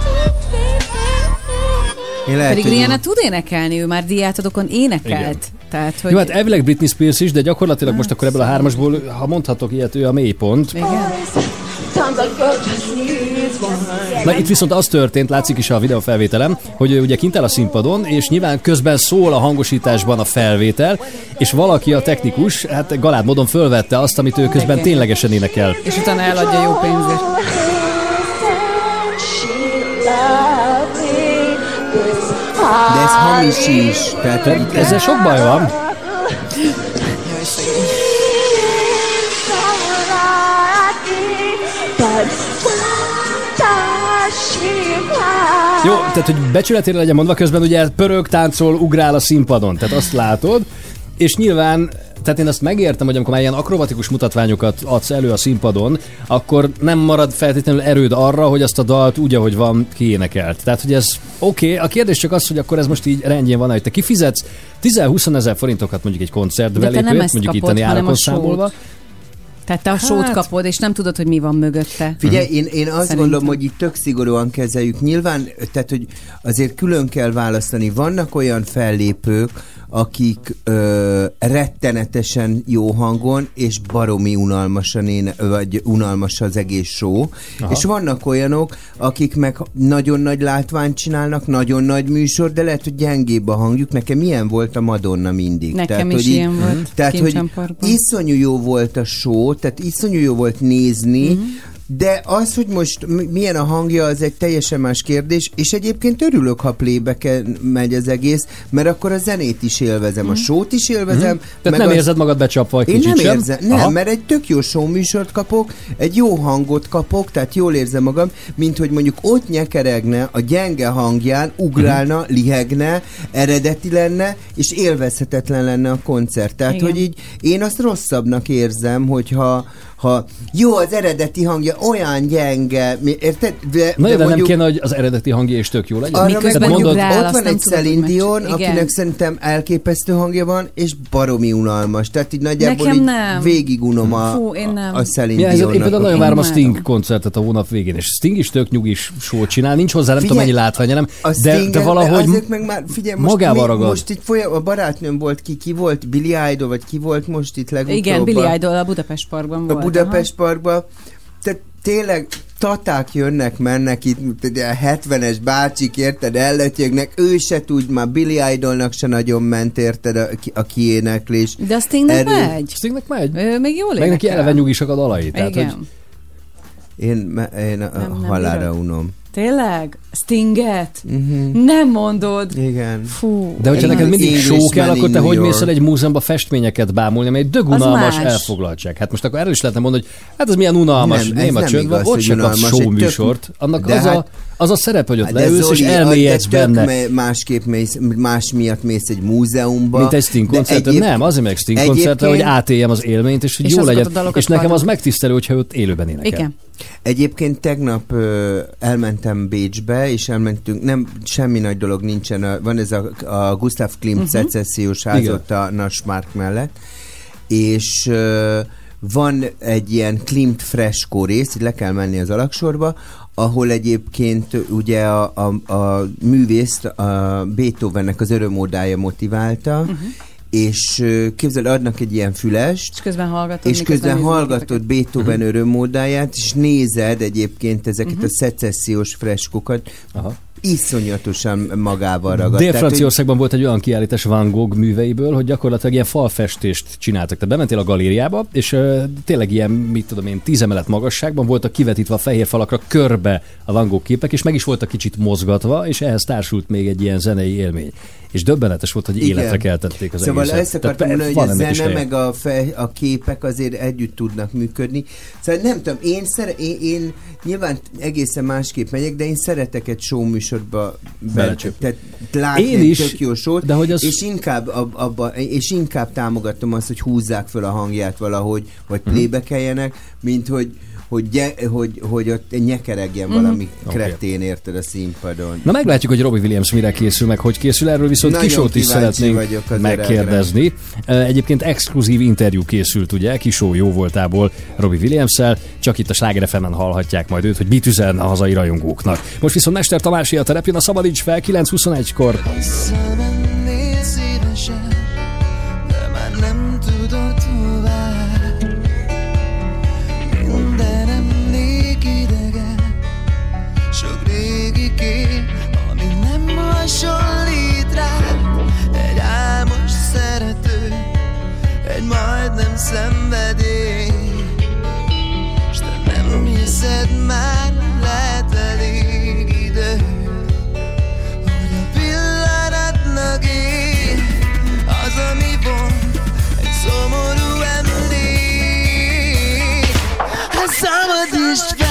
Én lehet, Pedig Rihanna tud énekelni, ő már diátadokon énekelt. Igen. Tehát, hogy... Jó, hát elvileg Britney Spears is, de gyakorlatilag most akkor ebből a hármasból, ha mondhatok ilyet, ő a mélypont. Igen. Na itt viszont az történt, látszik is a videófelvételem, hogy ő ugye kint áll a színpadon, és nyilván közben szól a hangosításban a felvétel, és valaki a technikus, hát galád módon fölvette azt, amit ő közben Igen. ténylegesen énekel. És utána eladja jó pénzért. De ez hamis is. Tehát, ezzel sok baj van. Jó, tehát hogy becsületére legyen mondva, közben ugye pörög, táncol, ugrál a színpadon, tehát azt látod, és nyilván tehát én azt megértem, hogy amikor már ilyen akrobatikus mutatványokat adsz elő a színpadon, akkor nem marad feltétlenül erőd arra, hogy azt a dalt úgy, ahogy van, kiénekelt. Tehát, hogy ez oké, okay. a kérdés csak az, hogy akkor ez most így rendjén van, hogy te kifizetsz 10-20 ezer forintokat mondjuk egy koncert ezt mondjuk hanem a számolva. Sót. Tehát te a sót Hát- kapod, és nem tudod, hogy mi van mögötte. Figyelj, én, én azt Szerintem. gondolom, hogy itt tök szigorúan kezeljük. Nyilván, tehát, hogy azért külön kell választani. Vannak olyan fellépők, akik ö, rettenetesen jó hangon, és baromi unalmasan éne, vagy unalmas az egész show. Aha. És vannak olyanok, akik meg nagyon nagy látványt csinálnak, nagyon nagy műsor, de lehet, hogy gyengébb a hangjuk. Nekem ilyen volt a Madonna mindig. Nekem is hogy ilyen volt, Tehát, hogy iszonyú jó volt a show, tehát iszonyú jó volt nézni, Mhm. De az, hogy most mi- milyen a hangja, az egy teljesen más kérdés, és egyébként örülök, ha playbacken megy az egész, mert akkor a zenét is élvezem, a show-t is élvezem. Mhm. Tehát nem az- érzed magad becsapva egy Én kicsit nem sem? érzem, nem, Aha. mert egy tök jó show műsort kapok, egy jó hangot kapok, tehát jól érzem magam, mint hogy mondjuk ott nyekeregne a gyenge hangján, ugrálna, Mhm. lihegne, eredeti lenne, és élvezhetetlen lenne a koncert. Tehát, Igen. hogy így én azt rosszabbnak érzem, hogyha ha jó, az eredeti hangja olyan gyenge, mi- érted? De, Na de nem mondjuk- kéne, hogy az eredeti hangja is tök jó legyen. arra mondjuk, mondod, ott van egy Celine Dion, Igen. akinek szerintem elképesztő hangja van, és baromi unalmas. Tehát így nagyjából Nekem így nem. végig unom a, Fú, én nem. a, a Celine Ja, én például nagyon várom a Sting koncertet a hónap végén, és Sting is tök nyugis show csinál, nincs hozzá nem tudom mennyi látványa, nem, de, de valahogy Azért meg már, figyelj, most, magával mi, ragad. most itt folyam, a barátnőm volt ki, ki volt, Billy Idol, vagy ki volt most itt legutóbb? Igen, Billy a- Idol a Budapest Parkban volt. Budapest Parkban. Tehát tényleg taták jönnek, mennek itt, egy 70-es bácsik, érted, ellötyögnek, ő se tud, már Billy Idolnak se nagyon ment, érted, a, a kiéneklés. De a Stingnek Erő- megy. Stingnek megy. Ő még jól Meg neki eleve nyugisak a dalai. Tehát, Igen. hogy Én, én a, Nem, a nem halára bírod? unom. Tényleg? Stinget? Uh-huh. Nem mondod. Igen. Fú. de hogyha neked mindig show kell, akkor te hogy mész el egy múzeumba festményeket bámulni, ami egy dögunalmas elfoglaltság. Hát most akkor erről is lehetne mondani, hogy hát ez milyen unalmas, Nem, néma nem csönd van, igaz, ott se kapsz show műsort. Annak az, a, hát- az a szerep, hogy ott Hát de leülsz és Zoli, elmélyedsz de tök benne. Másképp mész, más miatt mész egy múzeumba. Mint egy Sting koncertre. egyéb- Nem, azért meg Sting koncertre, hogy átéljem az élményt, és hogy És jó legyen. És nekem az megtisztelő, hogyha ott élőben énekel. Igen. Egyébként tegnap ö, elmentem Bécsbe, és elmentünk, nem, semmi nagy dolog nincsen, van ez a, a Gustav Klimt uh-huh. szecessziós ház ott a Nassmark mellett, és ö, van egy ilyen Klimt freskó rész, így le kell menni az alaksorba, ahol egyébként ugye a, a, a művészt a Beethovennek az örömódája motiválta, uh-huh. és képzeld, adnak egy ilyen fülest, És közben hallgatod. és közben hallgatod Beethoven Mhm. örömmódáját, és nézed egyébként ezeket Mhm. a szecessziós freskókat. Aha. Iszonyatosan magával. Tehát, Dél-Franciaországban volt egy olyan kiállítás Van Gogh műveiből, hogy gyakorlatilag ilyen falfestést csináltak. Tehát bementél a galériába, és uh, tényleg ilyen, mit tudom én, tíz emelet magasságban voltak kivetítve a fehér falakra körbe a Van Gogh képek, és meg is voltak kicsit mozgatva, és ehhez társult még egy ilyen zenei élmény. És döbbenetes volt, hogy Igen. életre keltették az Szóval egészet. ezt akartam mondani, hogy a zene meg a, fej, a képek azért együtt tudnak működni. Szóval nem tudom, én, szere, én, én nyilván egészen másképp megyek, de én szeretek egy show műsorba be, Belecsöpni. tehát látni Én egy is, tök jó sót, de hogy az- és, inkább ab, abba, és inkább támogatom azt, hogy húzzák föl a hangját valahogy, vagy Mhm. playback mint hogy hogy, gye, hogy, hogy ott nyekeregjen Mhm. valami Oké. kretén érted a színpadon. Na meglátjuk, hogy Robbie Williams mire készül, meg hogy készül. Erről viszont Nagyon Kisót is szeretnénk megkérdezni. Ö, Egyébként exkluzív interjú készült, ugye, Kisó jó voltából Robbie williams Csak itt a Sláger FM-en hallhatják majd őt, hogy mit üzelne a hazai rajongóknak. Most viszont Mester Tamási a terepjén a Szabadíts fel 9.21-kor. Visszamennél Somebody's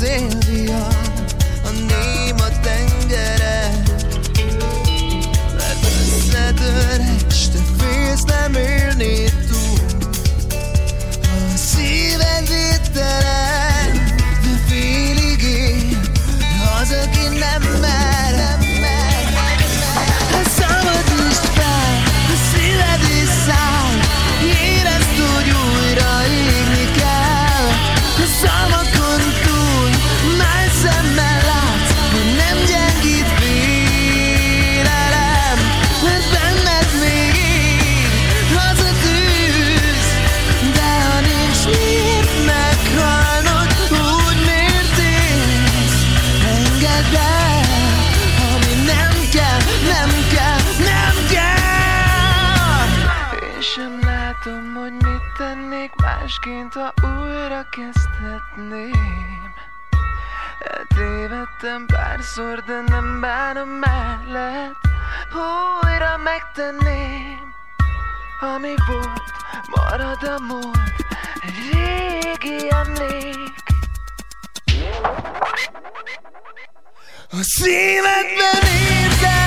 célvihar A néma tengere. Mert összetör És te félsz nem élnéd túl. A szíved védtelen, másként, ha újra kezdhetném. Eltévedtem párszor, de nem bánom mellett, újra megtenném. Ami volt, marad a múlt, egy régi emlék. A szívedben érzed,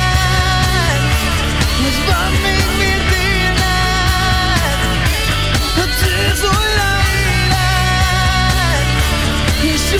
hogy van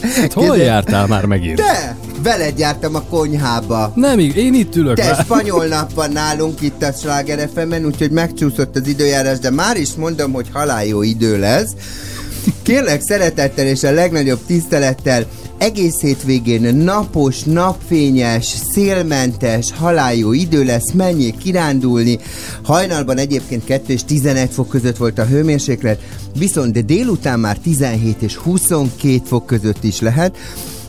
Hát hol jártál már megint? De, veled jártam a konyhába. Nem, én itt ülök. Te már. spanyol nap van nálunk itt a Sláger FM-en, úgyhogy megcsúszott az időjárás, de már is mondom, hogy halál jó idő lesz. Kérlek szeretettel és a legnagyobb tisztelettel egész hétvégén napos, napfényes, szélmentes, haláljó idő lesz, menjék kirándulni. Hajnalban egyébként 2 és 11 fok között volt a hőmérséklet, viszont de délután már 17 és 22 fok között is lehet.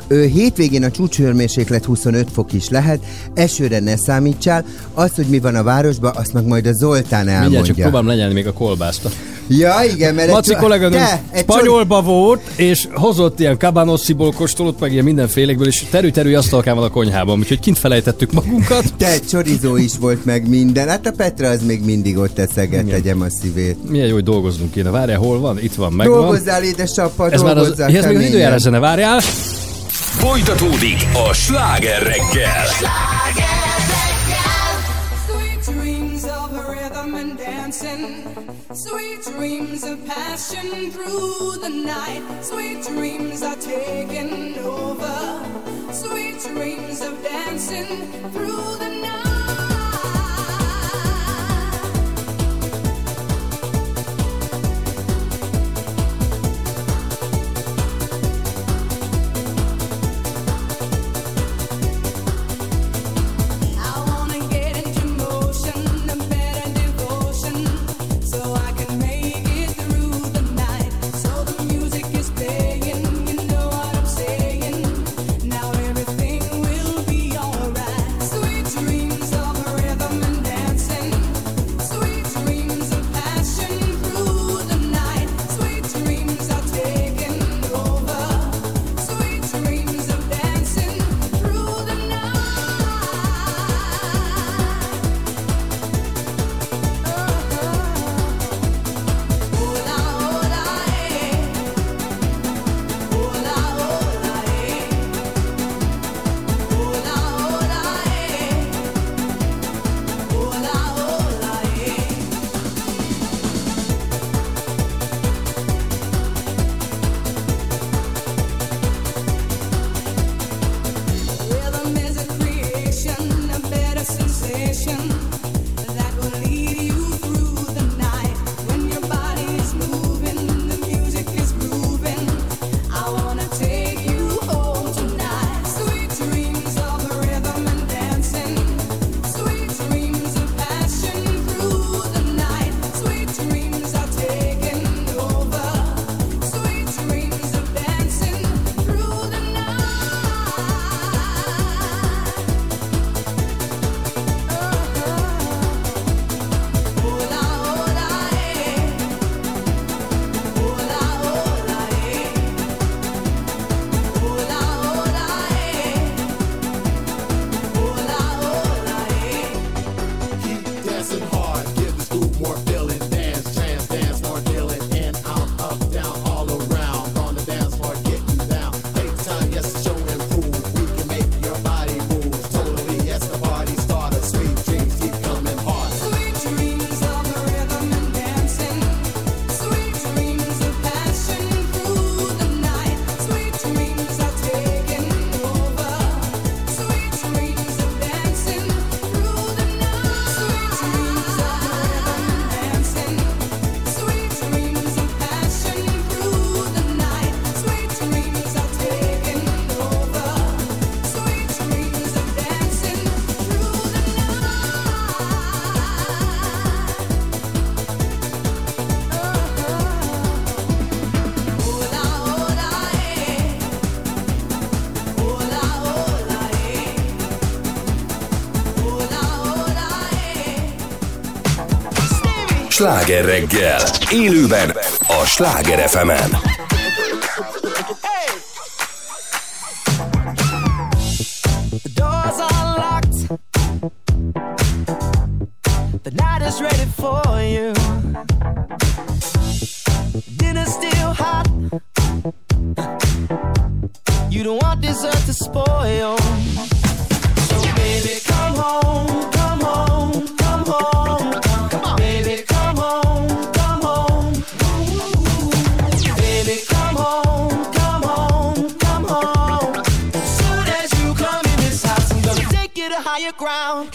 Hétvégén a csúcshőmérséklet 25 fok is lehet, esőre ne számítsál, azt, hogy mi van a városban, azt meg majd a Zoltán Mindjárt csak elmondja. próbálom lenyelni még a kolbászt. Ja, igen, mert... egy Maci kolléganőm Te, spanyolba volt, és hozott ilyen kabanossziból kóstolott, meg ilyen mindenfélekből, és terű-terű asztalkán van a konyhában, úgyhogy kint felejtettük magunkat. Te, csorizó is volt meg minden. Hát a Petra az még mindig ott eszeget, tegyem a szívét. Milyen jó, hogy dolgoznunk kéne. Várjál, hol van? Itt van, megvan. Dolgozzál, édesapa, Ez már az, dolgozzál ez még az időjárás zene, várjál. Folytatódik a sláger reggel. Sweet Sweet dreams of passion through the night. Sweet dreams are taking over. Sweet dreams of dancing through the night. Sláger reggel. Élőben a Sláger FM-en. The doors ground.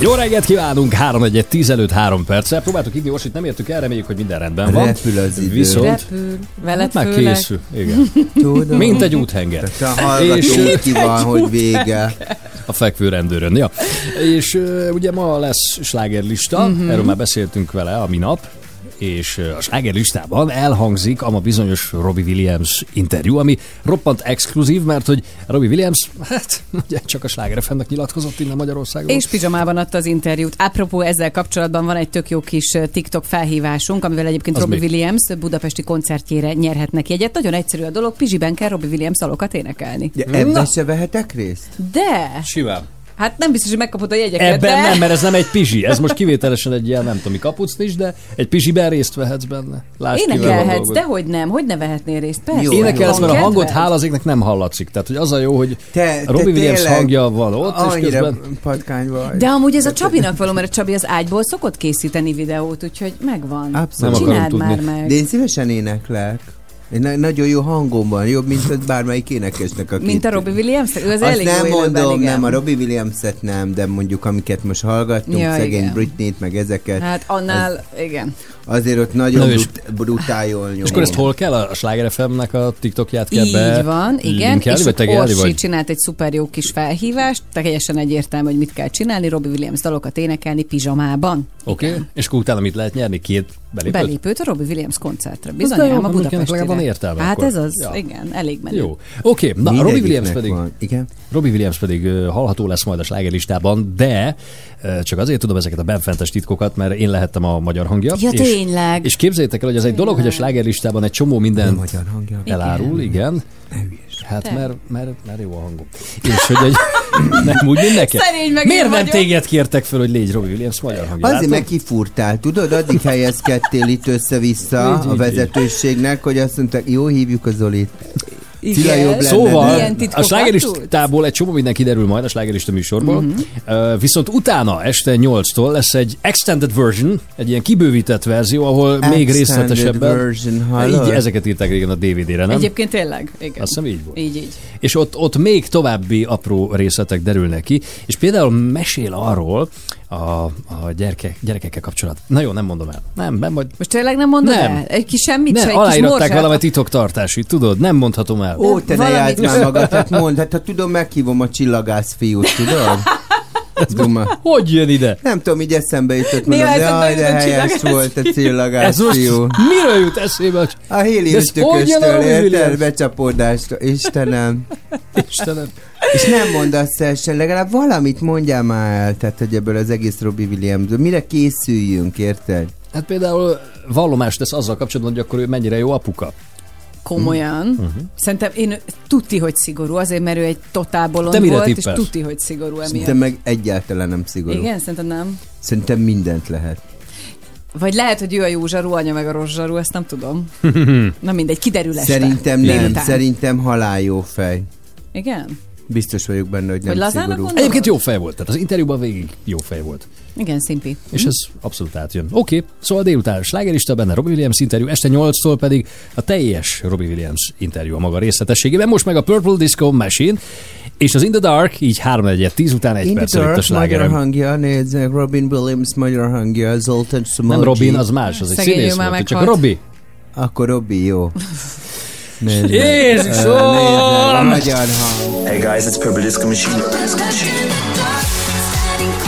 Jó reggelt kívánunk, 3 1 10 előtt 3 perccel. Próbáltuk hívni Orsit, nem értük el, reméljük, hogy minden rendben van. Repül az idő. Viszont Repül, veled már főleg. készül. Igen. Tudom. Mint egy úthenger. A hallgató ki van, hogy vége. A fekvő rendőrön. Ja. És ugye ma lesz slágerlista, Mhm. erről már beszéltünk vele a minap, és uh, a slágerlistában elhangzik a ma bizonyos Robbie Williams interjú, ami roppant exkluzív, mert hogy Robbie Williams, hát ugye csak a Sláger FM-nek nyilatkozott innen Magyarországon. És pizsamában adta az interjút. Apropó ezzel kapcsolatban van egy tök jó kis TikTok felhívásunk, amivel egyébként Az Robbie mi? Williams budapesti koncertjére nyerhetnek jegyet. Nagyon egyszerű a dolog, pizsiben kell Robbie Williams dalokat énekelni. De ebben se vehetek részt? De! Simán. Hát nem biztos, hogy megkapod a jegyeket, Ebben de... nem, mert ez nem egy pizsi. Ez most kivételesen egy ilyen, nem tudom, mi kapucnis, de egy pizsiben részt vehetsz benne. Lásd, Énekelhetsz, de hogy nem, hogy ne vehetnél részt? Persze. Jó, Énekelsz, mert a hangot hálazéknek nem hallatszik. Tehát, hogy az a jó, hogy Te, Robbie Williams tényleg hangja van ott, és közben... patkány vagy. De amúgy ez a Csabinak való, mert a Csabi az ágyból szokott készíteni videót, úgyhogy megvan. Abszolút. Csináld már meg. De én szívesen éneklek. Na- nagyon jó hangom van, jobb, mint az bármelyik énekesnek, aki... Mint a Robbie Williams? Ő az Azt elég nem jó élőben, mondom, igen. nem, a Robbie Williams-et nem, de mondjuk amiket most hallgattunk, Ja, szegény igen. Britney-t, meg ezeket, Hát annál, igen. Azért ott nagyon Na és- brut, brutál jól nyomom. És akkor ezt hol kell? A Sláger FM-nek a TikTokját kell Így be van, igen. linkelni, és vagy tegelni, Orsi vagy? csinált egy szuper jó kis felhívást, teljesen egyértelmű, hogy mit kell csinálni, Robbie Williams dalokat énekelni pizsamában. Oké, okay. és akkor utána mit lehet nyerni? Két belépőt? Belépőt a Robbie Williams koncertre. Bizony, a Budapestire. van értelme Hát akkor. ez az, Ja. igen, elég menő. Jó. Oké, okay, na a Robbie Williams pedig... van. Igen. Robbie Williams pedig ö, hallható lesz majd a slágerlistában, de csak azért tudom ezeket a benfentes titkokat, mert én lehettem a magyar hangja. Ja, és, tényleg. És képzeljétek el, hogy ez egy dolog, hogy a slágerlistában egy csomó minden magyar hangja. elárul, igen. Hát Te. mert, mert, mert jó a hangom. És hogy egy, nem úgy, mint neked. Szerény meg Miért nem vagyok. téged kértek föl, hogy légy Robbie Williams magyar hangja? Azért Látod? meg kifurtál, tudod, addig helyezkedtél itt össze-vissza Így, a így, vezetőségnek, hogy azt mondták, jó, hívjuk a Zolit. Cilla jobb lenne, Szóval Milyen a slágeristából egy csomó minden kiderül majd a slágerista műsorból, Mhm. uh, viszont utána este 8-tól lesz egy extended version, egy ilyen kibővített verzió, ahol még Extended részletesebben version, hallod? így ezeket írták régen a DVD-re, nem? Egyébként tényleg, igen. Azt hiszem így volt. Így, így. És ott, ott még további apró részletek derülnek ki, és például mesél arról, a, a gyereke, gyerekekkel kapcsolat. Na jó, nem mondom el. Nem, nem majd... Most tényleg nem mondod Nem. el? Egy kis semmit Ne, se, egy morzsát? valami titoktartási, tudod, nem mondhatom el. Ó, te ne játsz már magad, hát mondd, hát ha tudom, meghívom a csillagász fiút, tudod? Duma. Hogy jön ide? Nem tudom, így eszembe jutott, Néha mondom, eszembe jaj, de helyes volt a Ez fiú. miről jut eszébe? A Hélius ez tüköstől érted? Williams? Becsapódást. Istenem. Istenem. És nem mondasz el se, legalább valamit mondjál már el, tehát hogy ebből az egész Robbie williams Mire készüljünk, érted? Hát például vallomást tesz azzal kapcsolatban, hogy akkor ő mennyire jó apuka. Komolyan. Mhm. Szerintem én tuti, hogy szigorú, azért, mert ő egy totál bolond Te mire volt, és tippelsz? tuti, hogy szigorú emiatt. Szerintem meg egyáltalán nem szigorú. Igen, szerintem nem. Szerintem mindent lehet. Vagy lehet, hogy ő a jó zsaru, anya meg a rossz zsaru, ezt nem tudom. Na mindegy, kiderül este. Szerintem nem, Délután. szerintem halál jó fej. Igen? Biztos vagyok benne, hogy nem Hogy szigorú. gondolod? Egyébként jó fej volt, tehát az interjúban végig jó fej volt. Igen, szimpi. És ez abszolút átjön. Oké, okay, szóval délután slágerista benne Robbie Williams interjú, este 8-tól pedig a teljes Robbie Williams interjú a maga részletességében. Most meg a Purple Disco Machine, és az In the Dark, így 3 1 10 után egy In perc előtt a Dark, magyar slágerem. hangja, nézzek, Robin Williams magyar hangja, Zoltán Szomogyi. Nem Robin, az más, az egy színész volt, csak. Robbie. Akkor Robbi, jó. Nézzek. Jézusom! Nézzek, a magyar hang. Hey guys, it's Purple Disco Machine.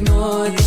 ignore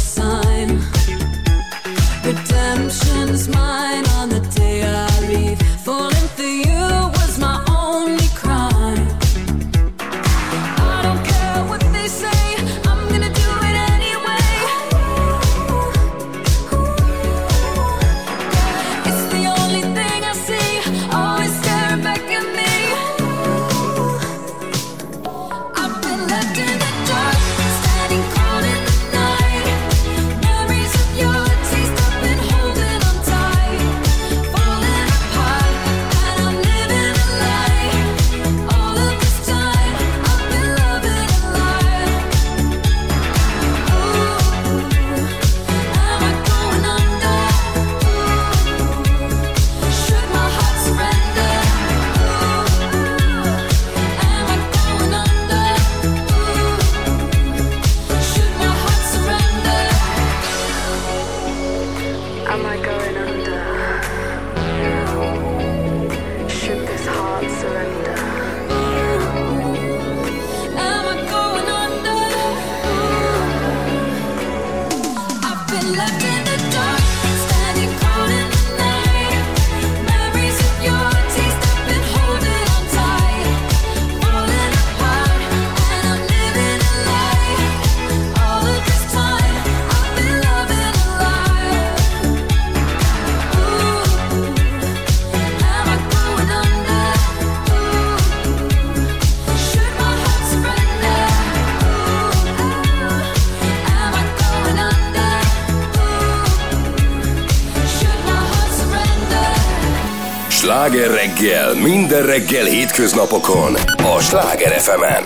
Sláger reggel, minden reggel hétköznapokon a Sláger FM-en.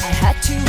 I had to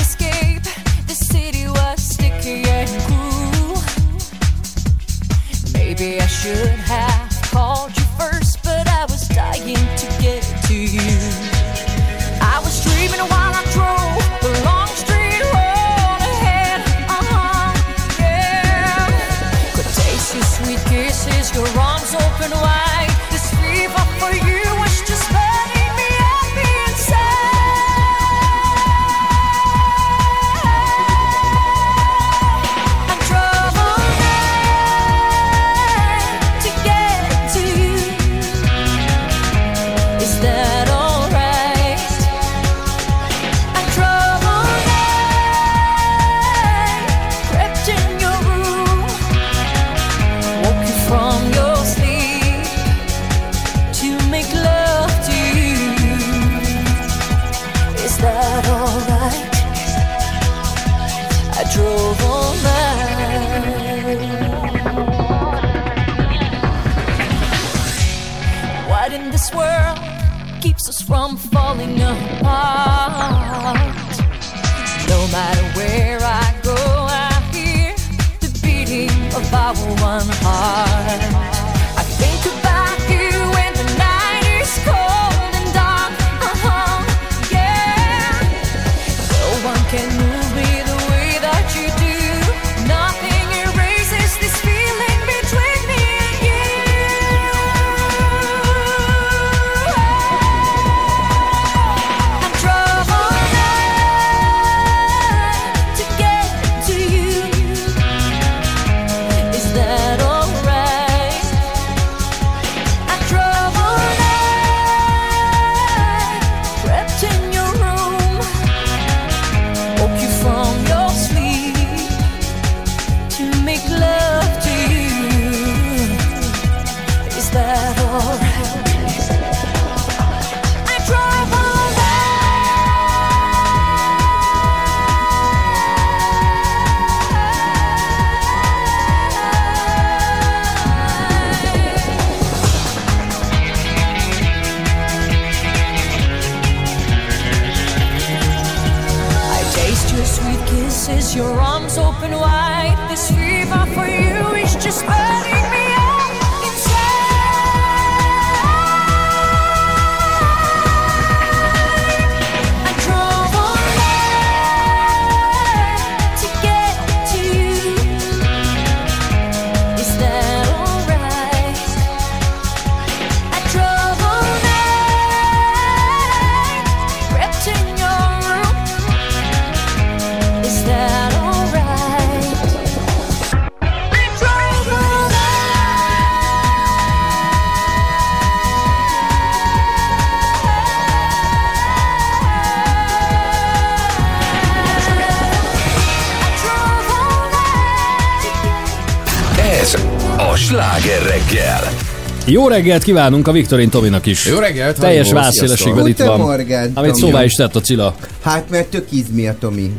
reggelt kívánunk a Viktorin Tominak is. Jó reggelt, Teljes sziasztok. itt van. Morgen, Amit Tomi. szóvá is tett a Cilla. Hát, mert tök izmi a Tomi.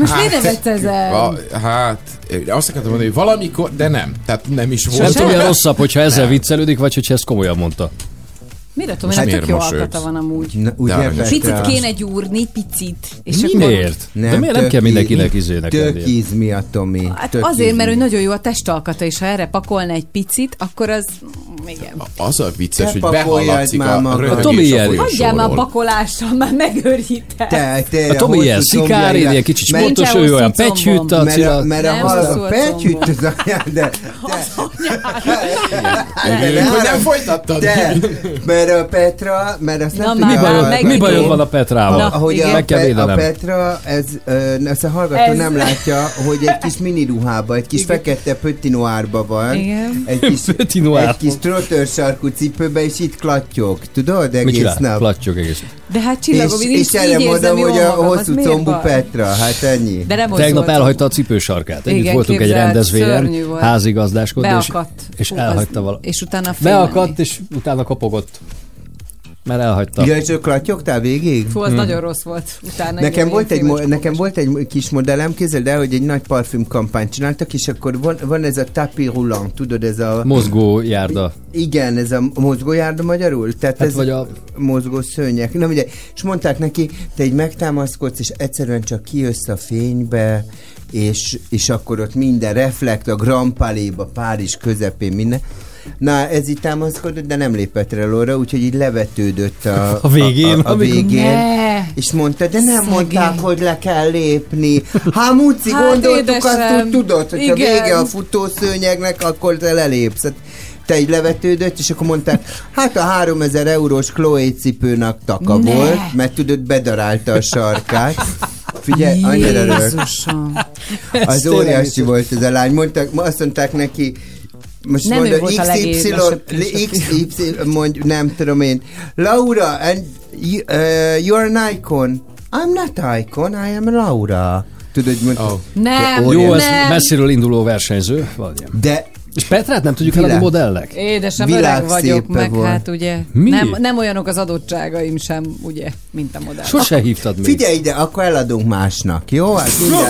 Most miért nevetsz ezen? Hát, azt akartam mondani, hogy valamikor, de nem. Tehát nem is Nem volt. tudom, milyen rosszabb, hogyha ezzel viccelődik, vagy hogyha ezt komolyan mondta. Mire tudom, Hát hogy tök miért jó alkata van amúgy. Na, ugye, De. Petra? Picit kéne gyúrni, picit. És Mi akkor... miért? De miért nem kell mindenkinek izének Tök lennie? izmi a Tomi. Hát azért, mert hogy nagyon jó a testalkata, és ha erre pakolna egy picit, akkor az... Igen. Az a vicces, Te hogy behallatszik már a röhögés A Tomi ilyen. a Hagyjál már pakolással, már megőrített. Te, te, A Tomi ilyen szikár, ilyen kicsit sportos, ő olyan petyhűt, a Mert a, mert a, a a petyhűt de, Egyébként, hogy nem folytattad? de, mert a Petra, mert azt nem Na Mi már, tudja, bajod, megint. mi bajod van a Petrával? Na, ahogy igen. a, Pe- a. Petra, ez, ö, ezt a hallgató Ez. nem látja, hogy egy kis mini ruhába, egy kis fekete pöttinoárba van, Igen. egy kis, egy kis trottőrsarkú cipőbe, és itt klattyog, tudod, egész nap. Plattyog egész. De hát És, csillagom, én és így erre érzem mondom, hogy a hosszú combú? Petra, hát ennyi. De nem Tegnap elhagyta a cipősarkát. Együtt Igen, voltunk egy rendezvényen, házigazdáskodni, és, és elhagyta az- vala. És utána. Beakadt, és utána kopogott. Mert elhagyta. Ja, és ők klattyogtál végig? Fú, az nagyon rossz volt. Utána Nekem volt, egy, mo- nekem volt egy kis modellem, képzeld el, hogy egy nagy parfüm kampányt csináltak, és akkor van, van ez a tapis roulant, tudod, ez a... Mozgó járda. Igen, ez a mozgójárda magyarul? Tehát Hát ez vagy a- mozgó szőnyek. Na ugye, és mondták neki, te egy megtámaszkodsz, és egyszerűen csak kijössz a fénybe, és, és akkor ott minden reflekt, a Grand Palais-ba, Párizs közepén, minden. Na, ez így támaszkodott, de nem lépett relóra, úgyhogy így levetődött a, A végén, a, a, a végén. Ne! És mondta, de nem Szegény. mondták, hogy le kell lépni. Hát, Muci, Hát, gondoltuk azt, édesem, hogy tudod, hogy a vége a futószőnyegnek, akkor te lelépsz. Hát, te így levetődött, és akkor mondták, hát a 3000 eurós Chloe cipőnek taka Ne. volt, mert tudod, bedarálta a sarkát. Figyelj, annyira rögt. Az óriási volt ez a lány. Mondták, azt mondták neki, most Nem ő mondja, volt XY, XY, mondj, nem tudom én. Laura, and you, uh, you're an icon. I'm not icon, I am Laura. Tudod, hogy mondta. Oh. Nem, Jó, ez nem. messziről induló versenyző. Vagy. De És Petrát nem tudjuk eladni Világ- modellnek? Édesem, Világ öreg vagyok, meg volt. hát ugye Mi? nem, nem olyanok az adottságaim sem, ugye, mint a modell. Sose hívtad még. Figyelj ide, akkor eladunk másnak, jó? Hát minden,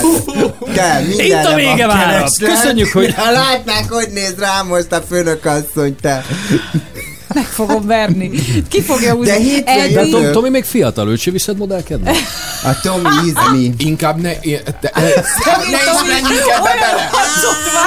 kell, Itt a vége várat. kereslet. Köszönjük, hogy- Ha látnák, hogy néz rám most a főnök asszony, te. Meg fogom verni. Ki fogja húzni? De Eddig- De. Tom, Tomi még fiatal, őt se viszed modellkedni? A Tomi izmi. Inkább ne, ne, ne is menjünk ebbe bele!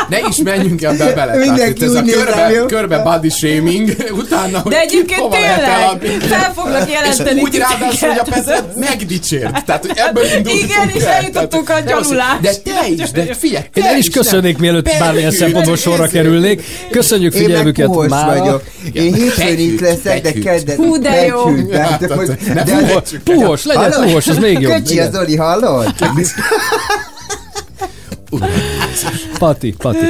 Ne is menjünk ebbe bele. Mindenki ez a úgy körbe, körbe body shaming, utána, hogy De egyébként tényleg, fel foglak jelenteni úgy ráadásul, hogy a. Pezet megdicsért. Tehát, hogy ebből indultunk Igen, és el. eljutottunk a nem az, hogy- gyalulás. De te is, de figyelj, Én el is köszönnék, mielőtt bármilyen szempontból sorra kerülnék. Köszönjük figyelmüket mára. Én itt leszek, de kedden... Hú, de jó. Hát, hát, puhos. Legyen puhos, az még jobb. Köcsi az Zoli, hallod? Pati, Pati.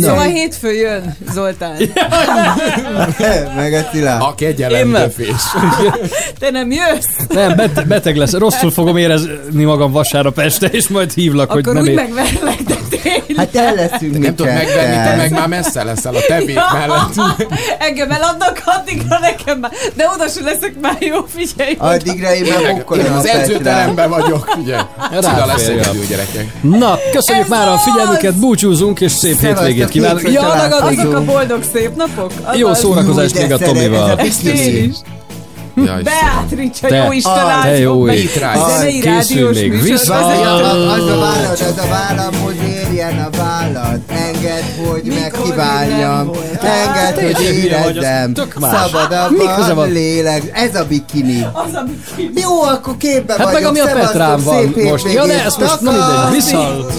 Szóval hétfő jön, Zoltán. Meg a Cilla. A Én kegyelem nem. döfés. Te nem jössz? Nem, bet- beteg lesz. Rosszul fogom érezni magam vasárnap este, és majd hívlak, hogy Akkor nem úgy ér... megverlek, de tényleg. Hát el leszünk mi Nem tudod megvenni, te meg már messze leszel a tevék mellett. Engem eladnak addigra nekem már. De oda se leszek már jó, figyelj. Addigra én már a az edzőteremben vagyok, ugye? Cila lesz egy ja. gyerekek. Na, köszönjük már a figyelmüket, búcsúzunk, és szép hétvégét kívánunk. Ja, Azok a boldog szép napok? jó szórakozást Jó, még a Tomival. Ezt én is. Jaj, Beatrice, Te- jó Isten te áldjon jó meg. Zenei rádiós műsor. vissza. Az a, az a vállad, az a érjen a vállad. Engedd, hogy hogy Teljesen hülye vagy, az érezzem. köze Szabadabban van? lélek. Ez a bikini. Az, ami ki... Jó, akkor képbe Hát vagyok. meg ami a Petrán van most. Ja, de ezt most nem mindegy. Viszont.